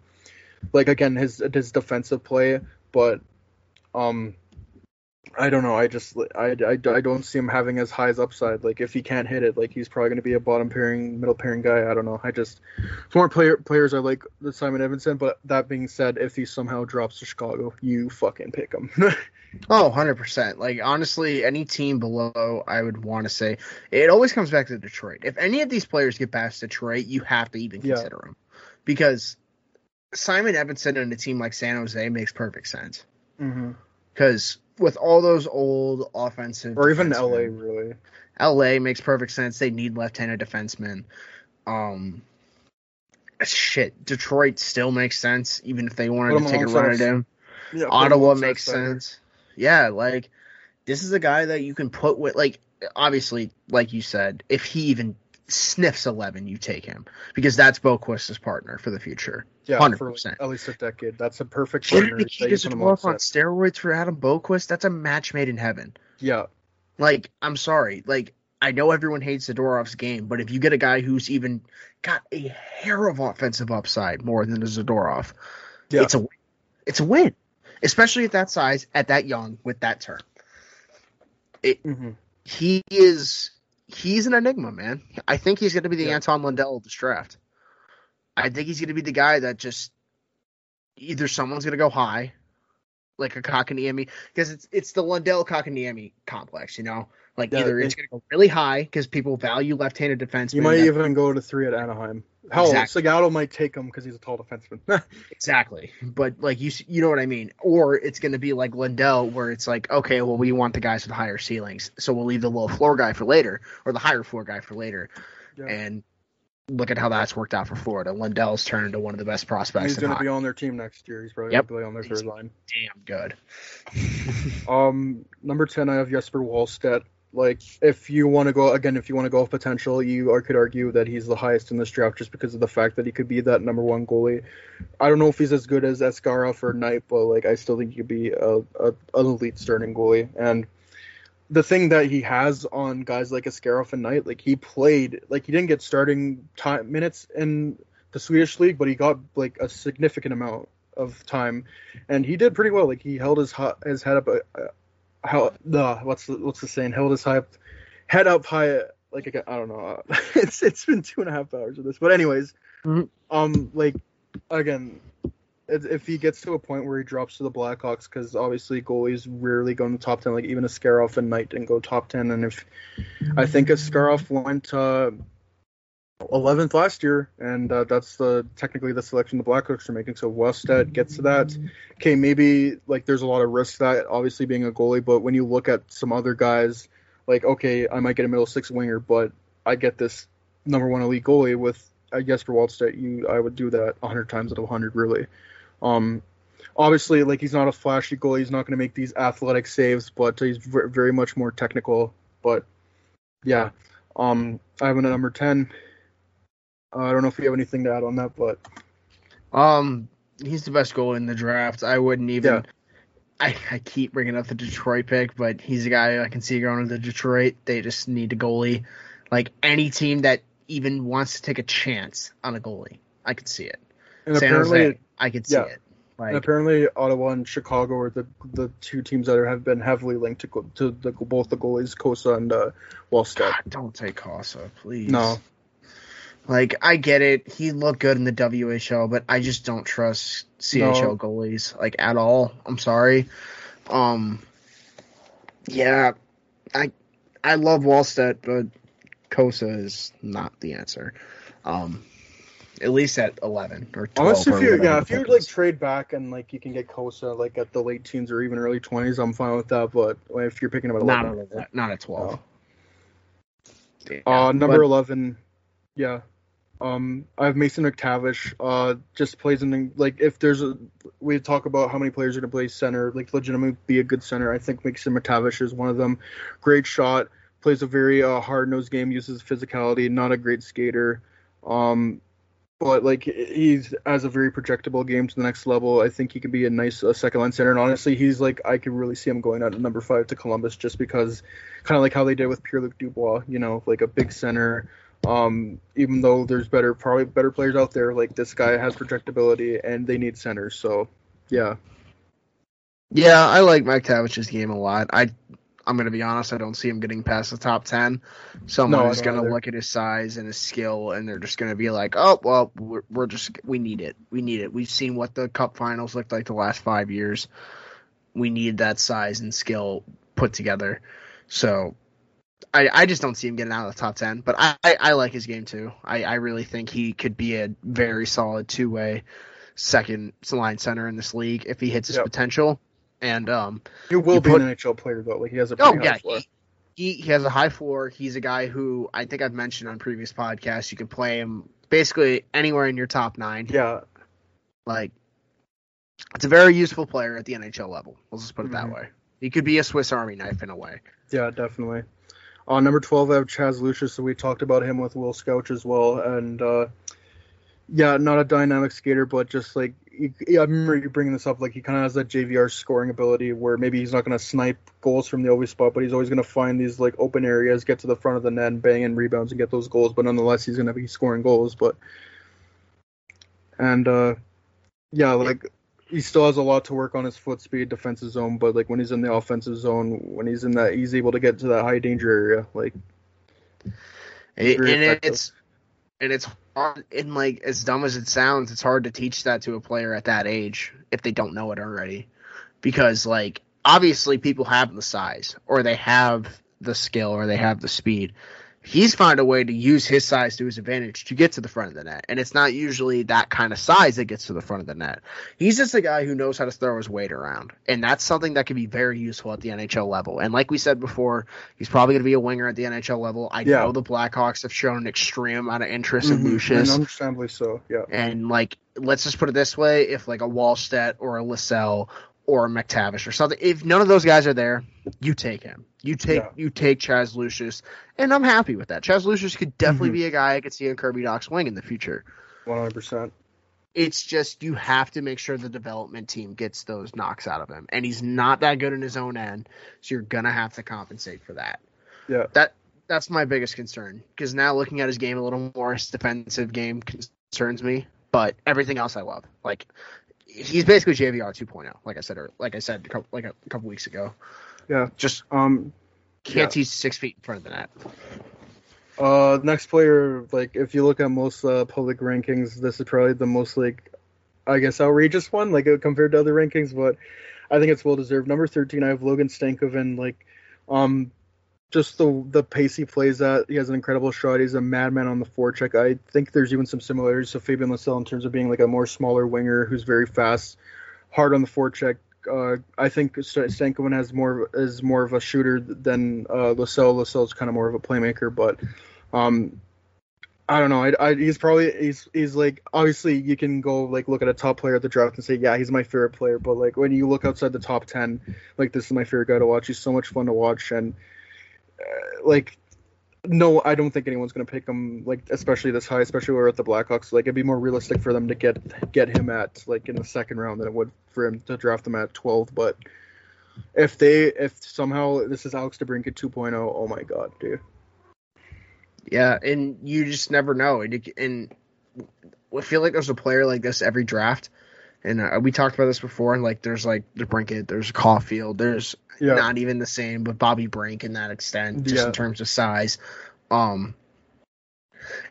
like again his his defensive play, but um I don't know. I just I, I, I don't see him having as high as upside. Like if he can't hit it, like he's probably going to be a bottom pairing, middle pairing guy. I don't know. I just more player players I like the Simon Edvinsson. But that being said, if he somehow drops to Chicago, you fucking pick him. Oh, 100%. Like, honestly, any team below, I would want to say, it always comes back to Detroit. If any of these players get past Detroit, you have to even Yeah. consider them. Because Simon Edvinsson in a team like San Jose makes perfect sense. mm-hmm. Because with all those old offensive. Or even LA, really. LA makes perfect sense. They need left-handed defensemen. Um, shit, Detroit still makes sense, even if they wanted to take a run at him. Yeah, Ottawa makes sense. Yeah, like this is a guy that you can put with like obviously, like you said, if he even sniffs eleven, you take him because that's Boqvist's partner for the future. Yeah, hundred for percent. at least a decade. That's a perfect Jimmy you Nikita's off on steroids for Adam Boqvist. That's a match made in heaven. Yeah, Like, I'm sorry. Like, I know everyone hates Zadorov's game, but if you get a guy who's even got a hair of offensive upside more than a Zadorov, Yeah. it's a win. It's a win, especially at that size, at that young, with that term. It, hmm he is he's an enigma, man. I think he's going to be the Yeah. Anton Lundell of this draft. I think he's going to be the guy that just either someone's going to go high, like a Kotkaniemi, because it's it's the Lundell Kotkaniemi complex, you know. Like Yeah, either it's going to go really high because people value left-handed defense. you might even go to three at Anaheim. Hell, Exactly. Segatto might take him because he's a tall defenseman. Exactly, but like you, you know what I mean. Or it's going to be like Lundell, where it's like, okay, well, we want the guys with higher ceilings, so we'll leave the low floor guy for later, or the higher floor guy for later. Yeah. And look at how that's worked out for Florida. Lundell's turned into one of the best prospects. he's going to be on their team next year. He's probably Yep. going to be on their third line. damn good. Um, number ten, I have Jesper Wallstedt. Like, if you want to go again, if you want to go off potential, you are, could argue that he's the highest in this draft just because of the fact that he could be that number one goalie. I don't know if he's as good as Askarov or Knight, but like, I still think he could be a, a an elite starting goalie. And the thing that he has on guys like Askarov and Knight, like he played, like he didn't get starting time minutes in the Swedish league, but he got like a significant amount of time, and he did pretty well. Like he held his his head up, uh, how the what's the, what's the saying? Held his hype, head up high. Like I don't know. it's it's been two and a half hours of this, but anyways, Mhm. um, like again, if if he gets to a point where he drops to the Blackhawks, because obviously goalies rarely go in the top ten. Like even Askarov and Knight didn't go top ten, and if I think Askarov went uh, 11th last year, and uh, that's the technically the selection the Blackhawks are making. So Wallstedt gets to that. Okay, maybe like there's a lot of risk that obviously being a goalie, but when you look at some other guys, like okay, I might get a middle six winger, but I get this number one elite goalie with I guess for Wallstedt, you I would do that 100 times out of 100 really. Um, obviously, like he's not a flashy goalie, he's not going to make these athletic saves, but he's ver- very much more technical. But yeah, um, I have at number 10. Uh, I don't know if you have anything to add on that, but Um, he's the best goalie in the draft. I wouldn't even. Yeah. I, I keep bringing up the Detroit pick, but he's a guy I can see going to Detroit. They just need a goalie. Like any team that even wants to take a chance on a goalie, I could see it. and San apparently Jose, I could see yeah. it. And apparently, Ottawa and Chicago are the the two teams that are, have been heavily linked to to the, both the goalies, Cossa and uh, Wallstedt. God, don't take Cossa, please. No, Like I get it, he looked good in the WHL, but I just don't trust CHL No. goalies like at all. I'm sorry. Um, yeah, I I love Wallstedt, but Cossa is not the answer. Um, at least at eleven or or if you yeah, if you like trade back and like you can get Cossa like at the late teens or even early twenties, I'm fine with that. But if you're picking him at not eleven, at, not at twelve. Yeah, Uh, number but- eleven, yeah. Um, I have Mason McTavish. Uh, just plays in like if there's a we talk about how many players are going to play center, like legitimately be a good center. I think Mason McTavish is one of them. Great shot, plays a very uh, hard nosed game, uses physicality. Not a great skater. Um, but like he's has a very projectable game to the next level. I think he could be a nice uh, second line center. And honestly, he's like I could really see him going out at number five to Columbus just because, kind of like how they did with Pierre Luc Dubois. You know, like a big center. Um, even though there's better, probably better players out there, like this guy has projectability and they need centers. So, yeah, Yeah, I like McTavish's game a lot. I I'm gonna be honest, I don't see him getting past the top ten. Someone No, is gonna either. look at his size and his skill, and they're just gonna be like, "Oh, well, we're, we're just we need it. We need it. We've seen what the Cup Finals looked like the last five years. We need that size and skill put together." So, I I just don't see him getting out of the top ten. But I I, I like his game too. I I really think he could be a very solid two way second line center in this league if he hits his Yep. potential. And um, he will be put- an NHL player though. Like he has a Oh yeah, high floor. he, he has a high floor. He's a guy who I think I've mentioned on previous podcasts. You can play him basically anywhere in your top nine. Yeah, Like it's a very useful player at the NHL level. Let's just put it Mhm. that way. He could be a Swiss Army knife in a way. yeah, definitely. Uh, number twelve, I have Chaz Lucius. So we talked about him with Will Scouch as well, and uh, yeah, not a dynamic skater, but just like I remember you bringing this up. Like he kind of has that JVR scoring ability where maybe he's not going to snipe goals from the obvious spot, but he's always going to find these like open areas, get to the front of the net, and bang in rebounds and get those goals. But nonetheless, he's going to be scoring goals. But and uh, yeah, like he still has a lot to work on his foot speed, defensive zone. But like when he's in the offensive zone, when he's in that, he's able to get to that high danger area. Like And, and effective. it's and it's hard and like as dumb as it sounds, it's hard to teach that to a player at that age if they don't know it already. Because like obviously people have the size or they have the skill or they have the speed. He's found a way to use his size to his advantage to get to the front of the net. And it's not usually that kind of size that gets to the front of the net. He's just a guy who knows how to throw his weight around. And that's something that can be very useful at the NHL level. And like we said before, he's probably going to be a winger at the NHL level. I Yeah. know the Blackhawks have shown an extreme amount of interest mhm, in Lucius. and understandably so. Yeah. And like, let's just put it this way: if like a Wallstedt or a Lysell or McTavish or something, if none of those guys are there, you take him. You take Yeah. you take Chaz Lucius, and I'm happy with that. Chaz Lucius could definitely Mhm. be a guy I could see in Kirby Dach's wing in the future. One hundred percent. It's just you have to make sure the development team gets those knocks out of him, and he's not that good in his own end, so you're gonna have to compensate for that. Yeah. That that's my biggest concern because now looking at his game a little more, his defensive game concerns me, but everything else I love. Like he's basically JVR 2.0, like I said, or like I said, a couple, like a couple weeks ago. Yeah. Just Um. can't Yeah. teach six feet in front of the net. Uh. Next player, like if you look at most uh, public rankings, this is probably the most like, I guess outrageous one, like uh, compared to other rankings, but I think it's well deserved. Number thirteen, I have Logan Stankoven. Like, um, just the the pace he plays at. He has an incredible shot. He's a madman on the forecheck. I think there's even some similarities to Fabian Lysell in terms of being like a more smaller winger who's very fast, hard on the forecheck. Uh, I think St- Stankoven has more is more of a shooter than uh, Lysell. Lysell's kind of more of a playmaker, but um, I don't know. I, I, he's probably he's he's like obviously you can go like look at a top player at the draft and say yeah he's my favorite player, but like when you look outside the top ten, like this is my favorite guy to watch. He's so much fun to watch and like no, I don't think anyone's gonna pick him like especially this high, especially we're at the Blackhawks. Like it'd be more realistic for them to get get him at like in the second round than it would for him to draft him at 12. But if they if somehow this is Alex DeBrincat 2.0, oh my god, dude. Yeah, and you just never know. And, you, and I feel like there's a player like this every draft. And uh, we talked about this before. And like, there's like DeBrincat, there's Caulfield, there's Yeah. not even the same, but Bobby Brink in that extent, just Yeah. in terms of size. Um,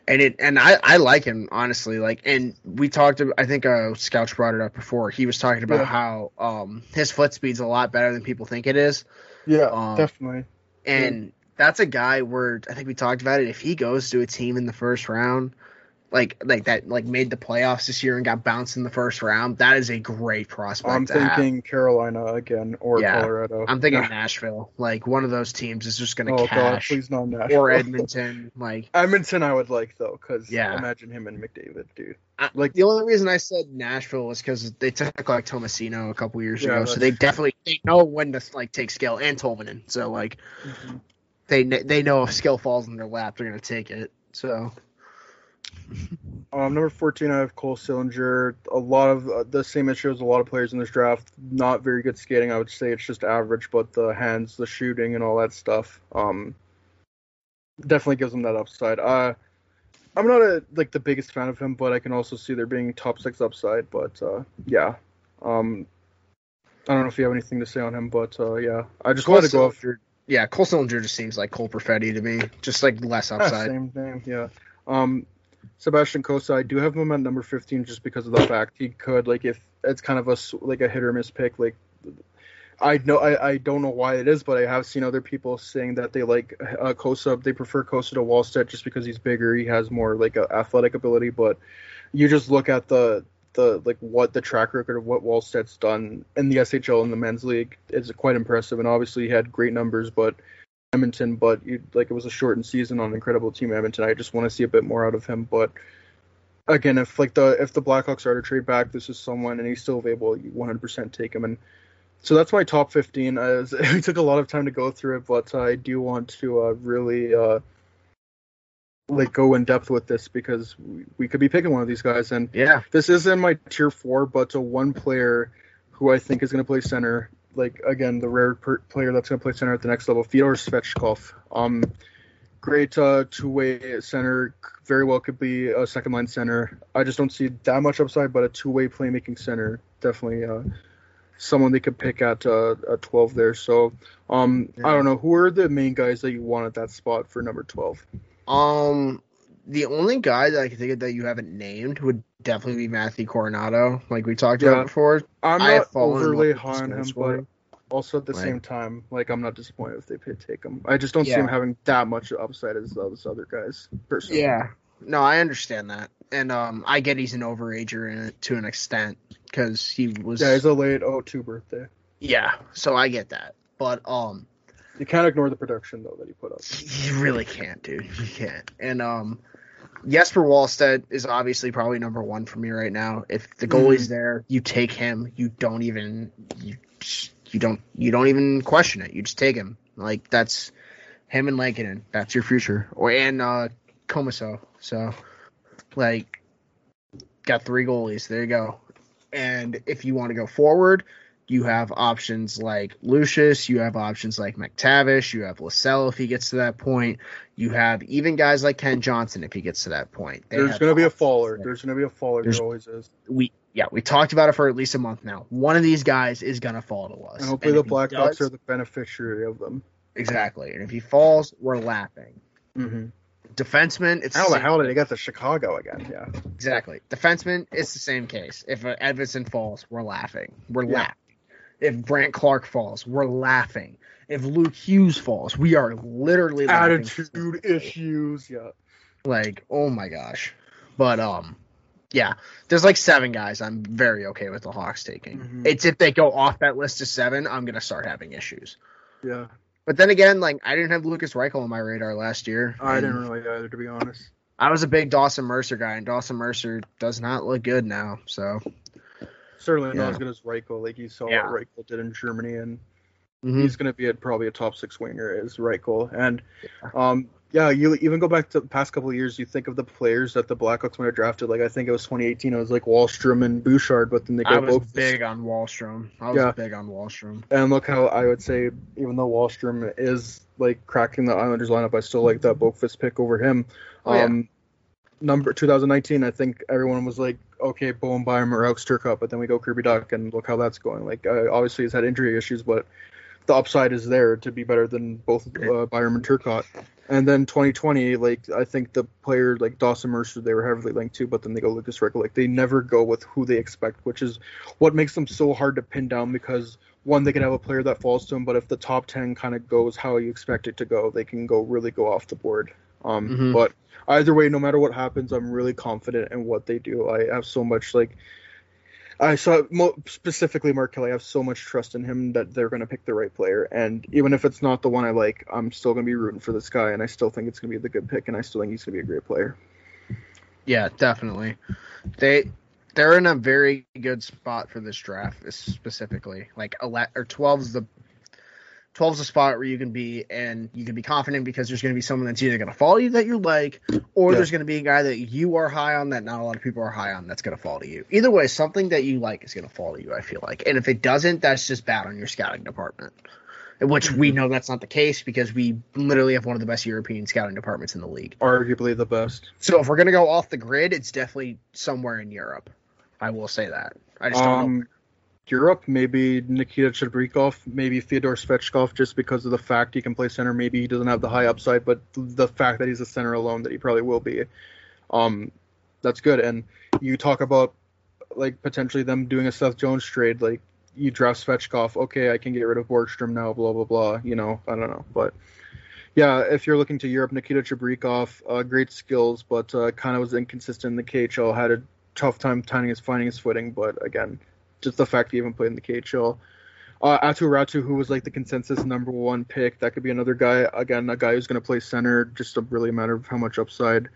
and it and I I like him honestly. Like, and we talked. I think uh, Scouch brought it up before. He was talking about Yeah. how um his foot speed's a lot better than people think it is. Yeah, Um, definitely. And that's a guy where I think we talked about it. If he goes to a team in the first round like like that like made the playoffs this year and got bounced in the first round. That is a great prospect. I'm to have. thinking Carolina again or Yeah. Colorado. I'm thinking Nashville. Like one of those teams is just gonna oh god, cash. please not Nashville. or Edmonton. Like Edmonton, I would like though, because Yeah. imagine him and McDavid, dude. Like- the only reason I said Nashville was because they took like Tomasino a couple years Yeah, ago, so they definitely they know when to like take skill and Tolvanen. So like mm-hmm. they kn- they know if skill falls in their lap, they're gonna take it. So Um, number 14, I have Cole Sillinger. A lot of uh, the same issue as a lot of players in this draft. Not very good skating. I would say it's just average, but the hands, the shooting, and all that stuff um, definitely gives him that upside. Uh, I'm not a like the biggest fan of him, but I can also see there being top six upside. But uh, yeah, um, I don't know if you have anything to say on him, but uh, yeah, I just Cole wanted to go Sillinger, yeah, Cole Sillinger just seems like Cole Perfetti to me, just like less Ah, upside. same thing. yeah. Um, Sebastian Cossa, I do have him at number 15 just because of the fact he could like if it's kind of a like a hit or miss pick. Like I know I, I don't know why it is, but I have seen other people saying that they like uh, Cossa. They prefer Cossa to Wallstedt just because he's bigger. He has more like uh, athletic ability. But you just look at the the like what the track record of what Wallstedt's done in the SHL and the men's league is quite impressive. And obviously he had great numbers, but Edmonton, but you, like it was a shortened season on incredible team Edmonton. I just want to see a bit more out of him. But again, if like the if the Blackhawks are to trade back, this is someone and he's still available. You 100% take him. And so that's my top 15. I was, it took a lot of time to go through it, but I do want to uh, really uh, like go in depth with this because we, we could be picking one of these guys. And Yeah, this is in my tier four, but to one player who I think is going to play center. Like again, the rare per- player that's going to play center at the next level, Fyodor Svechkov. Um, great uh, two-way center. Very well could be a second-line center. I just don't see that much upside, but a two-way playmaking center definitely uh, someone they could pick at uh, at 12 there. So um, I don't know who are the main guys that you want at that spot for number 12. Um, the only guy that I can think of that you haven't named would definitely be Matthew Coronato, like we talked Yeah. about before. I'm not overly high on him, but also at the Like- same time, like I'm not disappointed if they take him. I just don't see him having that much upside as those other guys. Personally. Yeah, no, I understand that, and um, I get he's an overager in it to an extent because he was. Yeah, he's a late 02 birthday. yeah, so I get that, but um, You can't ignore the production though that he put up. you really can't, dude. You can't. And um, Jesper Wallstedt is obviously probably number one for me right now. If the goalie's there, you take him. You don't even you you don't you don't even question it. You just take him. Like that's him and Lankinen. That's your future. Or and uh Commesso. So like got three goalies. There you go. And if you want to go forward, you have options like Lucius, you have options like McTavish, you have Lysell if he gets to that point. You have even guys like Kent Johnson if he gets to that point. They There's going to be a faller. there. There's going to be a faller. There's- There always is. we yeah, we talked about it for at least a month now. One of these guys is gonna fall to us. And hopefully And the Blackhawks are the beneficiary of them. exactly. And if he falls, we're laughing. Mm-hmm. Defenseman, it's How the the hell did they get to Chicago again? Yeah. Exactly. Defenseman, it's the same case. If uh, Edvinsson falls, we're laughing. We're Yeah. laughing. If Brandt Clarke falls, we're laughing. If Luke Hughes falls, we are literally laughing. Attitude issues. Yeah. Like, oh my gosh. But um, yeah, there's like seven guys I'm very okay with the Hawks taking. Mhm. It's if they go off that list of seven, I'm gonna start having issues. Yeah. But then again, like I didn't have Lukas Reichel on my radar last year. I didn't really either, to be honest. I was a big Dawson Mercer guy, and Dawson Mercer does not look good now. So Certainly not as good as Reichel. Like you saw Yeah. what Reichel did in Germany, and mhm. he's going to be at probably a top six winger is Reichel. And um, yeah, you even go back to the past couple of years. You think of the players that the Blackhawks might have drafted. Like I think it was 2018. It was like Wahlstrom and Bouchard, but then they I was both. big on Wahlstrom. I was Yeah. big on Wahlstrom. And look how I would say, even though Wahlstrom is like cracking the Islanders lineup, I still like that Boqvist pick over him. Oh, yeah. Um, number 2019, I think everyone was like, okay, Bowen Byram or Alex Turcotte, but then we go Kirby Dach, and look how that's going. Like, uh, obviously he's had injury issues, but the upside is there to be better than both uh, Byram and Turcotte. And then 2020, like I think the player like Dawson Mercer, they were heavily linked to, but then they go Lukas Reichel. Like they never go with who they expect, which is what makes them so hard to pin down because one, they can have a player that falls to them, but if the top 10 kind of goes how you expect it to go, they can go really go off the board. Um, Mhm. but either way, no matter what happens, I'm really confident in what they do. I have so much like. I saw mo- specifically Mark Kelly. I have so much trust in him that they're going to pick the right player, and even if it's not the one I like, I'm still going to be rooting for this guy, and I still think it's going to be the good pick, and I still think he's going to be a great player. Yeah, definitely. They they're in a very good spot for this draft specifically. Like ele- or 12 is the 12 is a spot where you can be and you can be confident because there's going to be someone that's either going to follow you that you like or Yeah. there's going to be a guy that you are high on that not a lot of people are high on that's going to fall to you. Either way, something that you like is going to fall to you, I feel like. And if it doesn't, that's just bad on your scouting department. Which we know that's not the case because we literally have one of the best European scouting departments in the league. Arguably the best. So if we're gonna go off the grid, it's definitely somewhere in Europe. I will say that. I just don't know. Um, Europe, maybe Nikita Chibrikov, maybe Fyodor Svechkov, just because of the fact he can play center. Maybe he doesn't have the high upside, but the fact that he's a center alone, that he probably will be, um, that's good. And you talk about like potentially them doing a Seth Jones trade, like you draft Svechkov, okay, I can get rid of Borgstrom now, blah blah blah. You know, I don't know, but yeah, if you're looking to Europe, Nikita Chibrikov, uh, great skills, but uh, kind of was inconsistent in the KHL, had a tough time finding his finding his footing. But again, just the fact he even played in the KHL. Uh, Aatu Räty, who was like the consensus number one pick, that could be another guy. Again, a guy who's going to play center, just a really matter of how much upside.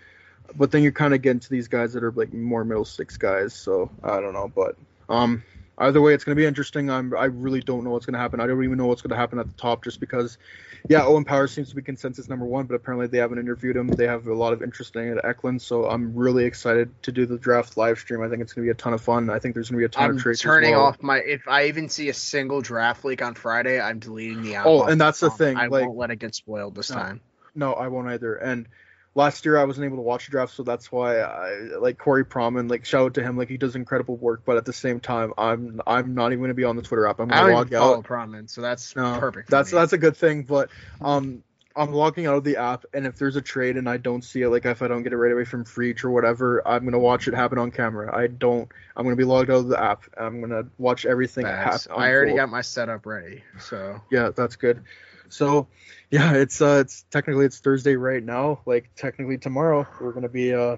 But then you're kind of getting to these guys that are like more middle six guys. So I don't know, but um, either way, it's going to be interesting. I'm, I really don't know what's going to happen. I don't even know what's going to happen at the top, just because, yeah, Owen Power seems to be consensus number one, but apparently they haven't interviewed him. They have a lot of interest in it at Eklund, so I'm really excited to do the draft live stream. I think it's going to be a ton of fun. I think there's going to be a ton I'm of trades. turning well. off my. If I even see a single draft leak on Friday, I'm deleting the app. Oh, and that's the thing, I like- won't let it get spoiled this No. time. No, I won't either. And last year I wasn't able to watch the draft, so that's why I like Corey Pronman. Like shout out to him, like he does incredible work. But at the same time, I'm I'm not even going to be on the Twitter app. I'm I gonna even log follow out. Pronman, so that's No, perfect. That's me. that's a good thing. But um, I'm logging out of the app, and if there's a trade and I don't see it, like if I don't get it right away from Freach or whatever, I'm going to watch it happen on camera. I don't. I'm going to be logged out of the app. I'm going to watch everything happen. I already got my setup ready, so yeah, that's good. So, yeah, it's uh, it's technically it's Thursday right now. Like technically tomorrow we're gonna be uh,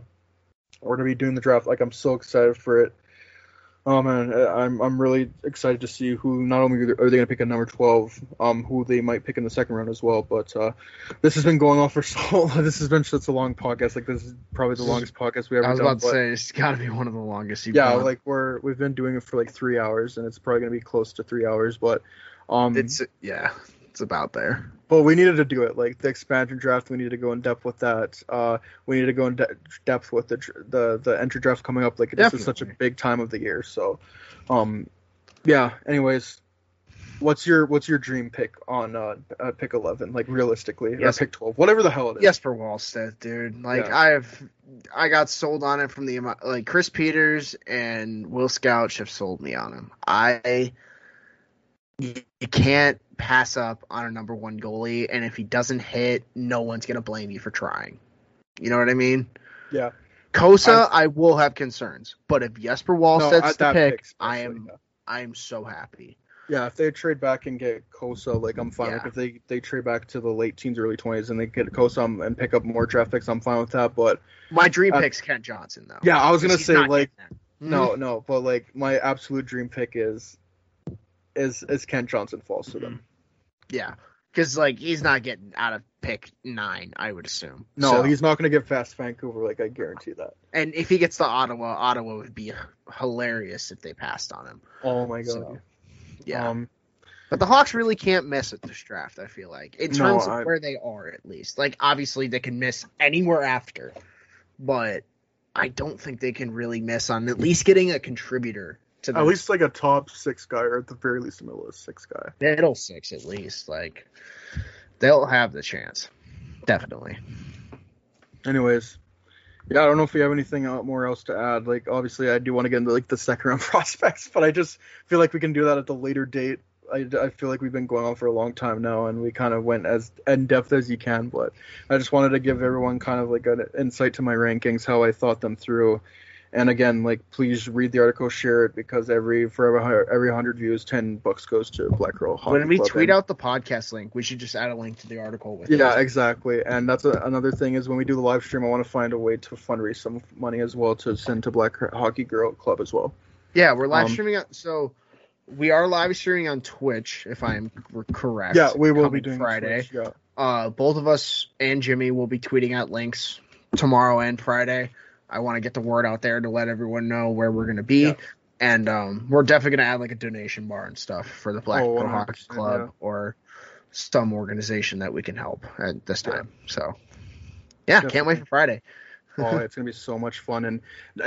we're gonna be doing the draft. Like I'm so excited for it. Oh man, uh, I'm I'm really excited to see who not only are they gonna pick at number 12, um, who they might pick in the second round as well. But uh, this has been going on for so. This has been such a long podcast. Like this is probably the longest podcast we ever I was done. about to but- say it's got to be one of the longest. You've yeah, done. like we're we've been doing it for like three hours, and it's probably gonna be close to three hours. But um, it's yeah, it's about there. but we needed to do it. Like the expansion draft, we needed to go in depth with that. Uh, we need to go in de- depth with the the the entry draft coming up. Like this is such a big time of the year. So, um, yeah. Anyways, what's your what's your dream pick on uh, uh pick eleven? Like realistically, Yes. or pick twelve, whatever the hell it is. Jesper Wallstedt, dude. Like Yeah. I have, I got sold on it from the. Like Chris Peters and Will Scouch have sold me on him. I, you you can't pass up on a number one goalie, and if he doesn't hit, no one's gonna blame you for trying. You know what I mean? Yeah. Cossa, I will have concerns, but if Jesper No, Wallstedt's at the pick, pick I am, yeah. I am so happy. Yeah, if they trade back and get Cossa, like I'm fine. Like if they they trade back to the late teens, early twenties, and they get Cossa um, and pick up more draft picks, I'm fine with that. But My dream Uh, pick's Kent Johnson, though. yeah, I was gonna say like. No, no, but like my absolute dream pick is is is Kent Johnson falls to them. Yeah, because like he's not getting out of pick nine, I would assume. No, So- he's not gonna get fast Vancouver. Like I guarantee that. and if he gets to Ottawa, Ottawa would be hilarious if they passed on him. Oh my god. So, yeah, Um, but the Hawks really can't miss at this draft. I feel like in No, terms of where they are, at least. Like obviously they can miss anywhere after, but I don't think they can really miss on at least getting a contributor to the at least like a top six guy, or at the very least a middle of six guy. middle six. At least like they'll have the chance, definitely. Anyways, yeah, I don't know if we have anything more else to add. Like, obviously, I do want to get into like the second round prospects, but I just feel like we can do that at the later date. I, I feel like we've been going on for a long time now, and we kind of went as in depth as you can. But I just wanted to give everyone kind of like an insight to my rankings, how I thought them through, and again, like please read the article, share it because every for every hundred views, ten bucks goes to Black Girl Hockey When we Club. tweet And- out the podcast link, we should just add a link to the article with Yeah, it. exactly. And that's a, another thing is when we do the live stream, I want to find a way to fundraise some money as well to send to Black Hockey Girl Club as well. Yeah, we're live Um, streaming so we are live streaming on Twitch, if I'm correct. Yeah, we will be doing Friday. Twitch, yeah. Uh, both of us and Jimmy will be tweeting out links tomorrow and Friday. I want to get the word out there to let everyone know where we're gonna be, Yeah. and um, we're definitely gonna add like a donation bar and stuff for the Black Oh, Hockey Club yeah. or some organization that we can help at this time. So, yeah, can't wait for Friday. oh, it's gonna be so much fun, and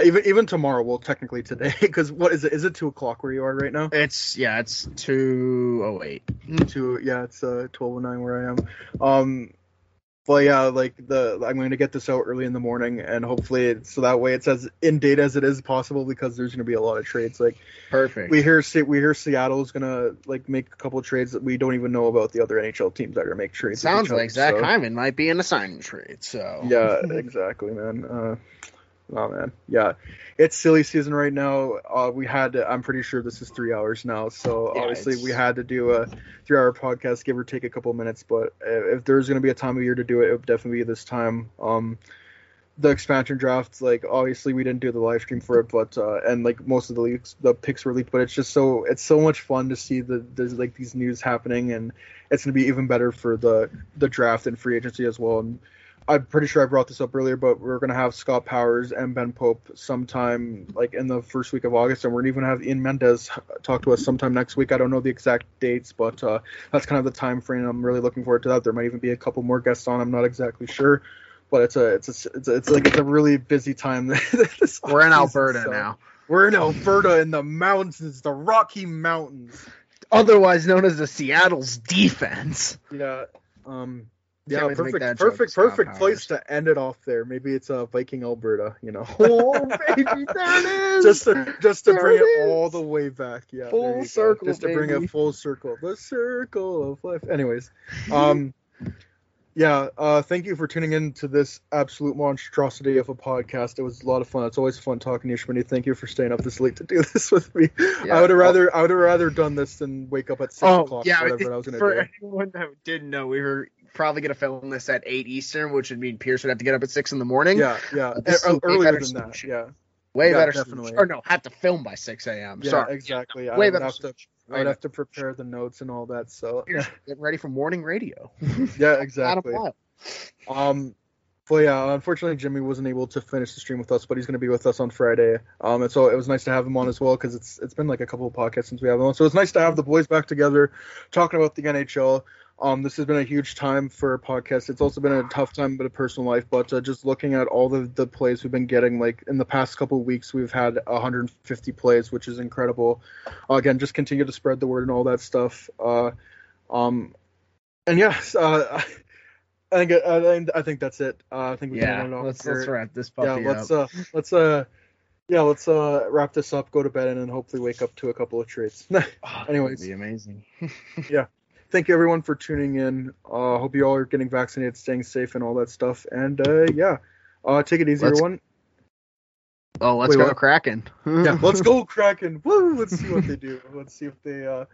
even even tomorrow. Well, technically today, because what is it? Is it two o'clock where you are right now? It's yeah, it's two oh eight. Two, yeah, it's uh twelve oh nine where I am. Um, but yeah, like the I'm going to get this out early in the morning, and hopefully, it, so that way it's as in date as it is possible because there's going to be a lot of trades. Like Perfect. we hear, we hear Seattle's gonna like make a couple trades that we don't even know about the other NHL teams that are make trades. Sounds other, like Zach so- Hyman might be in a signing trade. So Yeah, exactly, man. Uh, oh man, yeah, it's silly season right now. Uh, we had, I'm pretty sure this is three hours now, so Yeah, obviously it's- we had to do a three-hour podcast, give or take a couple minutes. But if there's gonna be a time of year to do it, it would definitely be this time. Um, the expansion draft, like obviously we didn't do the live stream for it, but uh, and like most of the leaks, the picks were leaked, but it's just so it's so much fun to see the there's like these news happening, and it's gonna be even better for the the draft and free agency as well. And I'm pretty sure I brought this up earlier, but we're gonna have Scott Powers and Ben Pope sometime like in the first week of August, and we're gonna even have Ian Mendes talk to us sometime next week. I don't know the exact dates, but uh, that's kind of the time frame. I'm really looking forward to that. There might even be a couple more guests on. I'm not exactly sure, but it's a it's a it's, a, it's like it's a really busy time. this we're in Alberta so- now, We're in Alberta in the mountains, the Rocky Mountains. otherwise known as the Seattle's defense. Yeah. Um. Yeah, perfect, perfect, perfect place to end it off there. Maybe it's uh, Viking Alberta, you know. Oh baby, there it is. just to just to There bring it it, all the way back. Yeah, Full you go. circle, Just to bring baby. it full circle. The circle of life. Anyways, um, yeah. Uh, thank you for tuning in to this absolute monstrosity of a podcast. It was a lot of fun. It's always fun talking to you, Schmitty. Thank you for staying up this late to do this with me. Yeah. I would have rather I would have rather done this than wake up at six oh o'clock. yeah, whatever I was gonna for do. anyone that didn't know, we were probably gonna film this at eight Eastern, which would mean Pierce would have to get up at six in the morning. Yeah, yeah. Uh, E- earlier than that. Yeah. way yeah, better. definitely. Solution. Or no, have to film by six a.m. Yeah, Sorry, exactly. I way would better. have to. I would have to prepare the notes and all that. So getting ready for morning radio. yeah, exactly. Um, but yeah, unfortunately Jimmy wasn't able to finish the stream with us, but he's going to be with us on Friday. Um, and so it was nice to have him on as well because it's it's been like a couple of podcasts since we have him on. So it's nice to have the boys back together, talking about the NHL. Um, this has been a huge time for a podcast. It's also been a tough time in a personal life, but uh, just looking at all the the plays we've been getting, like in the past couple of weeks, we've had 150 plays, which is incredible. Uh, again, just continue to spread the word and all that stuff. Uh, um, and yes, uh, I think I think I think that's it. Uh, I think we can Yeah, off let's let's wrap this Yeah, let's up. uh let's uh yeah let's uh wrap this up, go to bed, and then hopefully wake up to a couple of trades. Oh, anyways. be amazing. Thank you everyone for tuning in. Uh, hope you all are getting vaccinated, staying safe, and all that stuff. And uh, yeah, uh, take it easy, Let's- everyone. Oh, let's Wait, go what? Kraken. Yeah, let's go Kraken. Woo! Let's see what they do. Let's see if they uh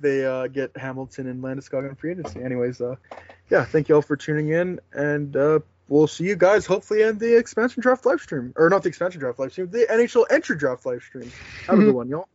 they uh get Hamilton and Landeskog on free agency. Anyways, uh yeah, thank you all for tuning in and uh we'll see you guys hopefully in the expansion draft live stream. Or not the expansion draft live stream, the NHL entry draft live stream. Have a good one, y'all.